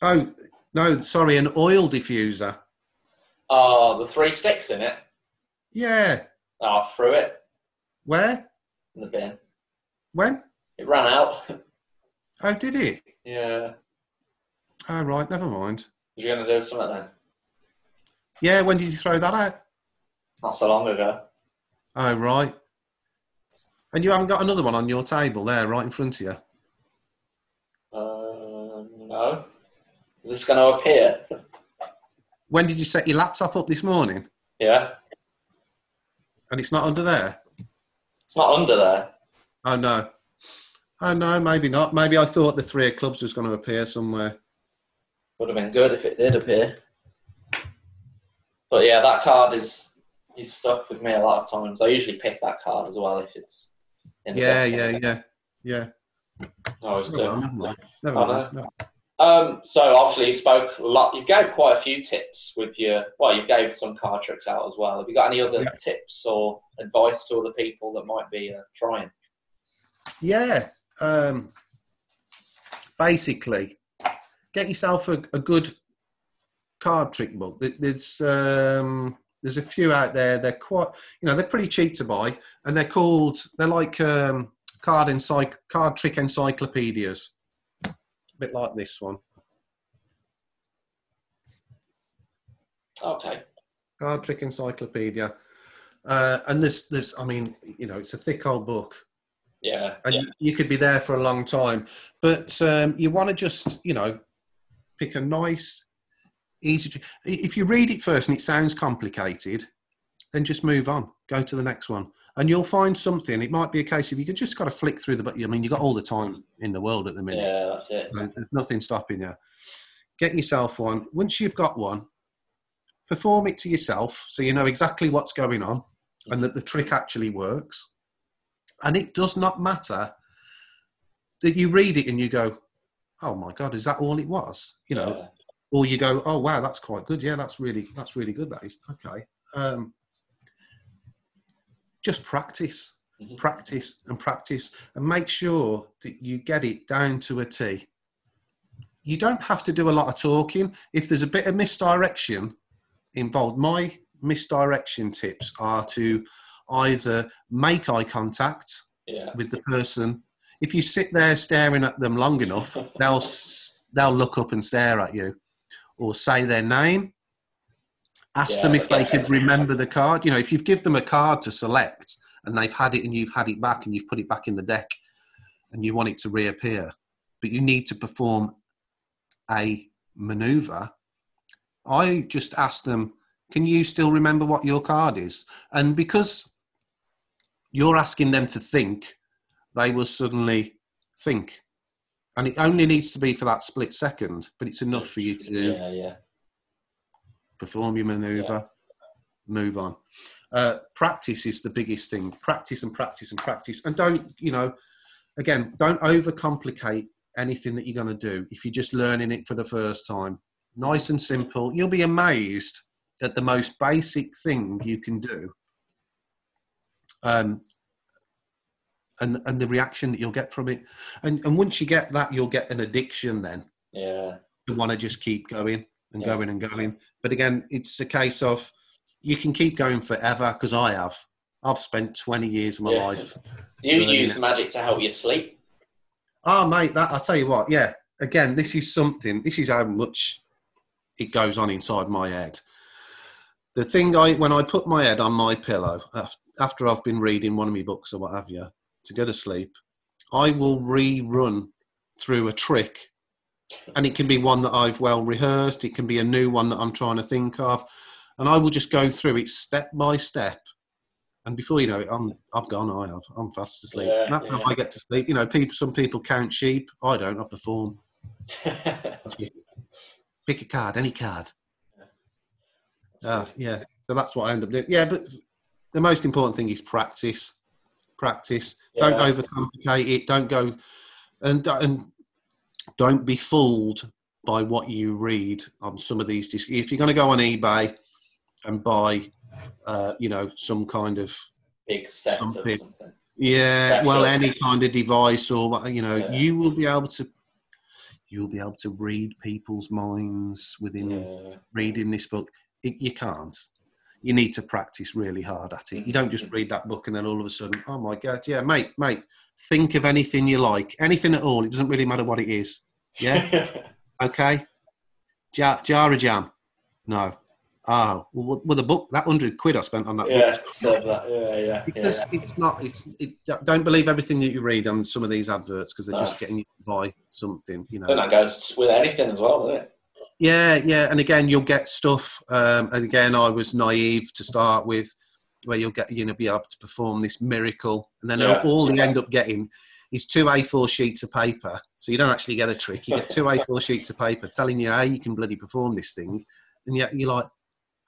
Oh no, sorry, an oil diffuser. Oh, the three sticks in it. Yeah. Oh, I threw it Where? in the bin. When? It ran out. Oh, did it? yeah. Oh right, never mind. Was you gonna do something then? Yeah, when did you throw that out? Not so long ago. Oh right. And you haven't got another one on your table there, right in front of you. Uh, no. Is this gonna appear? When did you set your laptop up this morning? Yeah. And it's not under there? It's not under there. Oh no. Oh no, maybe not. Maybe I thought the three of clubs was going to appear somewhere. Would have been good if it did appear. But yeah, that card is is stuck with me a lot of times. I usually pick that card as well if it's. Yeah, deck. yeah, yeah, yeah. I always Oh, do. well, never mind. Never mind. Oh, Um, so obviously you spoke a lot. You gave quite a few tips with your. Well, you gave some card tricks out as well. Have you got any other Yeah. tips or advice to other people that might be uh, trying? Yeah. Um, basically, get yourself a, a good card trick book. There's um, there's a few out there. They're quite, you know, they're pretty cheap to buy, and they're called they're like um, card encyc- card trick encyclopedias, a bit like this one. Okay. Card Trick Encyclopedia. Uh, and this, this, I mean, you know, it's a thick old book, Yeah. and yeah. you, you could be there for a long time. But um, you want to just, you know, pick a nice, easy. to- If you read it first and it sounds complicated, then just move on. Go to the next one, and you'll find something. It might be a case of you could just got to flick through the. But I mean, you got all the time in the world at the minute. Yeah, that's it. So There's nothing stopping you. Get yourself one. Once you've got one, perform it to yourself so you know exactly what's going on and that the trick actually works. And it does not matter that you read it and you go, "Oh my god, is that all it was?" You know, Yeah. or you go, "Oh wow, that's quite good. Yeah, that's really that's really good. That is okay." Um, just practice, Mhm. practice, and practice, and make sure that you get it down to a T. You don't have to do a lot of talking. If there's a bit of misdirection involved, my misdirection tips are to either make eye contact Yeah. with the person. If you sit there staring at them long enough, they'll they'll look up and stare at you, or say their name. Ask Yeah, them if they could remember the card. You know, if you've give them a card to select and they've had it and you've had it back and you've put it back in the deck, and you want it to reappear, but you need to perform a maneuver, I just ask them, can you still remember what your card is? And because you're asking them to think, they will suddenly think. And it only needs to be for that split second, but it's enough for you to Yeah, yeah. Perform your maneuver, move on. Uh, practice is the biggest thing. Practice and practice and practice. And don't, you know, again, don't overcomplicate anything that you're going to do if you're just learning it for the first time. Nice and simple. You'll be amazed at the most basic thing you can do. Um, and, and the reaction that you'll get from it. And, and once you get that, you'll get an addiction then Yeah. you want to just keep going and Yeah. going and going. But again, it's a case of you can keep going forever because I have. I've spent 20 years of my Yeah. life. You use magic to help you sleep. Oh, mate, that I'll tell you what. Yeah, again, this is something. This is how much it goes on inside my head. The thing I, when I put my head on my pillow after I've been reading one of my books or what have you to go to sleep, I will rerun through a trick, and it can be one that I've well rehearsed. It can be a new one that I'm trying to think of, and I will just go through it step by step. And before you know it, I'm I've gone. I have. I'm fast asleep. Yeah, that's how. I get to sleep. You know, people. Some people count sheep. I don't. I perform. Pick a card, any card. Uh, yeah. So that's what I end up doing. Yeah, but the most important thing is practice. Practice. Don't overcomplicate it. Don't go and and don't be fooled by what you read on some of these. If you're going to go on eBay and buy, uh, you know, some kind of Big set of Something. something. yeah, Special. well, any kind of device or you know, Yeah. you will be able to. You'll be able to read people's minds within Yeah. reading this book. It, you can't. You need to practice really hard at it. You don't just mm-hmm. read that book and then all of a sudden, oh my god, yeah, mate, mate, think of anything you like, anything at all. It doesn't really matter what it is. Yeah, okay. Jar, jar of jam. No. Oh, well, well, the book that hundred quid I spent on that yeah, book. that. Yeah, yeah, Because yeah. it's not. It's. It, don't believe everything that you read on some of these adverts because they're No. just getting you to buy something. You know. Think that goes with anything as well, doesn't it? Yeah, yeah, and again, you'll get stuff. Um, and again, I was naive to start with, where you'll get you know be able to perform this miracle, and then Yeah. all you end up getting is two A4 sheets of paper. So you don't actually get a trick. You get two A4 sheets of paper telling you how you can bloody perform this thing, and yet you're like,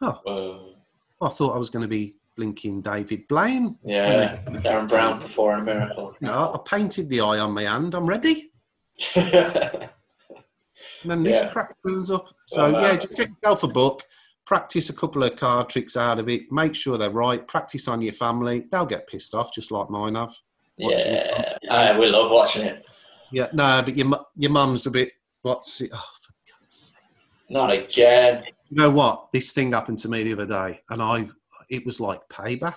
oh, Whoa. I thought I was going to be blinking David Blaine. Yeah, Derren Brown performing a miracle. Know, I painted the eye on my hand. I'm ready. yeah, And then this Yeah. crap turns up. So Well, yeah, uh, just get yourself a book, practice a couple of card tricks out of it, make sure they're right, practice on your family. They'll get pissed off just like mine have. Yeah. I, we love watching it. Yeah, no, but your your mum's a bit. What's it? Oh, for God's sake! Not again. You know what? This thing happened to me the other day, and I it was like payback.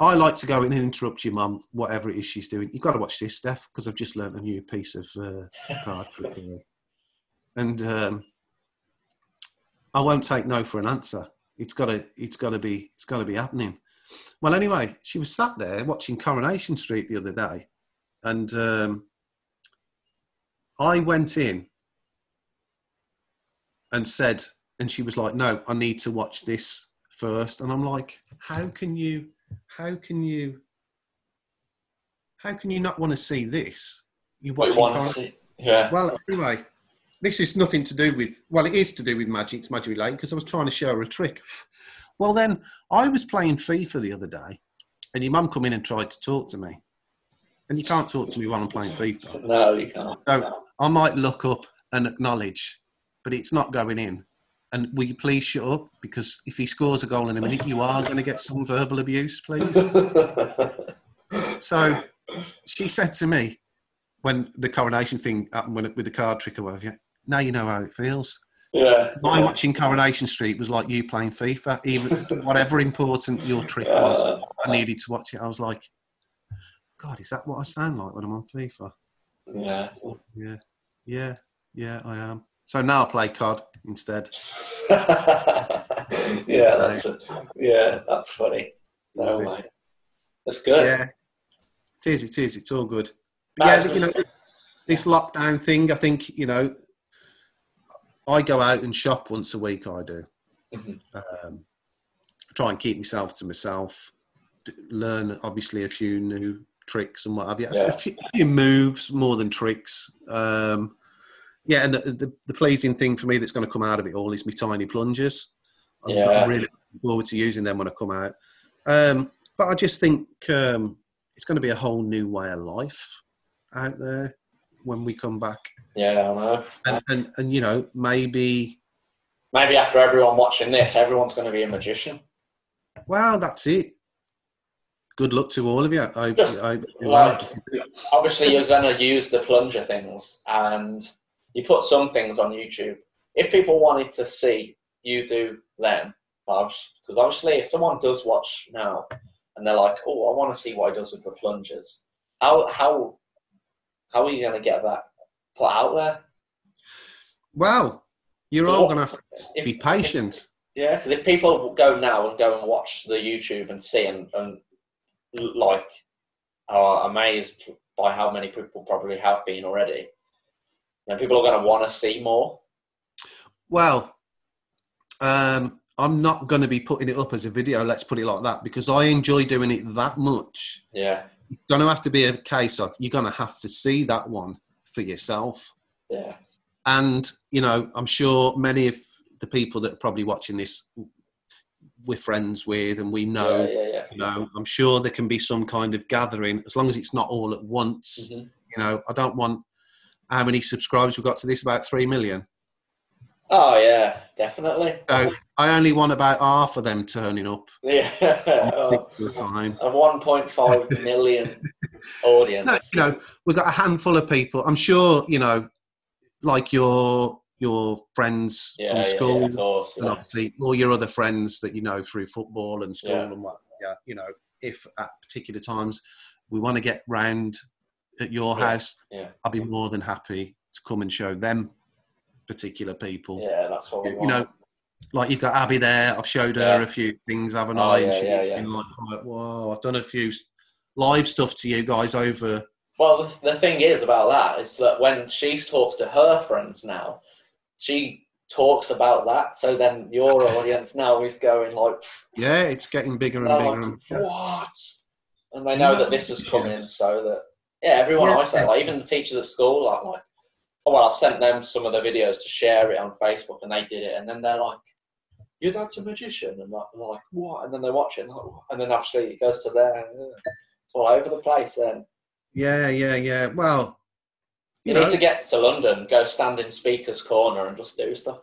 I like to go in and interrupt your mum, whatever it is she's doing. You've got to watch this, Steph, because I've just learnt a new piece of uh, card trickery. And um, I won't take no for an answer. It's got to, it's got to be, it's got to be happening. Well, anyway, she was sat there watching Coronation Street the other day, and um, I went in and said, and she was like, "No, I need to watch this first. And I'm like, "How can you? How can you? How can you not want to see this? You We watching want to see. Yeah. well, anyway, this is nothing to do with. Well, it is to do with magic. It's magic related because I was trying to show her a trick. Well, then I was playing FIFA the other day, and your mum come in and tried to talk to me, and you can't talk to me while I'm playing FIFA. No, you can't. So I might look up and acknowledge, but it's not going in. And will you please shut up? Because if he scores a goal in a minute, you are going to get some verbal abuse, please. So she said to me when the coronation thing happened when, with the card trick or whatever, now you know how it feels. yeah. My yeah. watching Coronation Street was like you playing FIFA. Even whatever important your trick was, Uh, I needed to watch it. I was like, God, is that what I sound like when I'm on FIFA? yeah. Yeah, yeah, yeah, I am. So now I play COD instead. yeah, that's yeah, that's funny. No, mate, that's good. Yeah, it is. It is. It's all good. Yeah, you know, this lockdown thing, I think you know, I go out and shop once a week. I do. Mhm. Um, try and keep myself to myself. Learn obviously a few new tricks and what have you. A- Yeah. A, few, a few moves more than tricks. Um, yeah, and the, the, the pleasing thing for me that's going to come out of it all is my tiny plungers. I'm, Yeah. I'm really looking forward to using them when I come out. Um, but I just think um, it's going to be a whole new way of life out there when we come back. Yeah, I know. And, and, and you know, maybe, Maybe after everyone watching this, everyone's going to be a magician. well, that's it. Good luck to all of you. I, Just I, Like, obviously, you're going to use the plunger things, and you put some things on YouTube. If people wanted to see you do them, because obviously, if someone does watch now and they're like, "Oh, I want to see what he does with the plungers," how how how are you going to get that put out there? well, you're all going to have to If- be patient. Yeah, because if people go now and go and watch the YouTube and see and, and like are amazed by how many people probably have been already, then people are going to want to see more. Well, um, I'm not going to be putting it up as a video. Let's put it like that because I enjoy doing it that much. Yeah, It's going to have to be a case of you're going to have to see that one for yourself. yeah, And you know, I'm sure many of the people that are probably watching this, we're friends with, and we know. yeah, yeah, yeah. You know, I'm sure there can be some kind of gathering as long as it's not all at once. Mhm. You know, I don't want how many subscribers we've got to this about three million. Oh yeah, definitely. So I only want about half of them turning up Yeah, Oh, time. a 1.5 million audience. No, you know, we've got a handful of people. I'm sure, you know, like your your friends yeah, from yeah, school, yeah, of course. and Yeah. obviously all your other friends that you know through football and school Yeah. and what. Yeah, you know, if at particular times we want to get round at your Yeah, house, yeah. I'll be more than happy to come and show them particular people. Yeah, that's what we You know, like you've got Abby there. I've showed her Yeah. a few things, haven't Oh, I? yeah, and she's yeah, yeah. been like, like, "Whoa!" I've done a few live stuff to you guys over. Well, the, the thing is about that is that when she talks to her friends now, she talks about that. So then your audience now is going like, Yeah, it's getting bigger and bigger. like, and bigger. what? And they know that this is coming, so that yeah, everyone Yeah. I say, like even the teachers at school, like like, oh well, I've sent them some of the videos to share it on Facebook, and they did it, and then they're like, your dad's a magician, and like, like what? And then they watch it, and, like, and then actually it goes to there, it's all over the place. Then Yeah, yeah, yeah. Well, you, you know, need to get to London, go stand in Speaker's Corner, and just do stuff.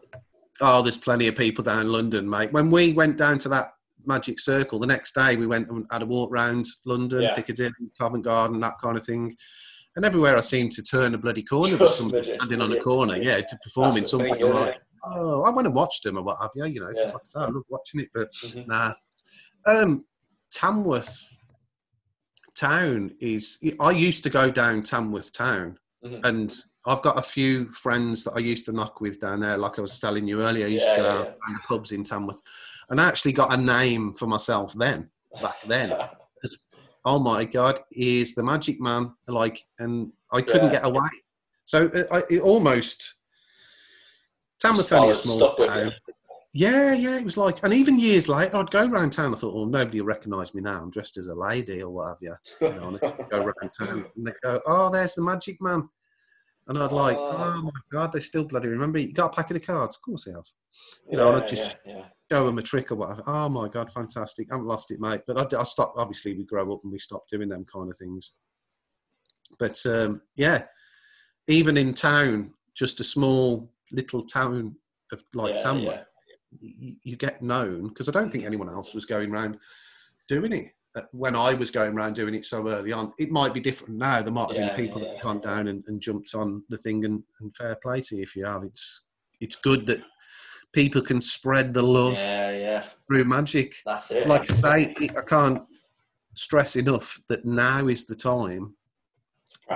oh, there's plenty of people down in London, mate. When we went down to that Magic Circle, the next day we went and had a walk round London, Yeah. Piccadilly, Covent Garden, that kind of thing. And everywhere I seemed to turn a bloody corner, was somebody standing on a corner, yeah, to perform in That's the something. thing, I'm like, oh, I went and watched them or what have you, you know, Yeah. Like I said, I love watching it, but Mhm. nah. Um, Tamworth town is. I used to go down Tamworth town, Mhm. and I've got a few friends that I used to knock with down there. Like I was telling you earlier, I used Yeah, to go yeah, out yeah. the pubs in Tamworth, and I actually got a name for myself then. Back then, oh my god, is the magic man! Like, and I couldn't get away. So it, I, it almost Tamworth's only a small town. Yeah, yeah, it was like, and even years later, I'd go around town. I thought, well, nobody will recognise me now. I'm dressed as a lady or what have you. You know, and I'd go around town, and they go, "Oh, there's the magic man," and I'd like, Oh. "Oh my god, they still bloody remember you. Got a packet of cards? Of course they have." You know, and I'd just yeah, yeah. show them a trick or whatever. Oh my god, fantastic! I haven't lost it, mate. But I, I stopped. Obviously, we grow up and we stop doing them kind of things. But um, yeah, even in town, just a small little town of like yeah, Tamworth, yeah. you, you get known because I don't think anyone else was going around doing it when I was going around doing it so early on. It might be different now. There might have Yeah, been people yeah, that have gone down and, and jumped on the thing, and, and fair play to you if you have. It's it's good that people can spread the love Yeah, yeah, through magic. that's it. Like I say, I can't stress enough that now is the time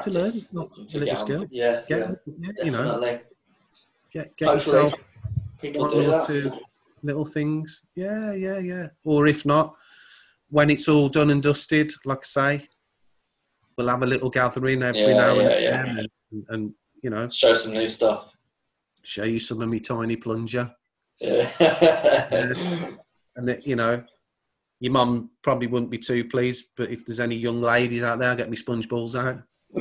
to learn not To a little get skill. Yeah, Get, yeah, you know, definitely. get, get Hopefully yourself one or two little things. Yeah, yeah, yeah. Or if not, when it's all done and dusted, like I say, we'll have a little gathering every Yeah, now and yeah, yeah. then. And and, you know, Show some new stuff. show you some of my tiny plunger. Yeah. And it, you know, your mum probably wouldn't be too pleased, but if there's any young ladies out there, get me sponge balls out.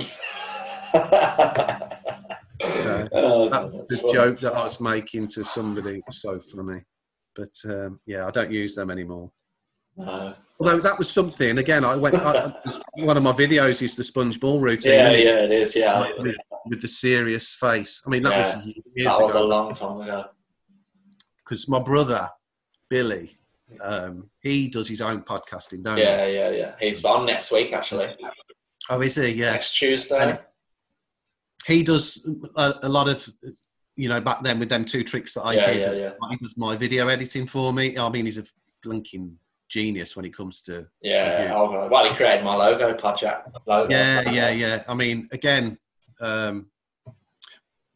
Oh, That that's the joke that I was making to somebody. So funny. But um, yeah, I don't use them anymore. No. Although that was something. Again, I went. I, one of my videos is the sponge ball routine. Yeah, it? yeah, it is. Yeah, Like, with, with the serious face. I mean, that was years that was a ago. long time ago. Because my brother Billy, um, he does his own podcasting, don't Yeah, yeah, yeah. He's on next week, actually. Oh, is he? Yeah. Next Tuesday. And- He does a, a lot of, you know, back then with them two tricks that I Yeah, did. yeah, yeah. He does my video editing for me. I mean, he's a blinking genius when it comes to Yeah. I'll- Well, he created my logo, Podjack. Logo. Yeah, yeah, yeah. I mean, again, um,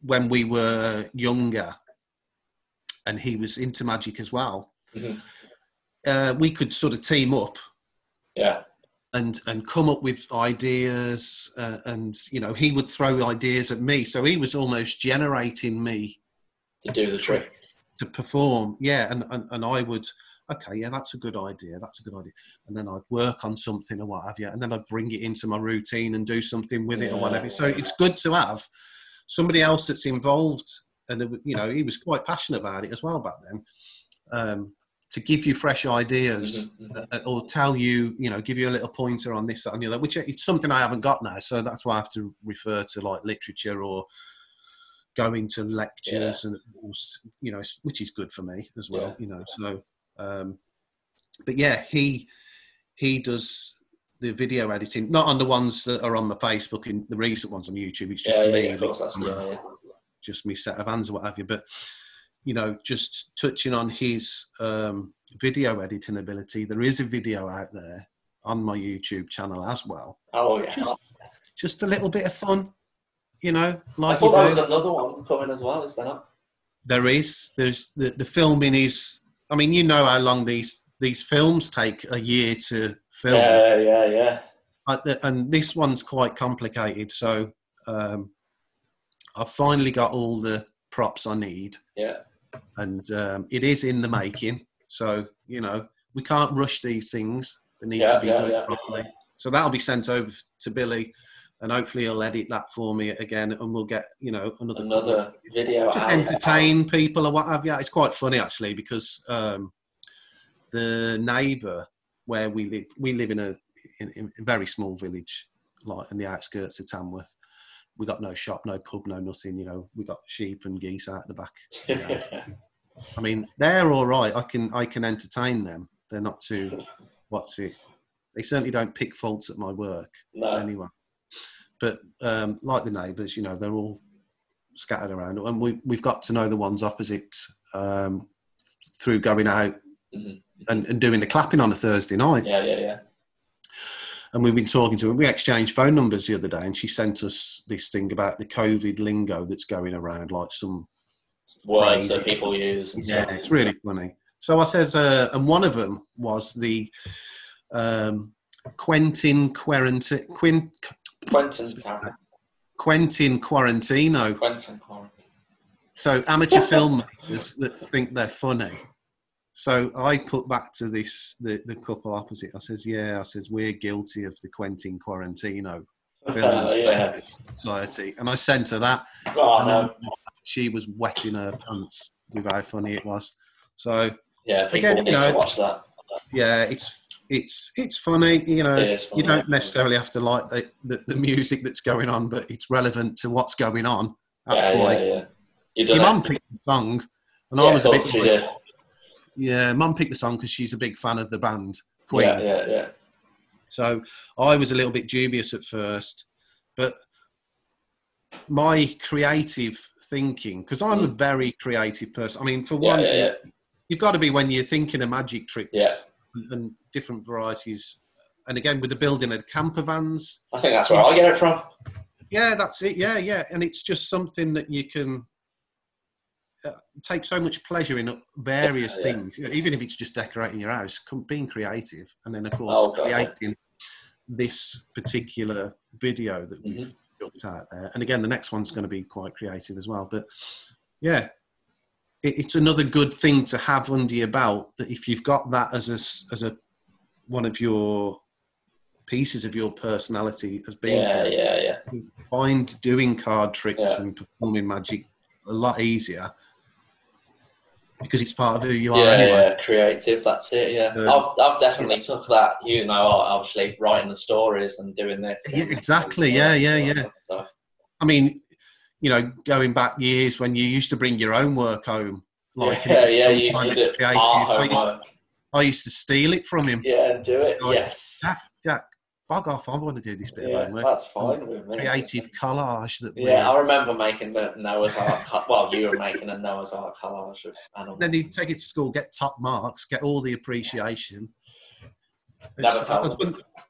when we were younger, and he was into magic as well, Mhm. uh, we could sort of team up Yeah. and and come up with ideas, uh, and you know, he would throw ideas at me, so he was almost generating me To do the trick. to perform. Yeah, and and, and I would. Okay, yeah, that's a good idea. That's a good idea. And then I'd work on something or what have you, and then I'd bring it into my routine and do something with it or whatever. So it's good to have somebody else that's involved, and it- you know, he was quite passionate about it as well back then, um, to give you fresh ideas Mhm, uh, or tell you, you know, give you a little pointer on this that, and the other, which it's something I haven't got now. So that's why I have to refer to like literature or going to lectures and you know, which is good for me as well. Yeah. You know, so um, but yeah, he he does the video editing, not on the ones that are on the Facebook and the recent ones on YouTube. It's just Yeah, me, yeah, course, yeah, just me set of hands or what have you. But you know, just touching on his um, video editing ability, there is a video out there on my YouTube channel as well. Oh, yeah. Just, just a little bit of fun, you know, I like thought you there was another one coming as well, is there not? There is. There's the, the filming is. I mean, you know how long these these films take a year to film, Yeah, yeah, yeah. The- and this one's quite complicated. So um, I've finally got all the props I need. Yeah. and um, it is in the making. So you know we can't rush these things; they need Yeah, to be yeah, done yeah. properly. So that'll be sent over to Billy, and hopefully he'll edit that for me again, and we'll get you know another Another video. just out. entertain people or what have you. It's quite funny actually because um, the neighbour where we live, we live in a, in, in a very small village, like in the outskirts of Tamworth. We got no shop, no pub, no nothing. You know, we got sheep and geese out the back. of the house. I mean, they're all right. I can I can entertain them. They're not too. What's it? They certainly don't pick faults at my work no. anyway. But um, like the neighbours, you know, they're all scattered around, and we we've got to know the ones opposite um, through going out Mhm. and, and doing the clapping on a Thursday night. Yeah, yeah, yeah. And we've been talking to her. We exchanged phone numbers the other day, and she sent us this thing about the COVID lingo that's going around, like some Words that people use. and Yeah, it's really funny. So I says, uh, and one of them was the um, Quentin Quarantine, Quin, Quentin Tarantino. Quentin Quarantino. Quentin Quarantino. So amateur filmmakers that think they're funny. So I put back to this the, the couple opposite. I says, yeah, I says we're guilty of the Quentin Quarantino film yeah. society, and I sent her that. Oh, no. She was wetting her pants with how funny it was. So Yeah, people Again, need you know, to watch that. yeah, it's it's it's funny. You know, is funny, you don't necessarily have to like the, the, the music that's going on, but it's relevant to what's going on. That's yeah, why yeah, yeah. You your mum picked the song, and Yeah, I was a bit. like- Yeah, mum picked the song because she's a big fan of the band Queen. Yeah, yeah, yeah. So I was a little bit dubious at first, but my creative thinking, because I'm a very creative person. I mean, for Mm. Yeah, one, yeah, yeah. you've got to be when you're thinking of magic tricks Yeah. And, different varieties. And again, with the building of camper vans, I think that's where I get it from. yeah, that's it. Yeah, yeah, and it's just something that you can uh, take so much pleasure in various Yeah, yeah. things. You know, even if it's just decorating your house, being creative, and then of course Oh, God, yeah. creating this particular video that we've done. product out there. And again, the next one's going to be quite creative as well. But yeah, it's another good thing to have under your belt. That if you've got that as a as a one of your pieces of your personality as being Yeah, yeah, yeah. find doing card tricks Yeah. and performing magic a lot easier because it's part of who you are Yeah, anyway. yeah, creative. That's it. Yeah. I've, I've definitely took that. You know, obviously writing the stories and doing this. Yeah, and- exactly. Yeah, yeah, yeah. So, I mean, you know, going back years when you used to bring your own work home, like yeah, yeah, you used to of do creative. I used. I used to steal it from him. Yeah, and do it. Like, yes. Jack, Jack, bug off! I want to do this bit of Yeah, homework. that's fine with me. Creative collage that. Yeah, I remember making the Noah's Ark. Well, you were making a Noah's Ark collage of animals. Then he'd take it to school, get top marks, get all the appreciation. Never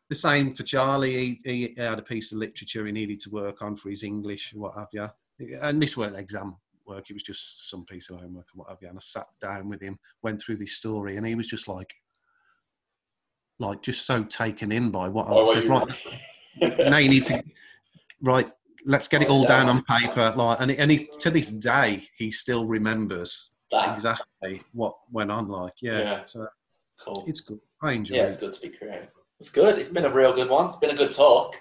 the same for Charlie. He, he had a piece of literature he needed to work on for his English and what have you. And this weren't exam work; it was just some piece of homework and what have you. And I sat down with him, went through this story, and he was just like, like just so taken in by what I Oh, said. Right, now you need to right let's get it all oh, down on paper like and, and he, to this day he still remembers That, exactly what went on like yeah, Yeah. so cool. it's good i enjoy Yeah, it's it good to be creative. It's good. It's been a real good one. It's been a good talk.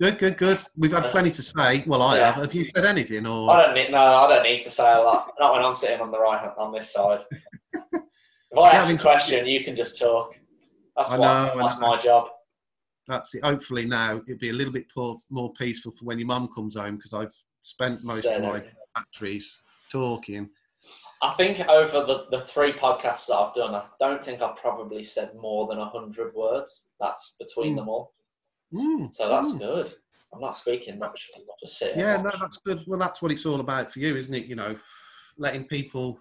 Good good good we've had plenty to say well i Yeah. have have you said anything Or I don't need no. I don't need to say a lot. Not when I'm sitting on the right hand on this side. If I ask a question, you can just talk. That's I what. know, that's my job. that's it hopefully now it'll be a little bit more, more peaceful for when your mum comes home because i've spent most Said of my batteries talking I think over the, the three podcasts that I've done, I don't think I've probably said more than hundred words. That's between Mm. them all. Mm, So that's mm. good. I'm not speaking much. I'm just sitting. yeah no that's good well that's what it's all about for you isn't it you know letting people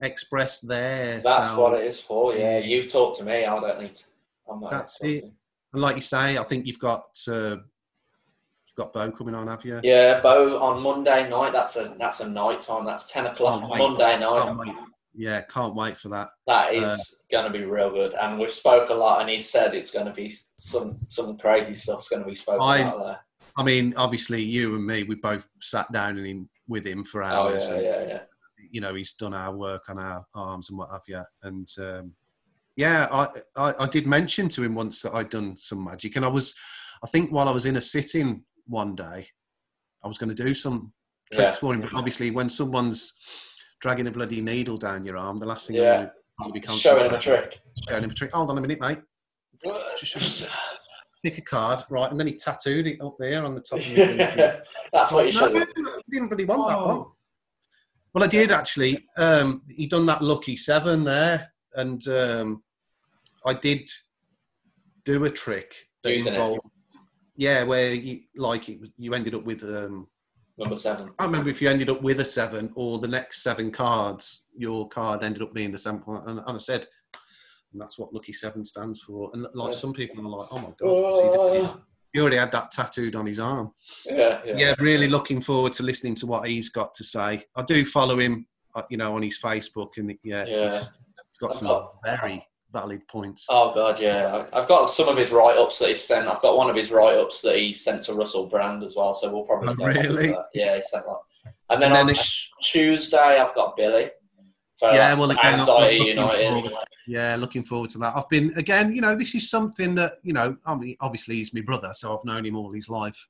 express their That's what it is for. Yeah, you talk to me. I don't need. To, I'm not. That's talking. And like you say, I think you've got uh, you've got Bo coming on, have you? Yeah, Bo on Monday night. That's a that's a night time. That's ten o'clock Oh. Monday night. Wait. Yeah, can't wait for that. That is Uh, going to be real good. And we've spoke a lot, and he said it's going to be some some crazy stuff's going to be spoken I- about there. I mean, obviously, you and me, we both sat down and in, with him for hours. Oh hours. yeah, and, yeah, yeah. You know, he's done our work on our arms and what have you. And um, yeah, I, I I did mention to him once that I'd done some magic, and I was, I think, while I was in a sitting one day, I was going to do some tricks Yeah. for him. But obviously, when someone's dragging a bloody needle down your arm, the last thing Yeah. you want to be Showing him a trick. Showing him a trick. Hold on a minute, mate. Pick a card, right, and then he tattooed it up there on the top of me. That's what you no, should. no, didn't really want that one. Well, I did actually. Um, he done that lucky seven there, and um, I did do a trick that Using it. involved. Yeah, where you, like you ended up with. Um, Number seven. I remember if you ended up with a seven or the next seven cards. Your card ended up being the sample, and, and I said, and that's what lucky seven stands for. And like Yeah. some people are like, oh my god, Oh, he already had that tattooed on his arm yeah, yeah. yeah, really looking forward to listening to what he's got to say. I do follow him, uh, you know, on his Facebook, and yeah, Yeah. He's, he's got I've some got- very valid points. Oh god, yeah. I've got some of his write-ups that he sent. I've got one of his write-ups that he sent to Russell Brand as well. So we'll probably Oh, go really? that. Yeah, he sent that. And then, And then on t- Tuesday, I've got Billy. So Yeah, well, again, Anxiety looking United. forward. Yeah, looking forward to that. I've been again, you know, this is something that you know. I mean, obviously he's my brother, so I've known him all his life,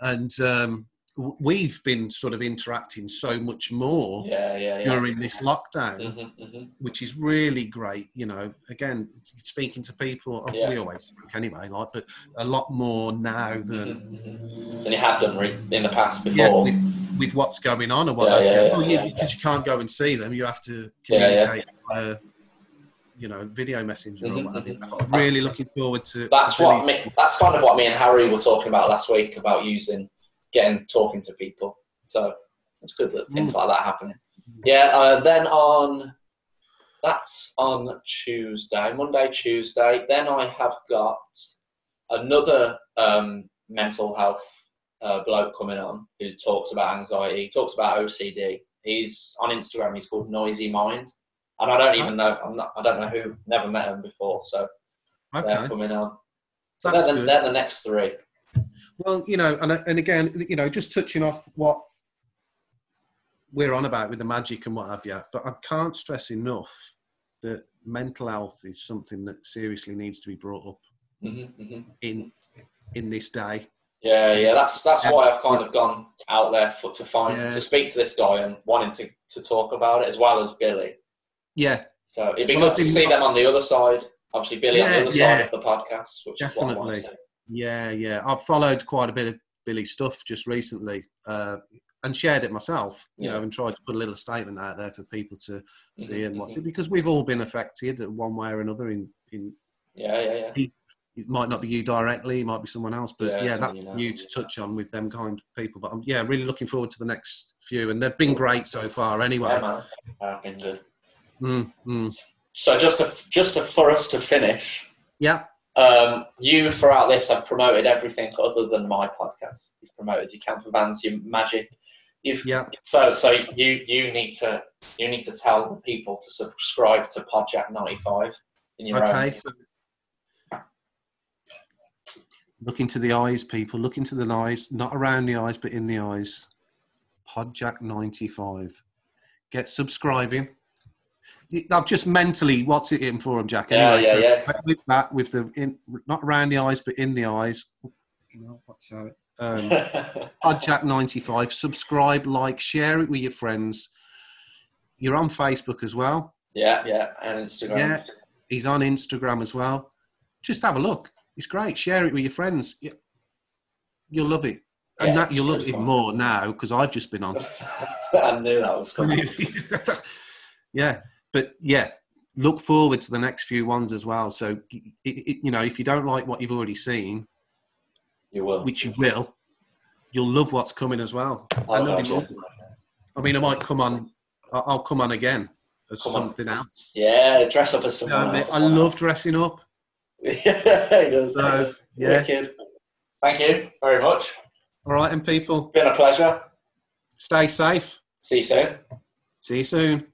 and um, we've been sort of interacting so much more Yeah, yeah, yeah. during this lockdown. hmm hmm which is really great. You know, again, speaking to people, Yeah. we always speak anyway, like, but a lot more now than Than you had done re- in the past before. with, with what's going on or what. Have well, yeah, yeah. because you can't go and see them, you have to communicate via, you know, video messenger or Mhm, what have you. mhm. I'm really looking forward to. That's to what me, that's kind of what me and Harry were talking about last week about using getting talking to people. So it's good that things Mm. like that happening. Yeah. Uh, then on that's on Tuesday, Monday, Tuesday. Then I have got another um, mental health uh, bloke coming on who talks about anxiety. He talks about OCD. He's on Instagram. He's called Noisy Mind, and I don't even know. I'm not. I don't know who. Never met him before. So they're coming on. So good. they're the next three. Well, you know, and and again, you know, just touching off what we're on about with the magic and what have you, but I can't stress enough that mental health is something that seriously needs to be brought up Mm-hmm, mm-hmm. in in this day. Yeah, yeah, that's that's why I've kind of gone out there for, to find Yeah. to speak to this guy and wanting to, to talk about it as well as Billy. Yeah, So it'd be Well, good to see them on the other side. Obviously, Billy on the other yeah. side of the podcast, which is what I want to Definitely. see. Yeah, yeah. I've followed quite a bit of Billy's stuff just recently, uh, and shared it myself. You Yeah. know, and tried to put a little statement out there for people to see Mhm, and what's mhm. it because we've all been affected one way or another. In in Yeah, yeah, yeah. it might not be you directly, it might be someone else, but Yeah, yeah, that's you know. you to touch on with them kind of people. But I'm yeah, really looking forward to the next few, and they've been great so far. Yeah, Anyway, man. Been good. mm, mm. So just to, just to, for us to finish, yeah, um, you throughout this have promoted everything other than my podcast. You've promoted your camper vans, your magic. You've yeah. so so you you need to you need to tell the people to subscribe to Podjack ninety five in your Okay, own. so look into the eyes, people. Look into the eyes, not around the eyes, but in the eyes. Podjack ninety five. Get subscribing. I've just mentally what's it in for him, Jack. Yeah, Anyway, yeah, so yeah. with that, with the in, not around the eyes, but in the eyes. You know, what's that? Um, Podjack ninety five. Subscribe, like, share it with your friends. You're on Facebook as well. yeah, yeah, and Instagram. Yeah. He's on Instagram as well. Just have a look. It's great. Share it with your friends. You- You'll love it. And Yeah, that you'll love it more now because I've just been on. I knew that was coming. yeah, but yeah, look forward to the next few ones as well. So, it, it, you know, if you don't like what you've already seen, You will. which you will, you'll love what's coming as well. Oh, And there'll be God, more. I mean, I might come on. I'll come on again as Come on. something else. yeah. dress up as You know else. I love dressing up. yeah, he does. So, yeah. Wicked. Thank you very much. All right, and people, Been a pleasure. stay safe. See you soon. See you soon.